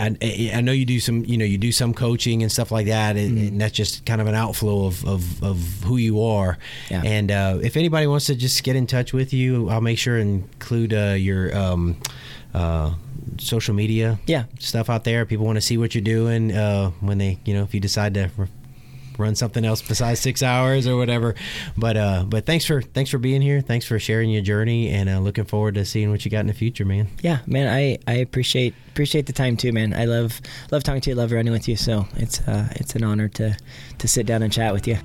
I, I I know you do some, you know, you do some coaching and stuff like that, and, Mm-hmm. and that's just kind of an outflow of, of, of who you are. Yeah. And uh, if anybody wants to just get in touch with you, I'll make sure and include uh, your um, uh, social media Yeah. stuff out there. People want to see what you're doing uh, when they, you know, if you decide to r- run something else besides six hours or whatever. But uh, but thanks for thanks for being here. Thanks for sharing your journey, and uh, looking forward to seeing what you got in the future, man. Yeah, man, I, I appreciate appreciate the time too, man. I love love talking to you, love running with you. So it's uh, it's an honor to to sit down and chat with you.